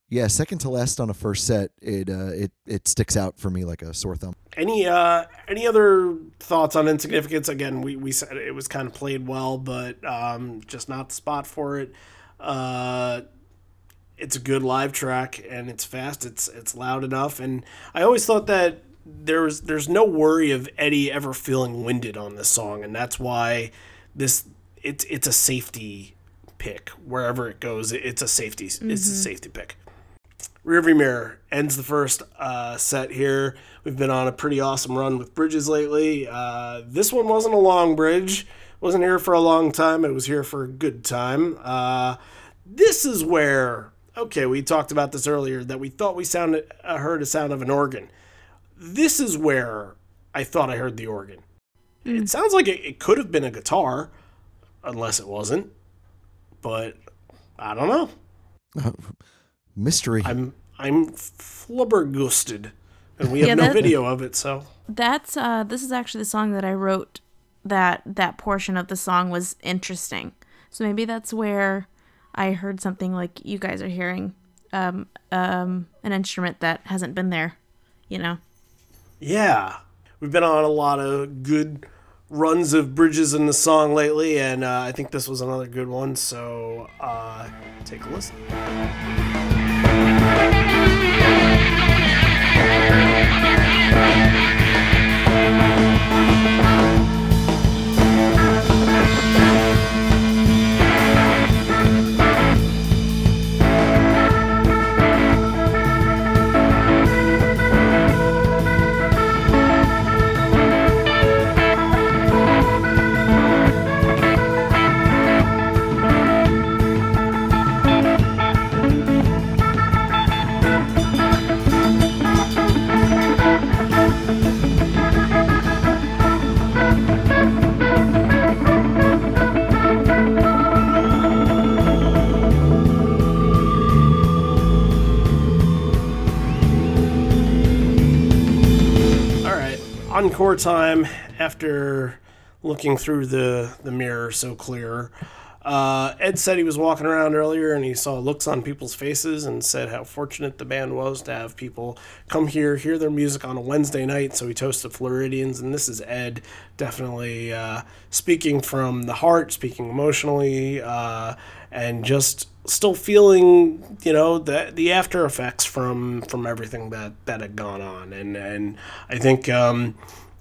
yeah, second to last on a first set, it uh, it it sticks out for me like a sore thumb. Any uh any other thoughts on insignificance? Again, we, we said it was kind of played well, but um, just not the spot for it. Uh, it's a good live track and it's fast. It's it's loud enough, and I always thought that there's there's no worry of Eddie ever feeling winded on this song, and that's why this it's it's a safety pick wherever it goes. It's a safety it's a safety pick. Rearview Mirror ends the first uh, set here. We've been on a pretty awesome run with bridges lately. Uh, this one wasn't a long bridge. Wasn't here for a long time. It was here for a good time. Uh, this is where okay, we talked about this earlier that we thought we sounded uh, heard a sound of an organ. This is where I thought I heard the organ. It sounds like it, it could have been a guitar, unless it wasn't. But I don't know. Mystery. I'm I'm flubbergusted, and we have Yeah, no video of it. So That's uh this is actually the song that I wrote that that portion of the song was interesting. So maybe that's where I heard something like you guys are hearing um um an instrument that hasn't been there, you know. Yeah, we've been on a lot of good runs of bridges in the song lately, and uh, I think this was another good one. So uh, take a listen. Right, encore time after looking through the, the mirror so clear. Uh, Ed said he was walking around earlier and he saw looks on people's faces and said how fortunate the band was to have people come here, hear their music on a Wednesday night. So he toasted Floridians, and this is Ed definitely uh, speaking from the heart, speaking emotionally, uh, and just still feeling you know the the after effects from from everything that that had gone on. And and I think um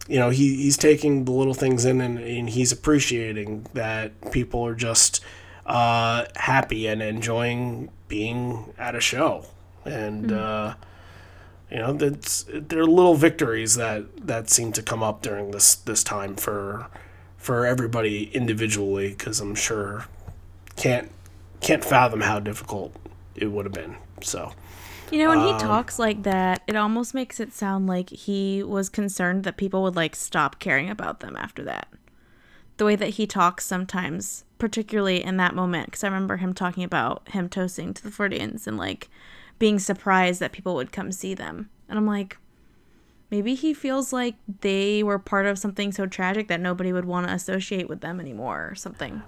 you know he he's taking the little things in and, and he's appreciating that people are just uh happy and enjoying being at a show. And uh you know that's there are little victories that that seem to come up during this this time for for everybody individually because I'm sure can't can't fathom how difficult it would have been. So You know, when he um, talks like that, it almost makes it sound like he was concerned that people would like stop caring about them after that. The way that he talks sometimes, particularly in that moment, because I remember him talking about him toasting to the Floridians and like being surprised that people would come see them. And I'm like, maybe he feels like they were part of something so tragic that nobody would want to associate with them anymore or something.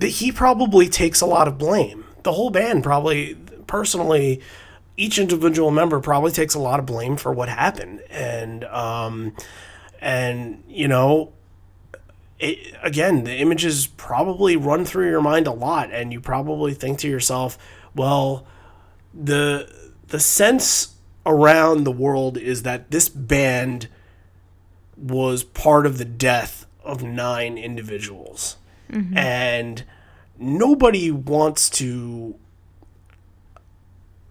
He probably takes a lot of blame. The whole band probably, personally, each individual member probably takes a lot of blame for what happened, and um, and you know, it, again, the images probably run through your mind a lot, and you probably think to yourself, well, the the sense around the world is that this band was part of the death of nine individuals. Mm-hmm. And nobody wants to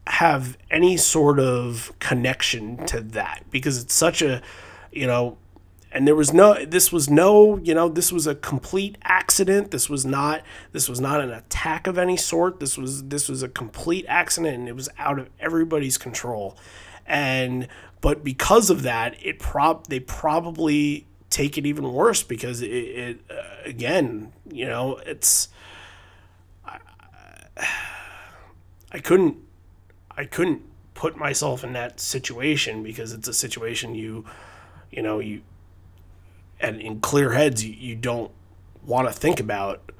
have any sort of connection to that because it's such a, you know, and there was no this was no you know this was a complete accident. This was not this was not an attack of any sort. This was this was a complete accident and it was out of everybody's control. And but because of that it prob they probably take it even worse because it, it uh, again you know it's I, I couldn't I couldn't put myself in that situation because it's a situation you you know you and in clear heads you, you don't want to think about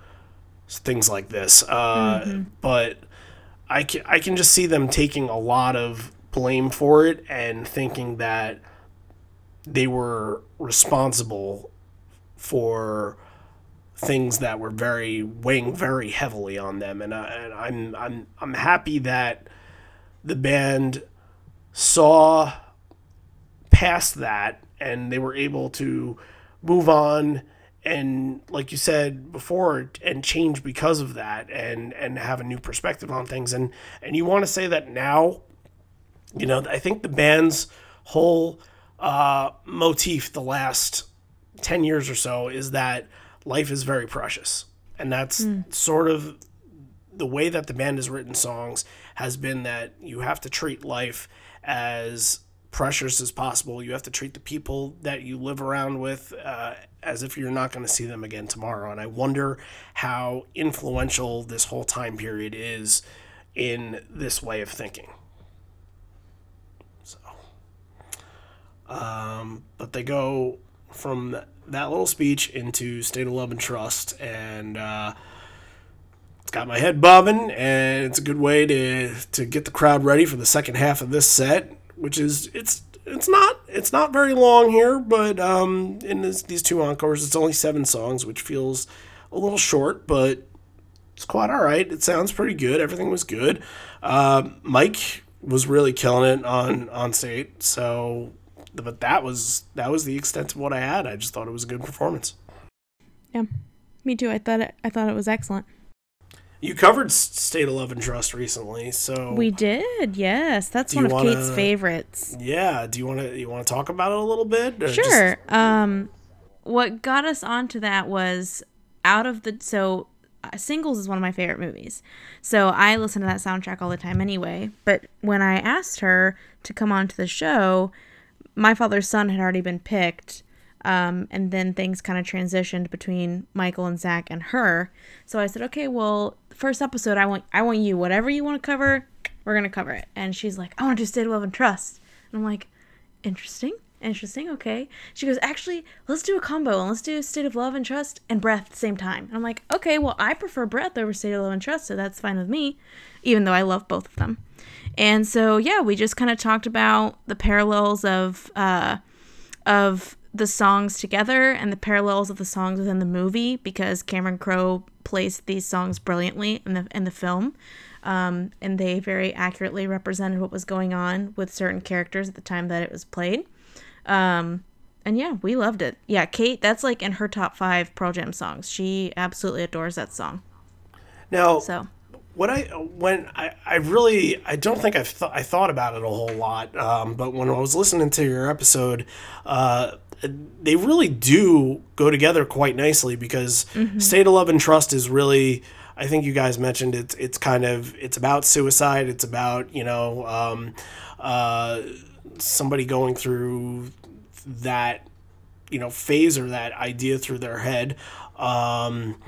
things like this uh, but I can, I can just see them taking a lot of blame for it and thinking that they were responsible for things that were very weighing very heavily on them. And, I, and I'm I'm I'm happy that the band saw past that and they were able to move on and like you said before and change because of that and and have a new perspective on things. And and you want to say that now? You know i think the band's whole uh, motif the last 10 years or so is that life is very precious and that's sort of the way that the band has written songs has been that you have to treat life as precious as possible. You have to treat the people that you live around with uh, as if you're not going to see them again tomorrow. And I wonder how influential this whole time period is in this way of thinking. So, um, but they go from that little speech into State of Love and Trust, and uh, it's got my head bobbing, and it's a good way to to get the crowd ready for the second half of this set, which is it's it's not it's not very long here, but um, in this, these two encores, it's only seven songs, which feels a little short, but it's quite all right. It sounds pretty good. Everything was good. Uh, Mike was really killing it on on state, so but that was that was the extent of what I had. I just thought it was a good performance. Yeah, me too. I thought it. I thought it was excellent. You covered State of Love and Trust recently, so We did. Yes, that's one of Kate's wanna- favorites. yeah. Do you want to you want to talk about it a little bit? or just- Sure. Um, what got us onto that was out of the so uh, Singles is one of my favorite movies. So I listen to that soundtrack all the time anyway. But when I asked her to come on to the show, my father's son had already been picked. Um, and then things kind of transitioned between Michael and Zach and her. So I said, okay, well, first episode, I want I want you. Whatever you want to cover, we're gonna cover it. And she's like, I want to do State of Love and Trust. And I'm like, interesting, interesting, okay. She goes, actually, let's do a combo and let's do State of Love and Trust and Breath at the same time. And I'm like, okay, well, I prefer Breath over State of Love and Trust, so that's fine with me, even though I love both of them. And so yeah, we just kind of talked about the parallels of uh, of the songs together and the parallels of the songs within the movie because Cameron Crowe placed these songs brilliantly in the in the film. Um, and they very accurately represented what was going on with certain characters at the time that it was played. Um, and yeah, we loved it. Yeah, Kate, that's like in her top five Pearl Jam songs. She absolutely adores that song. Now, So what I when I, I really I don't think I've th- I thought about it a whole lot, um, but when I was listening to your episode, uh, they really do go together quite nicely because State of Love and Trust is really I think you guys mentioned it's it's kind of it's about suicide. It's about you know um, uh, somebody going through that you know phase or that idea through their head. Um,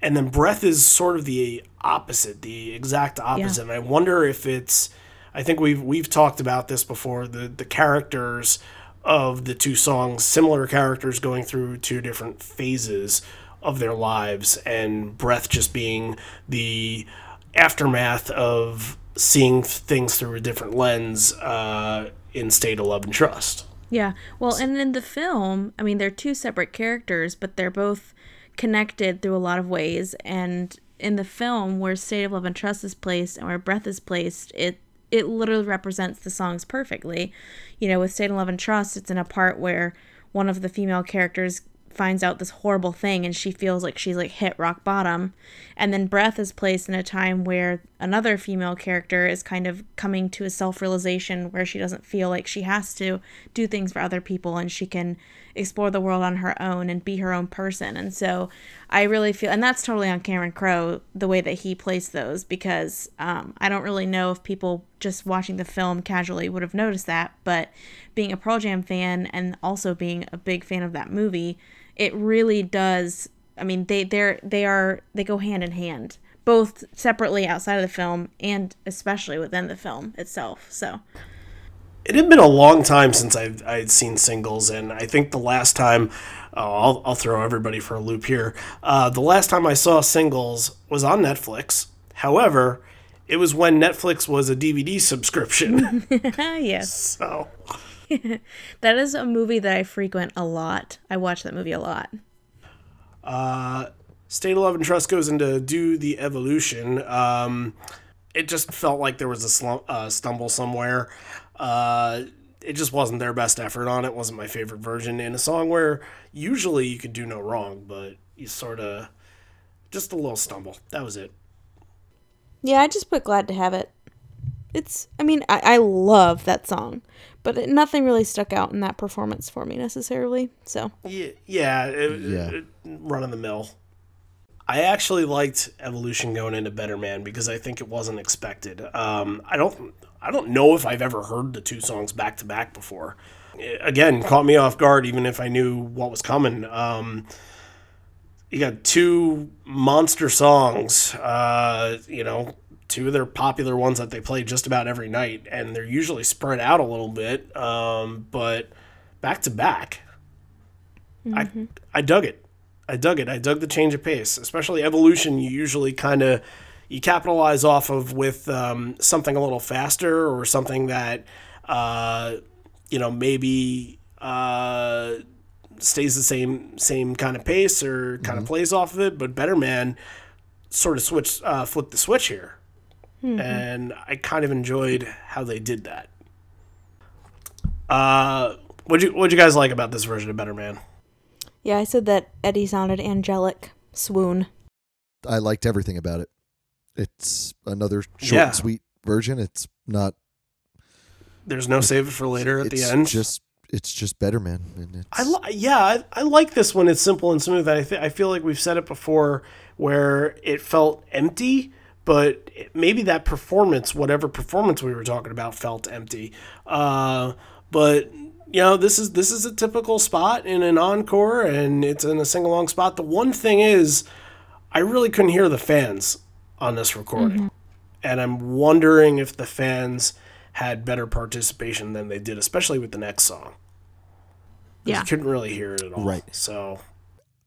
and then breath is sort of the opposite, the exact opposite. And I wonder if it's. I think we've we've talked about this before. The the characters of the two songs, similar characters going through two different phases of their lives, and breath just being the aftermath of seeing things through a different lens uh, in State of Love and Trust. Yeah. Well, and in the film, I mean, they're two separate characters, but they're both connected through a lot of ways. And in the film, where State of Love and Trust is placed and where Breath is placed, it it literally represents the songs perfectly. You know, with State of Love and Trust, it's in a part where one of the female characters finds out this horrible thing and she feels like she's like hit rock bottom. And then Breath is placed in a time where another female character is kind of coming to a self realization where she doesn't feel like she has to do things for other people and she can explore the world on her own and be her own person. And so I really feel, and that's totally on Cameron Crowe, the way that he placed those, because um, I don't really know if people just watching the film casually would have noticed that. But being a Pearl Jam fan and also being a big fan of that movie, it really does. I mean, they they're they are they go hand in hand, both separately outside of the film and especially within the film itself. So it had been a long time since I've I'd seen singles, and I think the last time oh, I'll I'll throw everybody for a loop here. Uh, the last time I saw singles was on Netflix. However, it was when Netflix was a DVD subscription. yes, so that is a movie that I frequent a lot. I watch that movie a lot. Uh, State of Love and Trust goes into Do the Evolution. Um, it just felt like there was a slum- uh, stumble somewhere. Uh, it just wasn't their best effort on it. wasn't my favorite version in a song where usually you could do no wrong, but you sort of just a little stumble. That was it. Yeah, I just put glad to have it. It's, I mean, I, I love that song, but it, nothing really stuck out in that performance for me necessarily. So Yeah, yeah, it, Yeah. it- run of the mill. I actually liked Evolution going into Better Man because I think it wasn't expected. Um, I don't, I don't know if I've ever heard the two songs back to back before. Eh, Again, caught me off guard, even if I knew what was coming. Um, you got two monster songs, uh, you know, two of their popular ones that they play just about every night, and they're usually spread out a little bit, um, but back to back. I I dug it. I dug it. I dug the change of pace, especially evolution. You usually kind of you capitalize off of with um, something a little faster or something that uh, you know maybe uh, stays the same same kind of pace or kind of plays off of it. But Better Man sort of switch uh, flipped the switch here, and I kind of enjoyed how they did that. Uh, what you what you guys like about this version of Better Man? Yeah, I said that Eddie sounded angelic. Swoon. I liked everything about it. It's another short Yeah. and sweet version. It's not. There's no save it for later at the it's end. Just it's just better, man. And it's, I li- yeah, I, I like this one. it's simple and smooth. I th- I feel like we've said it before, where it felt empty, but it- maybe that performance, whatever performance we were talking about, felt empty. Uh, but you know, this is this is a typical spot in an encore, and it's in a sing along spot. The one thing is, I really couldn't hear the fans on this recording, and I'm wondering if the fans had better participation than they did, especially with the next song Yeah. You couldn't really hear it at all. Right. So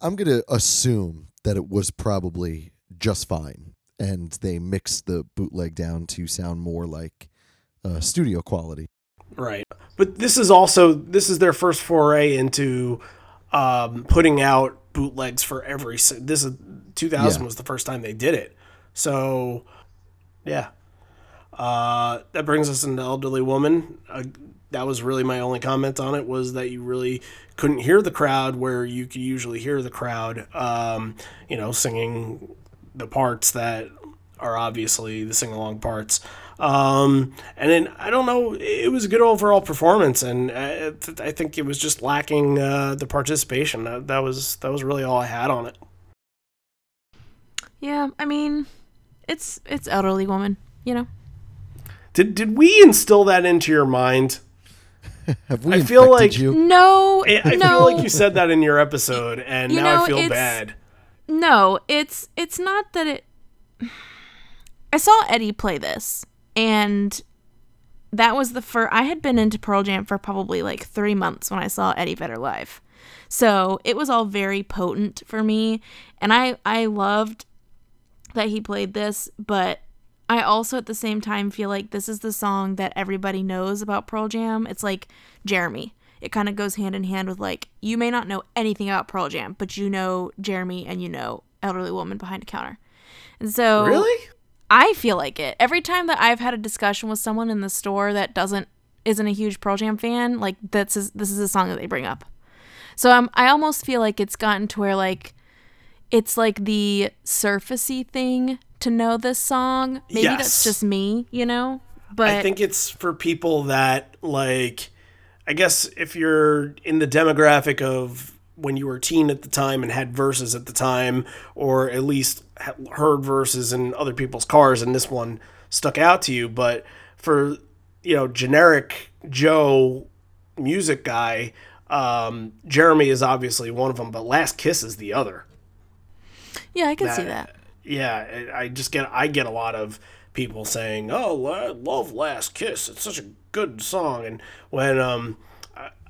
I'm gonna assume that it was probably just fine, and they mixed the bootleg down to sound more like uh, studio quality. Right. But this is also this is their first foray into um, putting out bootlegs for every. This is 2000 Yeah. was the first time they did it. So yeah. Uh, that brings us into Elderly Woman. Uh, that was really my only comment on it was that you really couldn't hear the crowd where you could usually hear the crowd, um, you know, singing the parts that are obviously the sing along parts. Um, and then I don't know, it was a good overall performance, and I, I think it was just lacking uh, the participation. That, that was that was really all I had on it. Yeah, I mean, it's it's elderly woman, you know. Did did we instill that into your mind? Have we I feel like- you? No, I, I no, feel like you said that in your episode, and You now know, I feel bad. no. It's it's not that it. I saw Eddie play this, and that was the first I had been into Pearl Jam for probably like 3 months when I saw Eddie Vedder live. So, it was all very potent for me and I I loved that he played this, but I also at the same time feel like this is the song that everybody knows about Pearl Jam. It's like Jeremy. It kind of goes hand in hand with like you may not know anything about Pearl Jam, but you know Jeremy and you know Elderly Woman Behind a Counter. And so Really? I feel like it. Every time that I've had a discussion with someone in the store that doesn't isn't a huge Pearl Jam fan, like that's is, this is a song that they bring up. So I'm I almost feel like it's gotten to where like it's like the surfacey thing to know this song. Maybe Yes. that's just me, you know? But I think it's for people that like I guess if you're in the demographic of when you were a teen at the time and had Vs. at the time or at least heard Vs. in other people's cars and this one stuck out to you but for you know generic Joe music guy um, Jeremy is obviously one of them but Last Kiss is the other yeah, I can see that. yeah, I I just get I get a lot of people saying, "Oh, I love Last Kiss. It's such a good song." And when um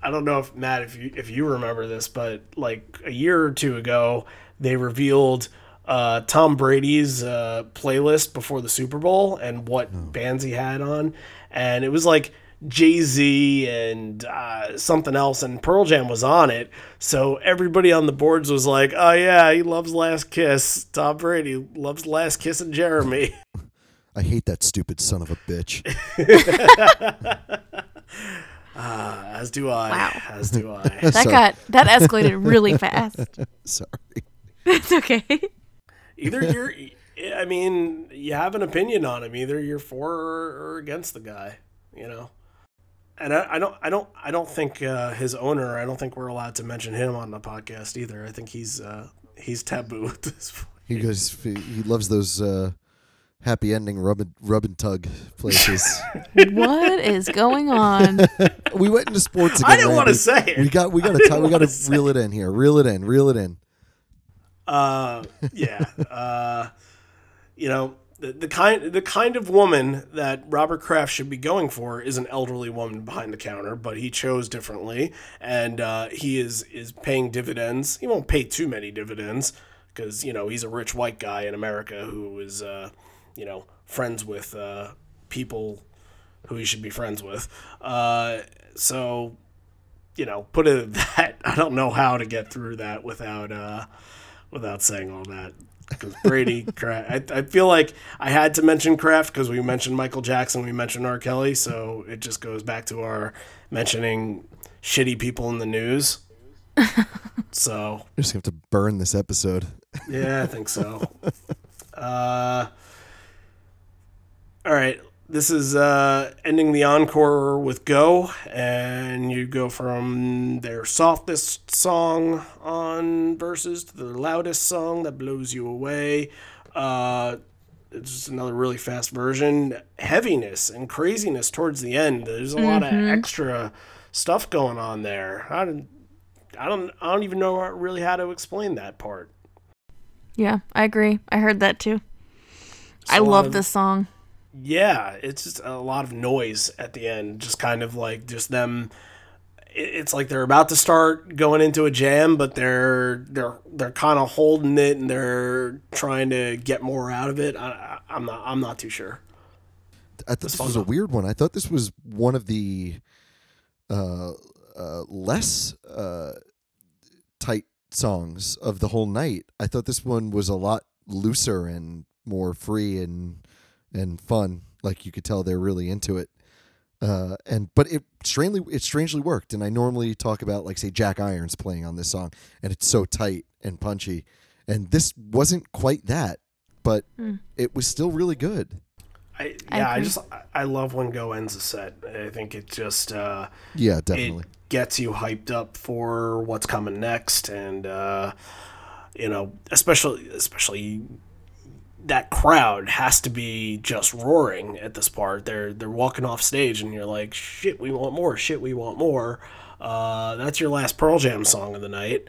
I, don't know if Matt if you if you remember this, but like a year or two ago, they revealed uh, Tom Brady's uh, playlist before the Super Bowl and what bands he had on, and it was like Jay Z and uh, something else, and Pearl Jam was on it. So everybody on the boards was like, "Oh yeah, he loves Last Kiss. Tom Brady loves Last Kiss and Jeremy." I hate that stupid son of a bitch. As do I. Wow. As do I. That Sorry. got that escalated really fast. Sorry. It's okay. Either you're, I mean, you have an opinion on him. Either you're for or, or against the guy. You know. And I, I don't, I don't, I don't think uh, his owner. I don't think we're allowed to mention him on the podcast either. I think he's uh, he's taboo at this point. He goes. He loves those uh, happy ending rub and, rub and tug places. what is going on? we went into sports again. I didn't want to say it. We got. We got to. We got wanna to say reel it in here. Reel it in. Reel it in. Uh, yeah. Uh, you know, the, the kind the kind of woman that Robert Kraft should be going for is an elderly woman behind the counter, but he chose differently, and uh, he is is paying dividends. He won't pay too many dividends because you know he's a rich white guy in America who is uh, you know friends with uh, people who he should be friends with. Uh, so you know, put it at that. I don't know how to get through that without uh, without saying all that. Because Brady, Kraft, I, I feel like I had to mention Kraft because we mentioned Michael Jackson, we mentioned R. Kelly, so it just goes back to our mentioning shitty people in the news. so We're just gonna have to burn this episode. yeah, I think so. uh, all right. This is uh, ending the encore with Go, and you go from their softest song on Vs. to the loudest song that blows you away. Uh, it's just another really fast version. Heaviness and craziness towards the end. There's a lot of extra stuff going on there. I don't, I don't, I don't even know really how to explain that part. Yeah, I agree. I heard that too. I a lot love of- this song. Yeah, it's just a lot of noise at the end, just kind of like just them. It's like they're about to start going into a jam, but they're they're they're kind of holding it and they're trying to get more out of it. I, I'm not I'm not too sure. I thought this was a weird one. I thought this was one of the uh, uh, less uh, tight songs of the whole night. I thought this one was a lot looser and more free and and fun. Like you could tell they're really into it. Uh, and but it strangely it strangely worked. And I normally talk about like say Jack Irons playing on this song, and it's so tight and punchy. And this wasn't quite that, but it was still really good. I, I yeah, I, agree. just I love when Go ends a set. I think it just uh, Yeah, it definitely. gets you hyped up for what's coming next and uh, you know especially especially that crowd has to be just roaring at this part. They're they're walking off stage and you're like shit we want more. Shit we want more. Uh, that's your last pearl jam song of the night.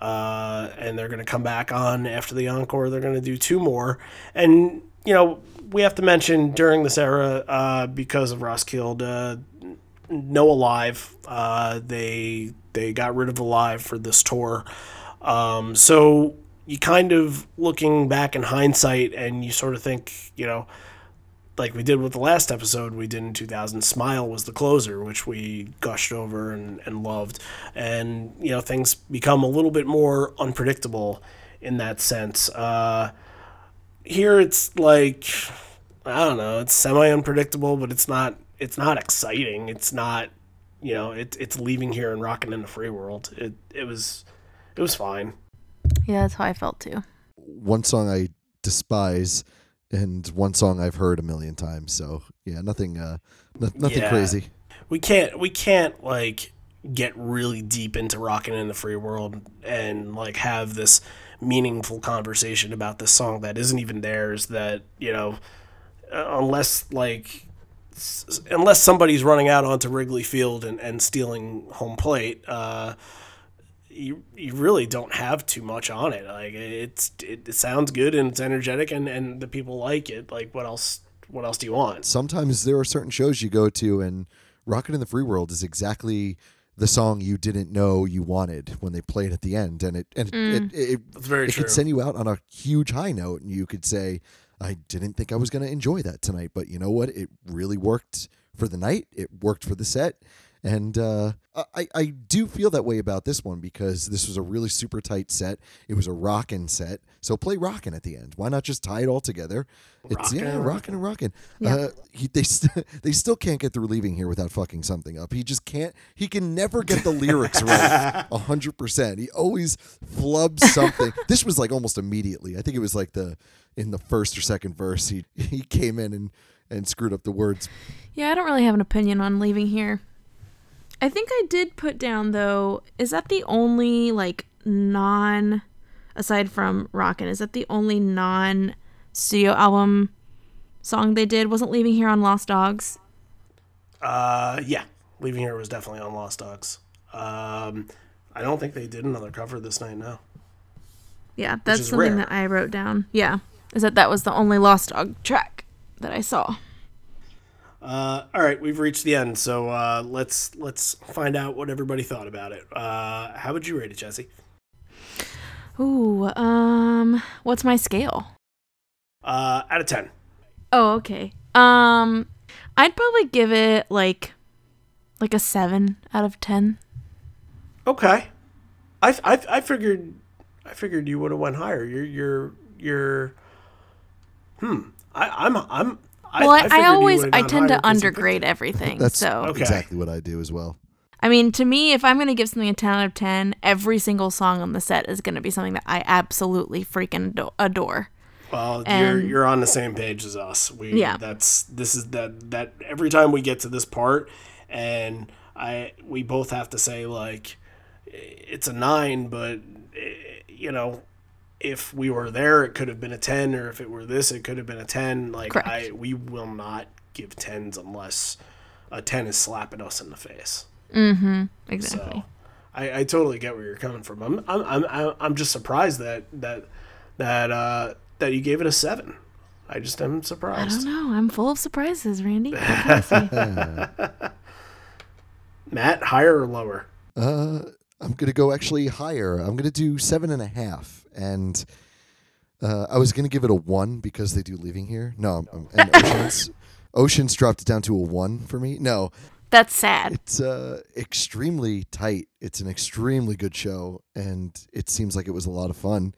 Uh, and they're going to come back on after the encore. They're going to do two more, and you know we have to mention during this era uh, because of Roskilde, uh, no Alive. Uh, they they got rid of Alive for this tour, um, so you kind of looking back in hindsight, and you sort of think, you know, like we did with the last episode we did in 2000 smile was the closer which we gushed over and, and loved. And you know things become a little bit more unpredictable in that sense. Uh, here it's like i don't know it's semi unpredictable but it's not it's not exciting. It's not you know it, it's leaving here and rocking in the free world. It, it was it was fine Yeah, that's how I felt too. One song I despise, and one song I've heard a million times. So yeah, nothing, uh, no, nothing Yeah. crazy. we can't we can't like get really deep into rocking in the free world and like have this meaningful conversation about this song that isn't even theirs that you know uh, unless like unless somebody's running out onto Wrigley Field and, and stealing home plate uh you, you really don't have too much on it like it's it, it sounds good and it's energetic and and the people like it like what else what else do you want Sometimes there are certain shows you go to, and "Rockin' in the Free World" is exactly the song you didn't know you wanted when they played it at the end, and it and it, mm. it, it, That's very it true. could send you out on a huge high note, and you could say, "I didn't think I was going to enjoy that tonight, but you know what? It really worked for the night. It worked for the set." And uh, I, I do feel that way about this one because this was a really super tight set. It was a rockin' set. So play rockin' at the end. Why not just tie it all together? It's Rockin' yeah, rockin' and rockin'. Uh, he, they st- they still can't get through leaving here without fucking something up. He just can't. He can never get the lyrics right. A hundred percent. He always flubs something. this was like almost immediately. I think it was like the in the first or second verse. He he came in and and screwed up the words. Yeah, I don't really have an opinion on leaving here. I think I did put down though, is that the only like non aside from Rockin', is that the only non studio album song they did? Wasn't Leaving Here on Lost Dogs? Uh, yeah, Leaving Here was definitely on Lost Dogs. Um, I don't think they did another cover this night. No. Yeah, that's something rare. that I wrote down. Yeah. Is that that was the only Lost Dog track that I saw. Uh, all right, we've reached the end, so uh, let's let's find out what everybody thought about it. Uh, how would you rate it, Jesse? Ooh, um what's my scale? Uh, out of ten. Oh, okay. Um I'd probably give it like like a 7 out of 10. Okay. I, I, I figured I figured you would have went higher. You're you're you're. Hmm. I, I'm I'm. Well, I, figured I, always I tend to higher 'cause you picked undergrade it. everything. That's so Okay. exactly what I do as well. I mean, to me, if I'm gonna give something a 10 out of 10, every single song on the set is gonna be something that I absolutely freaking adore. Well, you're you're on the same page as us. We Yeah. that's this is that that every time we get to this part and I we both have to say like it's a 9 but eh, you know if we were there it could have been a 10 or if it were this it could have been a 10 like Correct. I we will not give 10s unless a 10 is slapping us in the face. Exactly. So I, I totally get where you're coming from. I'm I'm I'm I'm- I'm just surprised that that that uh that you gave it a seven. I just am surprised. I don't know. I'm full of surprises, Randy. What can I say? Matt, higher or lower? Uh, I'm gonna go actually higher. I'm gonna do seven and a half, and uh, I was gonna give it a one because they do leaving here. No, um, and Oceans, Oceans dropped it down to a one for me. No, That's sad. it's uh, extremely tight. It's an extremely good show, and it seems like it was a lot of fun.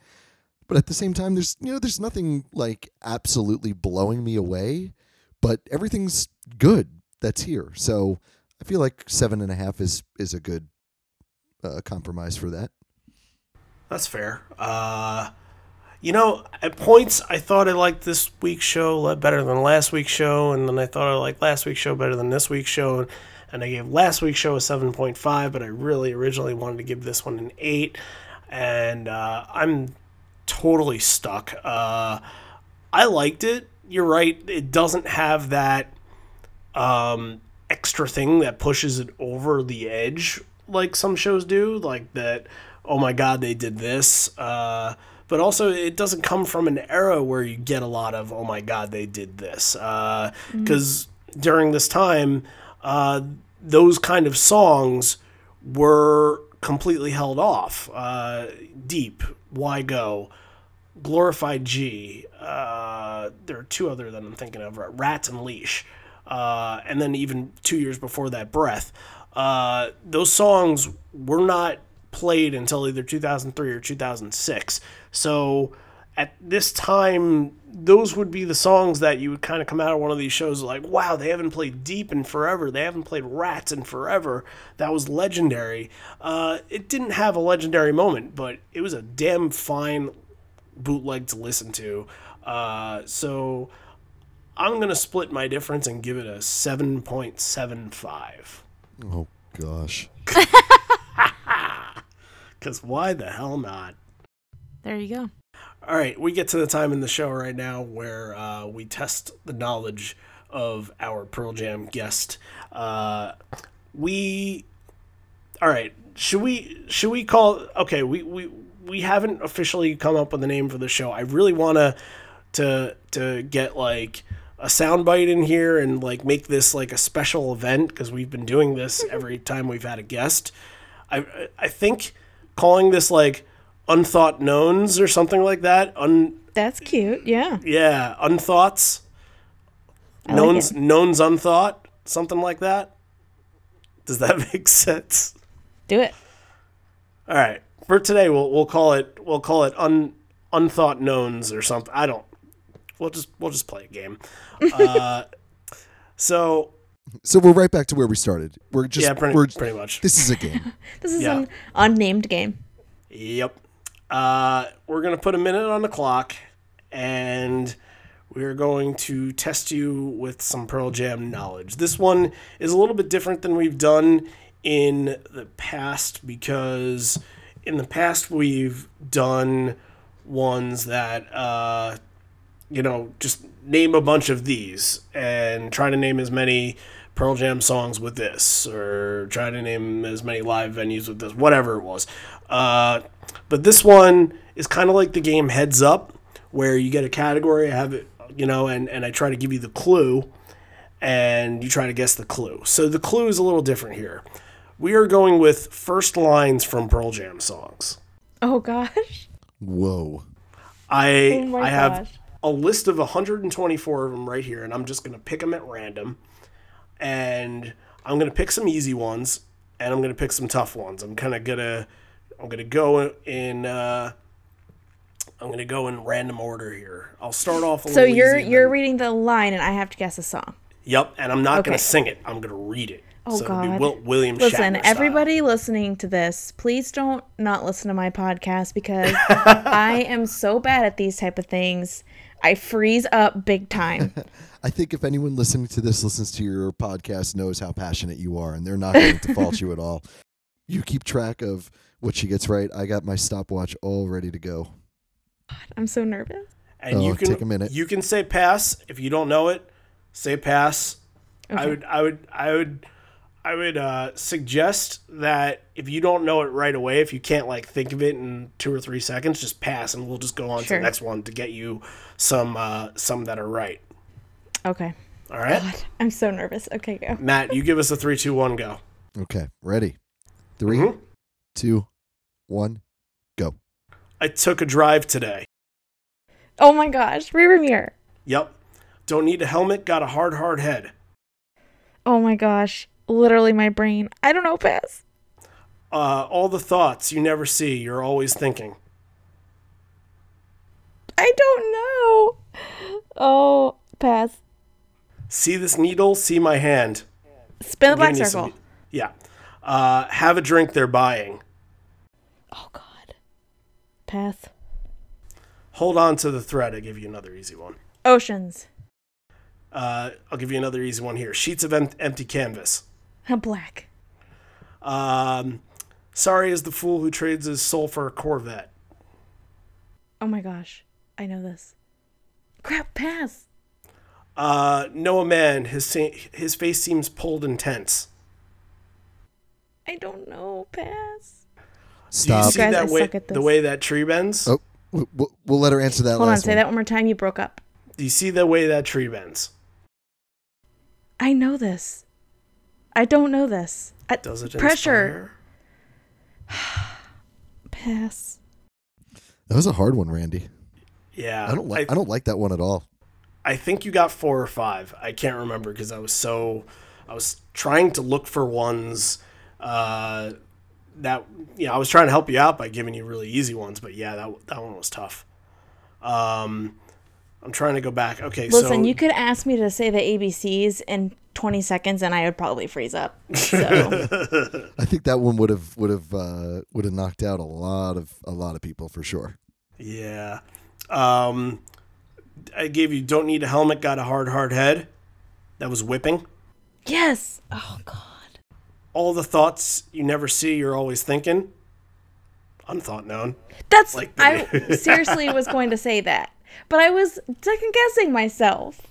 But at the same time, there's you know there's nothing like absolutely blowing me away, but everything's good that's here. So I feel like seven and a half is is a good uh, compromise for that. That's fair. Uh, you know, at points I thought I liked this week's show better than last week's show, and then I thought I liked last week's show better than this week's show, and I gave last week's show a seven point five, but I really originally wanted to give this one an eight, and uh, I'm totally stuck. Uh, I liked it. You're right. It doesn't have that um, extra thing that pushes it over the edge like some shows do, like that oh my god, they did this. Uh, but also, it doesn't come from an era where you get a lot of oh my god, they did this. Because during this time, uh, those kind of songs were completely held off. Uh, Deep, Why Go, Glorified G. Uh, there are two other that I'm thinking of: Rats and Leash, uh, and then even two years before that, Breath. Uh, those songs were not played until either 2003 or 2006. So at this time, those would be the songs that you would kind of come out of one of these shows like, wow, they haven't played Deep in forever. They haven't played Rats in forever. That was legendary. Uh, it didn't have a legendary moment, but it was a damn fine bootleg to listen to. Uh, so I'm going to split my difference and give it a 7.75. Oh gosh. Because why the hell not? There you go. All right, we get to the time in the show right now where uh, we test the knowledge of our Pearl Jam guest. Uh, we, all right, should we should we call? Okay, we we we haven't officially come up with a name for the show. I really want to to to get like a soundbite in here and like make this like a special event because we've been doing this every time we've had a guest. I I think calling this like unthought knowns or something like that. Un That's cute. Yeah. yeah, unthoughts. I like knowns it. knowns unthought, something like that. Does that make sense? Do it. All right. For today we'll we'll call it we'll call it un unthought knowns or something. I don't we'll just we'll just play a game. Uh so So we're right back to where we started. We're just yeah, pretty, we're pretty much. this is a game. This is Yeah. an unnamed game. Yep. Uh, we're going to put a minute on the clock and we're going to test you with some Pearl Jam knowledge. This one is a little bit different than we've done in the past because in the past we've done ones that, uh, you know, just name a bunch of these and try to name as many Pearl Jam songs with this, or try to name as many live venues with this, whatever it was. Uh, but this one is kind of like the game Heads Up, where you get a category, I have it, you know, and, and I try to give you the clue, and you try to guess the clue. So the clue is a little different here. We are going with first lines from Pearl Jam songs. Oh gosh. Whoa. I Oh I have gosh. a list of 124 of them right here, and I'm just gonna pick them at random, and I'm gonna pick some easy ones, and I'm gonna pick some tough ones. I'm kind of gonna I'm gonna go in uh, I'm gonna go in random order here. I'll start off. A So little you're you're then- reading the line and I have to guess a song. Yep, and I'm not gonna sing it. I'm gonna read it. Oh so God. Wil- William. Listen, Shatner style. everybody listening to this, please don't not listen to my podcast because I am so bad at these type of things. I freeze up big time. I think if anyone listening to this listens to your podcast knows how passionate you are and they're not going to fault you at all. You keep track of what she gets right. I got my stopwatch all ready to go. God, I'm so nervous. and Oh, you can take a minute. You can say pass if you don't know it. Say pass. I would I would I would I would uh, suggest that if you don't know it right away, if you can't like think of it in two or three seconds, just pass, and we'll just go on to the next one to get you some uh, some that are right. Okay. All right, I'm so nervous. Okay, go. Matt, you give us a three, two, one, go. Okay, ready. 3 Mhm. two, one, go. I took a drive today. Oh my gosh, rear mirror. Yep. Don't need a helmet. Got a hard, hard head. Oh my gosh, literally my brain. I don't know, pass. Uh, all the thoughts you never see. You're always thinking. I don't know. Oh, pass. See this needle? See my hand. Spin the black circle. some- yeah. Uh, have a drink they're buying. Oh god. Pass. Hold on to the thread. I give you another easy one. Oceans. Uh, I'll give you another easy one here. Sheets of em- empty canvas. A black. Um, sorry is the fool who trades his soul for a Corvette. Oh my gosh. I know this. Crap, pass. Uh, know a man. His sa- his face seems pulled and tense. I don't know, pass. Do you Stop. see Guys, that I way, suck at the this. way that tree bends? Oh, w- w- we'll let her answer that Hold on, last say one. that one more time. You broke up. Do you see the way that tree bends? I know this. I don't know this. I, Does it pressure? inspire? Pass. That was a hard one, Randy. Yeah. I don't like. I, don't like that one at all. I think you got four or five. I can't remember because I was so I was trying to look for ones uh, that you know I was trying to help you out by giving you really easy ones, but yeah, that that one was tough. Um, I'm trying to go back. Okay, Listen, so you could ask me to say the ABCs in 20 seconds and I would probably freeze up. So, I think that one would have would have uh, would have knocked out a lot of a lot of people for sure. yeah, um, I gave you don't need a helmet, got a hard hard head. That was whipping. yes. Oh, God. All the thoughts you never see, you're always thinking. Unthought known. That's, Like the- I seriously was going to say that, but I was second guessing myself.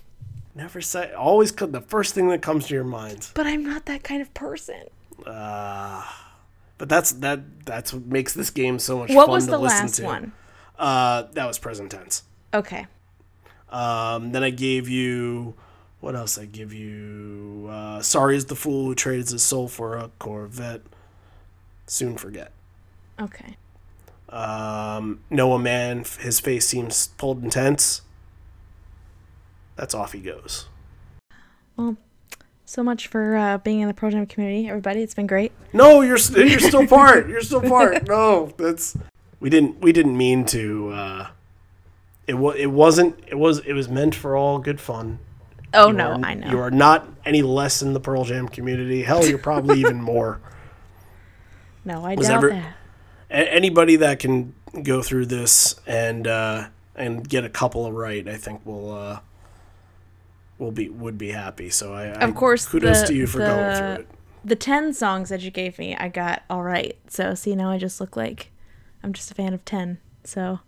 Never say. Always the first thing that comes to your mind. But I'm not that kind of person. But that's that. That's what makes this game so much What fun was to the listen last to. one? Uh, that was present tense. Okay. Um, then I gave you. What else? I give you. Uh, Sorry is the fool who trades his soul for a Corvette. Soon forget. Okay. Um, know a man. His face seems pulled intense. That's off he goes. Well, so much for uh, being in the Pearl Jam community, everybody. It's been great. No, you're st- you're still part. You're still part. No, that's we didn't we didn't mean to. Uh, it was it wasn't it was it was meant for all good fun. Oh, You no, are- I know. You are not any less in the Pearl Jam community. Hell, you're probably even more. No, I Was doubt ever- that. A- anybody that can go through this and uh, and get a couple of right, I think will uh, will be would be happy. So I, I Of course, kudos the- to you for going through it. The 10 songs that you gave me, I got all right. So, see, now I just look like I'm just a fan of 10. So,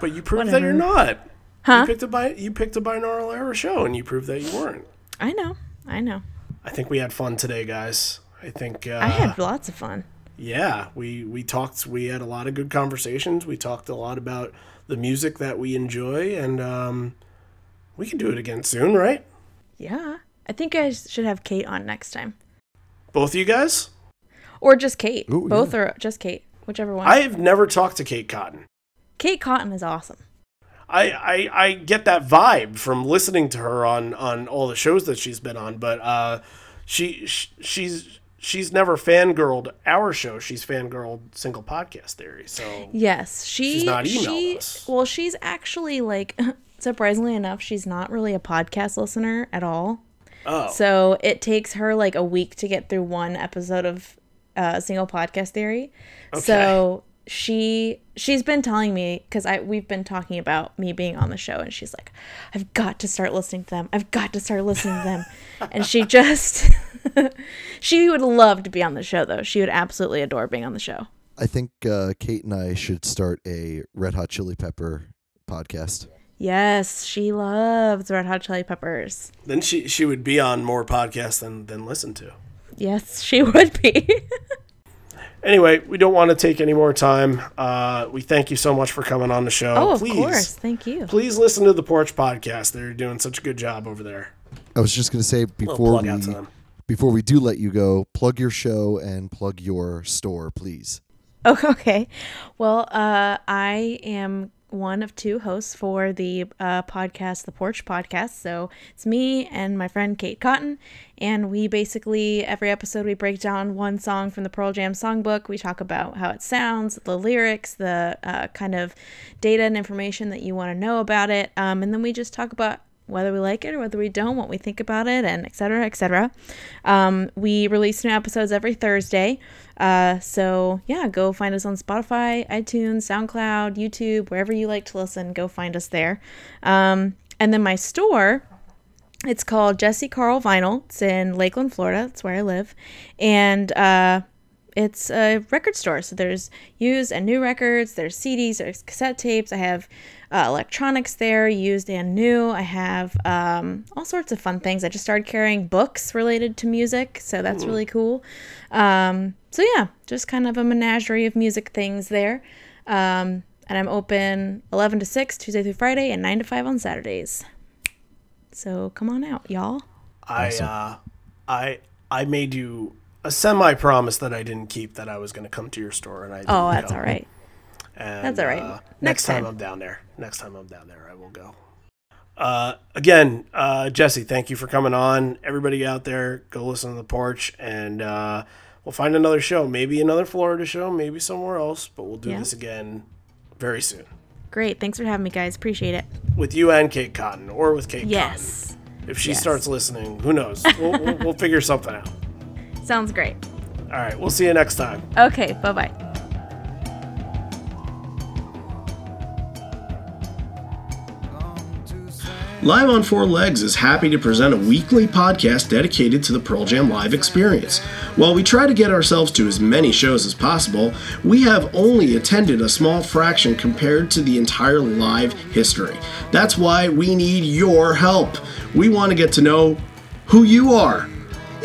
But you proved that you're not. Huh? You picked a bi- you picked a Binaural era show, and you proved that you weren't. I know. I know. I think we had fun today, guys. I think uh, I had lots of fun. yeah, we we talked. We had a lot of good conversations. We talked a lot about the music that we enjoy, and um, we can do it again soon, right? Yeah. I think I should have Kate on next time. Both of you guys. Or just Kate. Ooh, Both or just Kate. Whichever one. I have never talked to Kate Cotton. Kate Cotton is awesome. I, I, I get that vibe from listening to her on, on all the shows that she's been on, but uh, she, sh she's she's never fangirled our show. She's fangirled single podcast theory. So Yes, she. She's not emailed she, us. Well, she's actually like, surprisingly enough, she's not really a podcast listener at all. oh So it takes her like a week to get through one episode of uh, single podcast theory. So she she's been telling me because I we've been talking about me being on the show, and she's like, I've got to start listening to them. I've got to start listening to them. and she just she would love to be on the show though. She would absolutely adore being on the show. I think uh, Kate and I should start a Red Hot Chili Pepper podcast. Yes, she loves Red Hot Chili Peppers. then she she would be on more podcasts than than listen to. Yes, she would be. Anyway, we don't want to take any more time. Uh, we thank you so much for coming on the show. oh, of please, course. Thank you. please listen to the Porch Podcast. They're doing such a good job over there. I was just going to say before we out to them. before we do let you go, plug your show and plug your store, please. Oh, okay. Well, uh, I am one of two hosts for the uh, podcast, the Porch Podcast. So it's me and my friend Kate Cotton, and we basically every episode we break down one song from the Pearl Jam songbook. We talk about how it sounds, the lyrics, the uh, kind of data and information that you want to know about it, um, and then we just talk about whether we like it or whether we don't, what we think about it, and et cetera, et cetera. Um, we release new episodes every Thursday. Uh, so, yeah, go find us on Spotify, iTunes, SoundCloud, YouTube, wherever you like to listen, go find us there. Um, and then my store, it's called Jesse Carl Vinyl. It's in Lakeland, Florida. That's where I live. And uh, it's a record store. So there's used and new records, there's CDs, there's cassette tapes. I have uh, electronics there, used and new. I have um, all sorts of fun things. I just started carrying books related to music, so that's really cool. Um, so yeah, just kind of a menagerie of music things there. Um, and I'm open 11 to 6 Tuesday through Friday and 9 to 5 on Saturdays. So come on out, y'all. I uh, I I made you a semi promise that I didn't keep that I was going to come to your store and I didn't Oh, that's go. all right. And, That's all right. uh, Next next time, time. I'm down there. Next time I'm down there, I will go. Uh, again, uh, Jesse, thank you for coming on. Everybody out there, go listen to the porch, and uh, we'll find another show. Maybe another Florida show, maybe somewhere else, but we'll do Yeah. this again very soon Great. Thanks for having me, guys. Appreciate it. with you and Kate Cotton, or with Kate Yes. Cotton. If she Yes. starts listening, who knows? We'll, we'll, we'll figure something out. Sounds great. All right, we'll see you next time. Okay. Bye bye. Live on Four Legs is happy to present a weekly podcast dedicated to the Pearl Jam live experience. While we try to get ourselves to as many shows as possible, we have only attended a small fraction compared to the entire live history. That's why we need your help. We want to get to know who you are.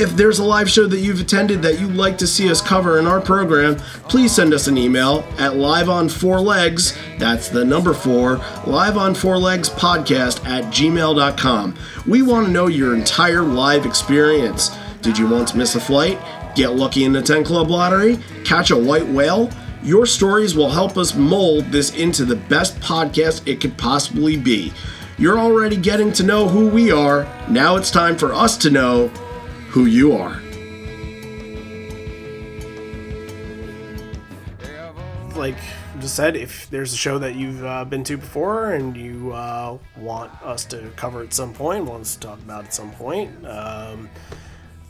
If there's a live show that you've attended that you'd like to see us cover in our program, please send us an email at live on four legs, that's the number four, live on four legs podcast at gmail.com. We want to know your entire live experience. Did you once miss a flight? Get lucky in the 10 Club lottery? Catch a white whale? Your stories will help us mold this into the best podcast it could possibly be. You're already getting to know who we are. Now it's time for us to know who you are. like just said, if there's a show that you've uh, been to before and you uh, want us to cover at some point, want us to talk about at some point, um,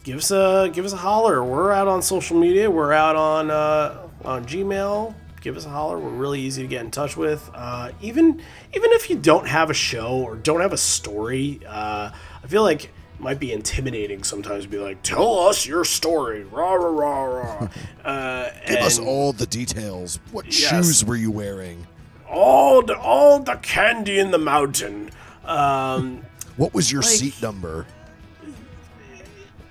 give us a give us a holler. We're out on social media. We're out on uh, on Gmail. Give us a holler. We're really easy to get in touch with. Uh, even even if you don't have a show or don't have a story, uh, I feel like might be intimidating sometimes to be like, tell us your story. Rah rah rah rah. Uh, Give us all the details. What Yes. shoes were you wearing? all the all the candy in the mountain. Um, What was your Like- seat number?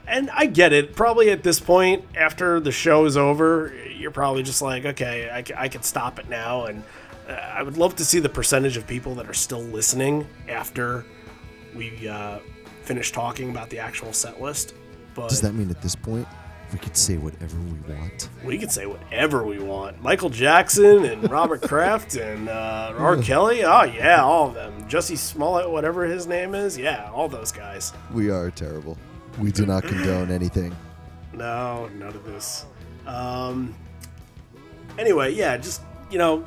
and I get it. Probably at this point, after the show is over, you're probably just like, okay, I, I can stop it now. And uh, I would love to see the percentage of people that are still listening after we uh, finish talking about the actual set list. But Does that mean at this point we could say whatever we want? we could say whatever we want. Michael Jackson and Robert Kraft and uh, R. Kelly. Oh yeah, all of them. Jesse Smollett, whatever his name is. Yeah, all those guys. We are terrible. We do not condone anything. No, none of this. Um, anyway, yeah, just you know,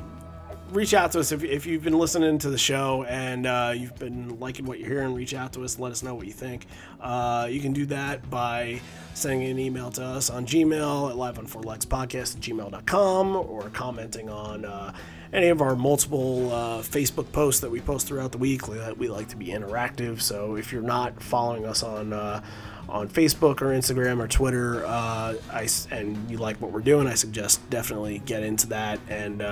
reach out to us if, if you've been listening to the show and uh, you've been liking what you're hearing. Reach out to us, let us know what you think. Uh, you can do that by sending an email to us on Gmail at live on four legs podcast at gmail.com or commenting on. Uh, any of our multiple uh, Facebook posts that we post throughout the week, we, like to be interactive. So if you're not following us on uh, on Facebook or Instagram or Twitter, uh, I and you like what we're doing, I suggest definitely get into that. And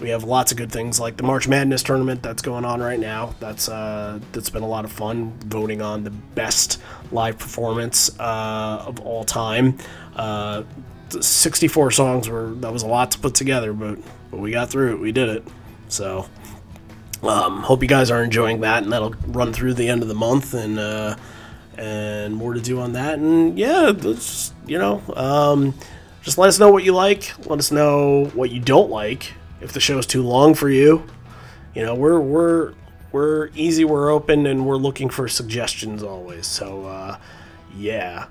we have lots of good things like the March Madness tournament that's going on right now. That's uh, that's been a lot of fun voting on the best live performance uh, of all time. Uh, 64 songs were that was a lot to put together, but but we got through it. We did it. So um, hope you guys are enjoying that, and that'll run through the end of the month, and uh, and more to do on that. And yeah, let's you know, um, just let us know what you like. Let us know what you don't like. If the show's too long for you, you know, we're we're we're easy, we're open, and we're looking for suggestions always. So uh, yeah.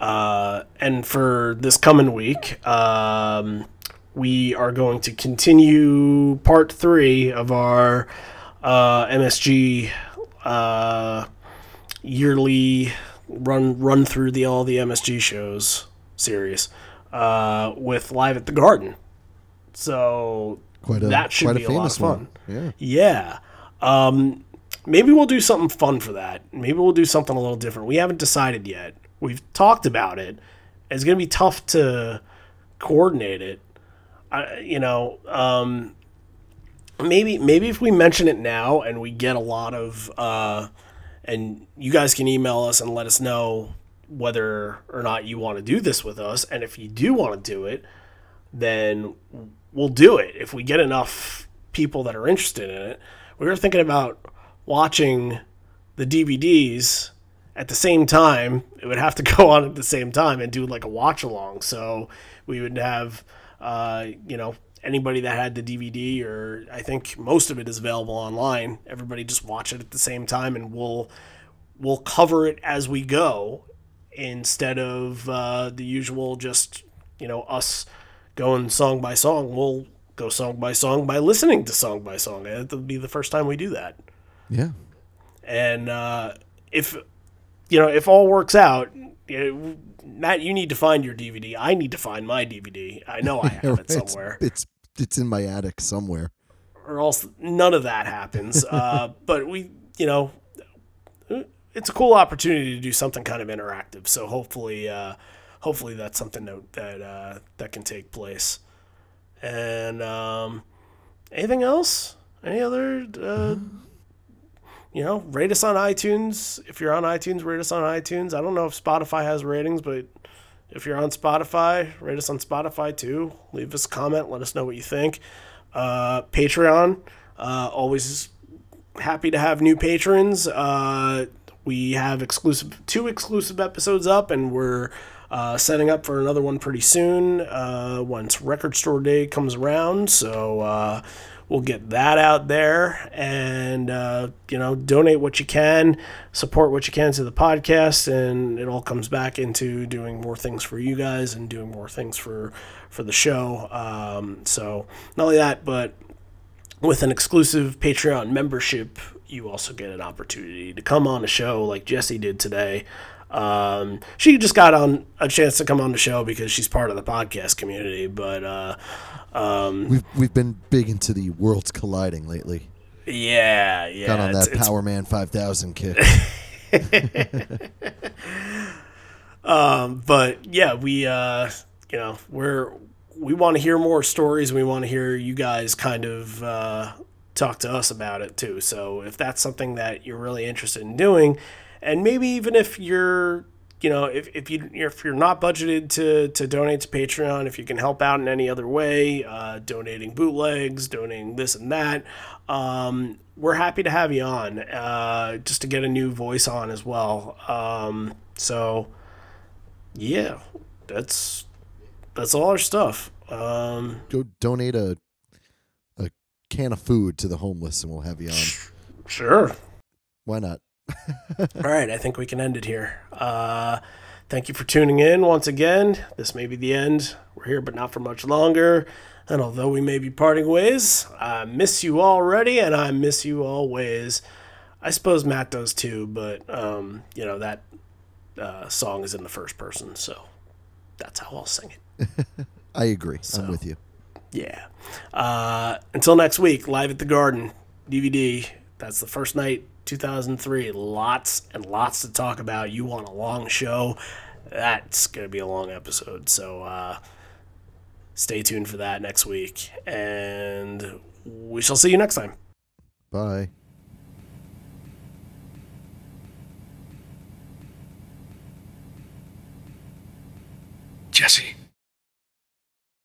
Uh, and for this coming week, um, we are going to continue part three of our uh, MSG uh, yearly run run through the all the MSG shows series uh, with live at the Garden. So Quite a that should quite be a a, lot famous of fun. one. Yeah. Yeah. Um, maybe we'll do something fun for that. Maybe we'll do something a little different. We haven't decided yet. We've talked about it. It's going to be tough to coordinate it. I, you know, um, maybe maybe if we mention it now and we get a lot of, uh, and you guys can email us and let us know whether or not you want to do this with us, and if you do want to do it, then we'll do it. If we get enough people that are interested in it, we were thinking about watching the DVDs at the same time. It would have to go on at the same time and do like a watch along. So we would have, uh, you know, anybody that had the DVD, or I think most of it is available online. Everybody just watch it at the same time, and we'll we'll cover it as we go instead of uh, the usual just you know us going song by song. We'll go song by song by listening to song by song. It'll be the first time we do that. Yeah. And uh, if you know, if all works out, you know, Matt, you need to find your DVD. I need to find my DVD. I know I have it Right. somewhere, It's it's in my attic somewhere. or else none of that happens. Uh, but we, you know, it's a cool opportunity to do something kind of interactive. So hopefully, uh, hopefully that's something that that uh, that can take place. And um, anything else? Any other? Uh, you know, rate us on iTunes. If you're on iTunes, rate us on iTunes. I don't know if Spotify has ratings, but if you're on Spotify, rate us on Spotify too. Leave us a comment. Let us know what you think. Uh, Patreon, uh, always happy to have new patrons. Uh, we have exclusive two exclusive episodes up, and we're uh, setting up for another one pretty soon uh, once Record Store Day comes around. So uh, we'll get that out there, and uh, you know, donate what you can, support what you can to the podcast, and it all comes back into doing more things for you guys and doing more things for for the show. Um, so not only that, but with an exclusive Patreon membership, you also get an opportunity to come on a show like Jesse did today. Um, she just got on a chance to come on the show because she's part of the podcast community, but uh, um, We've we've been big into the worlds colliding lately. yeah, yeah, Got on that it's- Power Man 5000 kick. Um, but yeah, we uh, you know we're we want to hear more stories. We want to hear you guys kind of uh, talk to us about it too. So if that's something that you're really interested in doing, and maybe even if you're you know if, if you if you're not budgeted to to donate to Patreon, if you can help out in any other way, uh, donating bootlegs, donating this and that. Um, we're happy to have you on, uh, just to get a new voice on as well. Um, so, yeah, that's that's all our stuff. Um, Go donate a a can of food to the homeless, and we'll have you on. sure. Why not? All right, I think we can end it here. Uh, thank you for tuning in once again. This may be the end. We're here, but not for much longer. And although we may be parting ways, I miss you already, and I miss you always. I suppose Matt does too, but um, you know that uh, song is in the first person, so that's how I'll sing it. I agree. So- I'm with you. Yeah. Uh, until next week, live at the Garden DVD. That's the first night, 2003. Lots and lots to talk about. You want a long show? That's gonna be a long episode. So uh, stay tuned for that next week, and we shall see you next time. Bye. Jesse.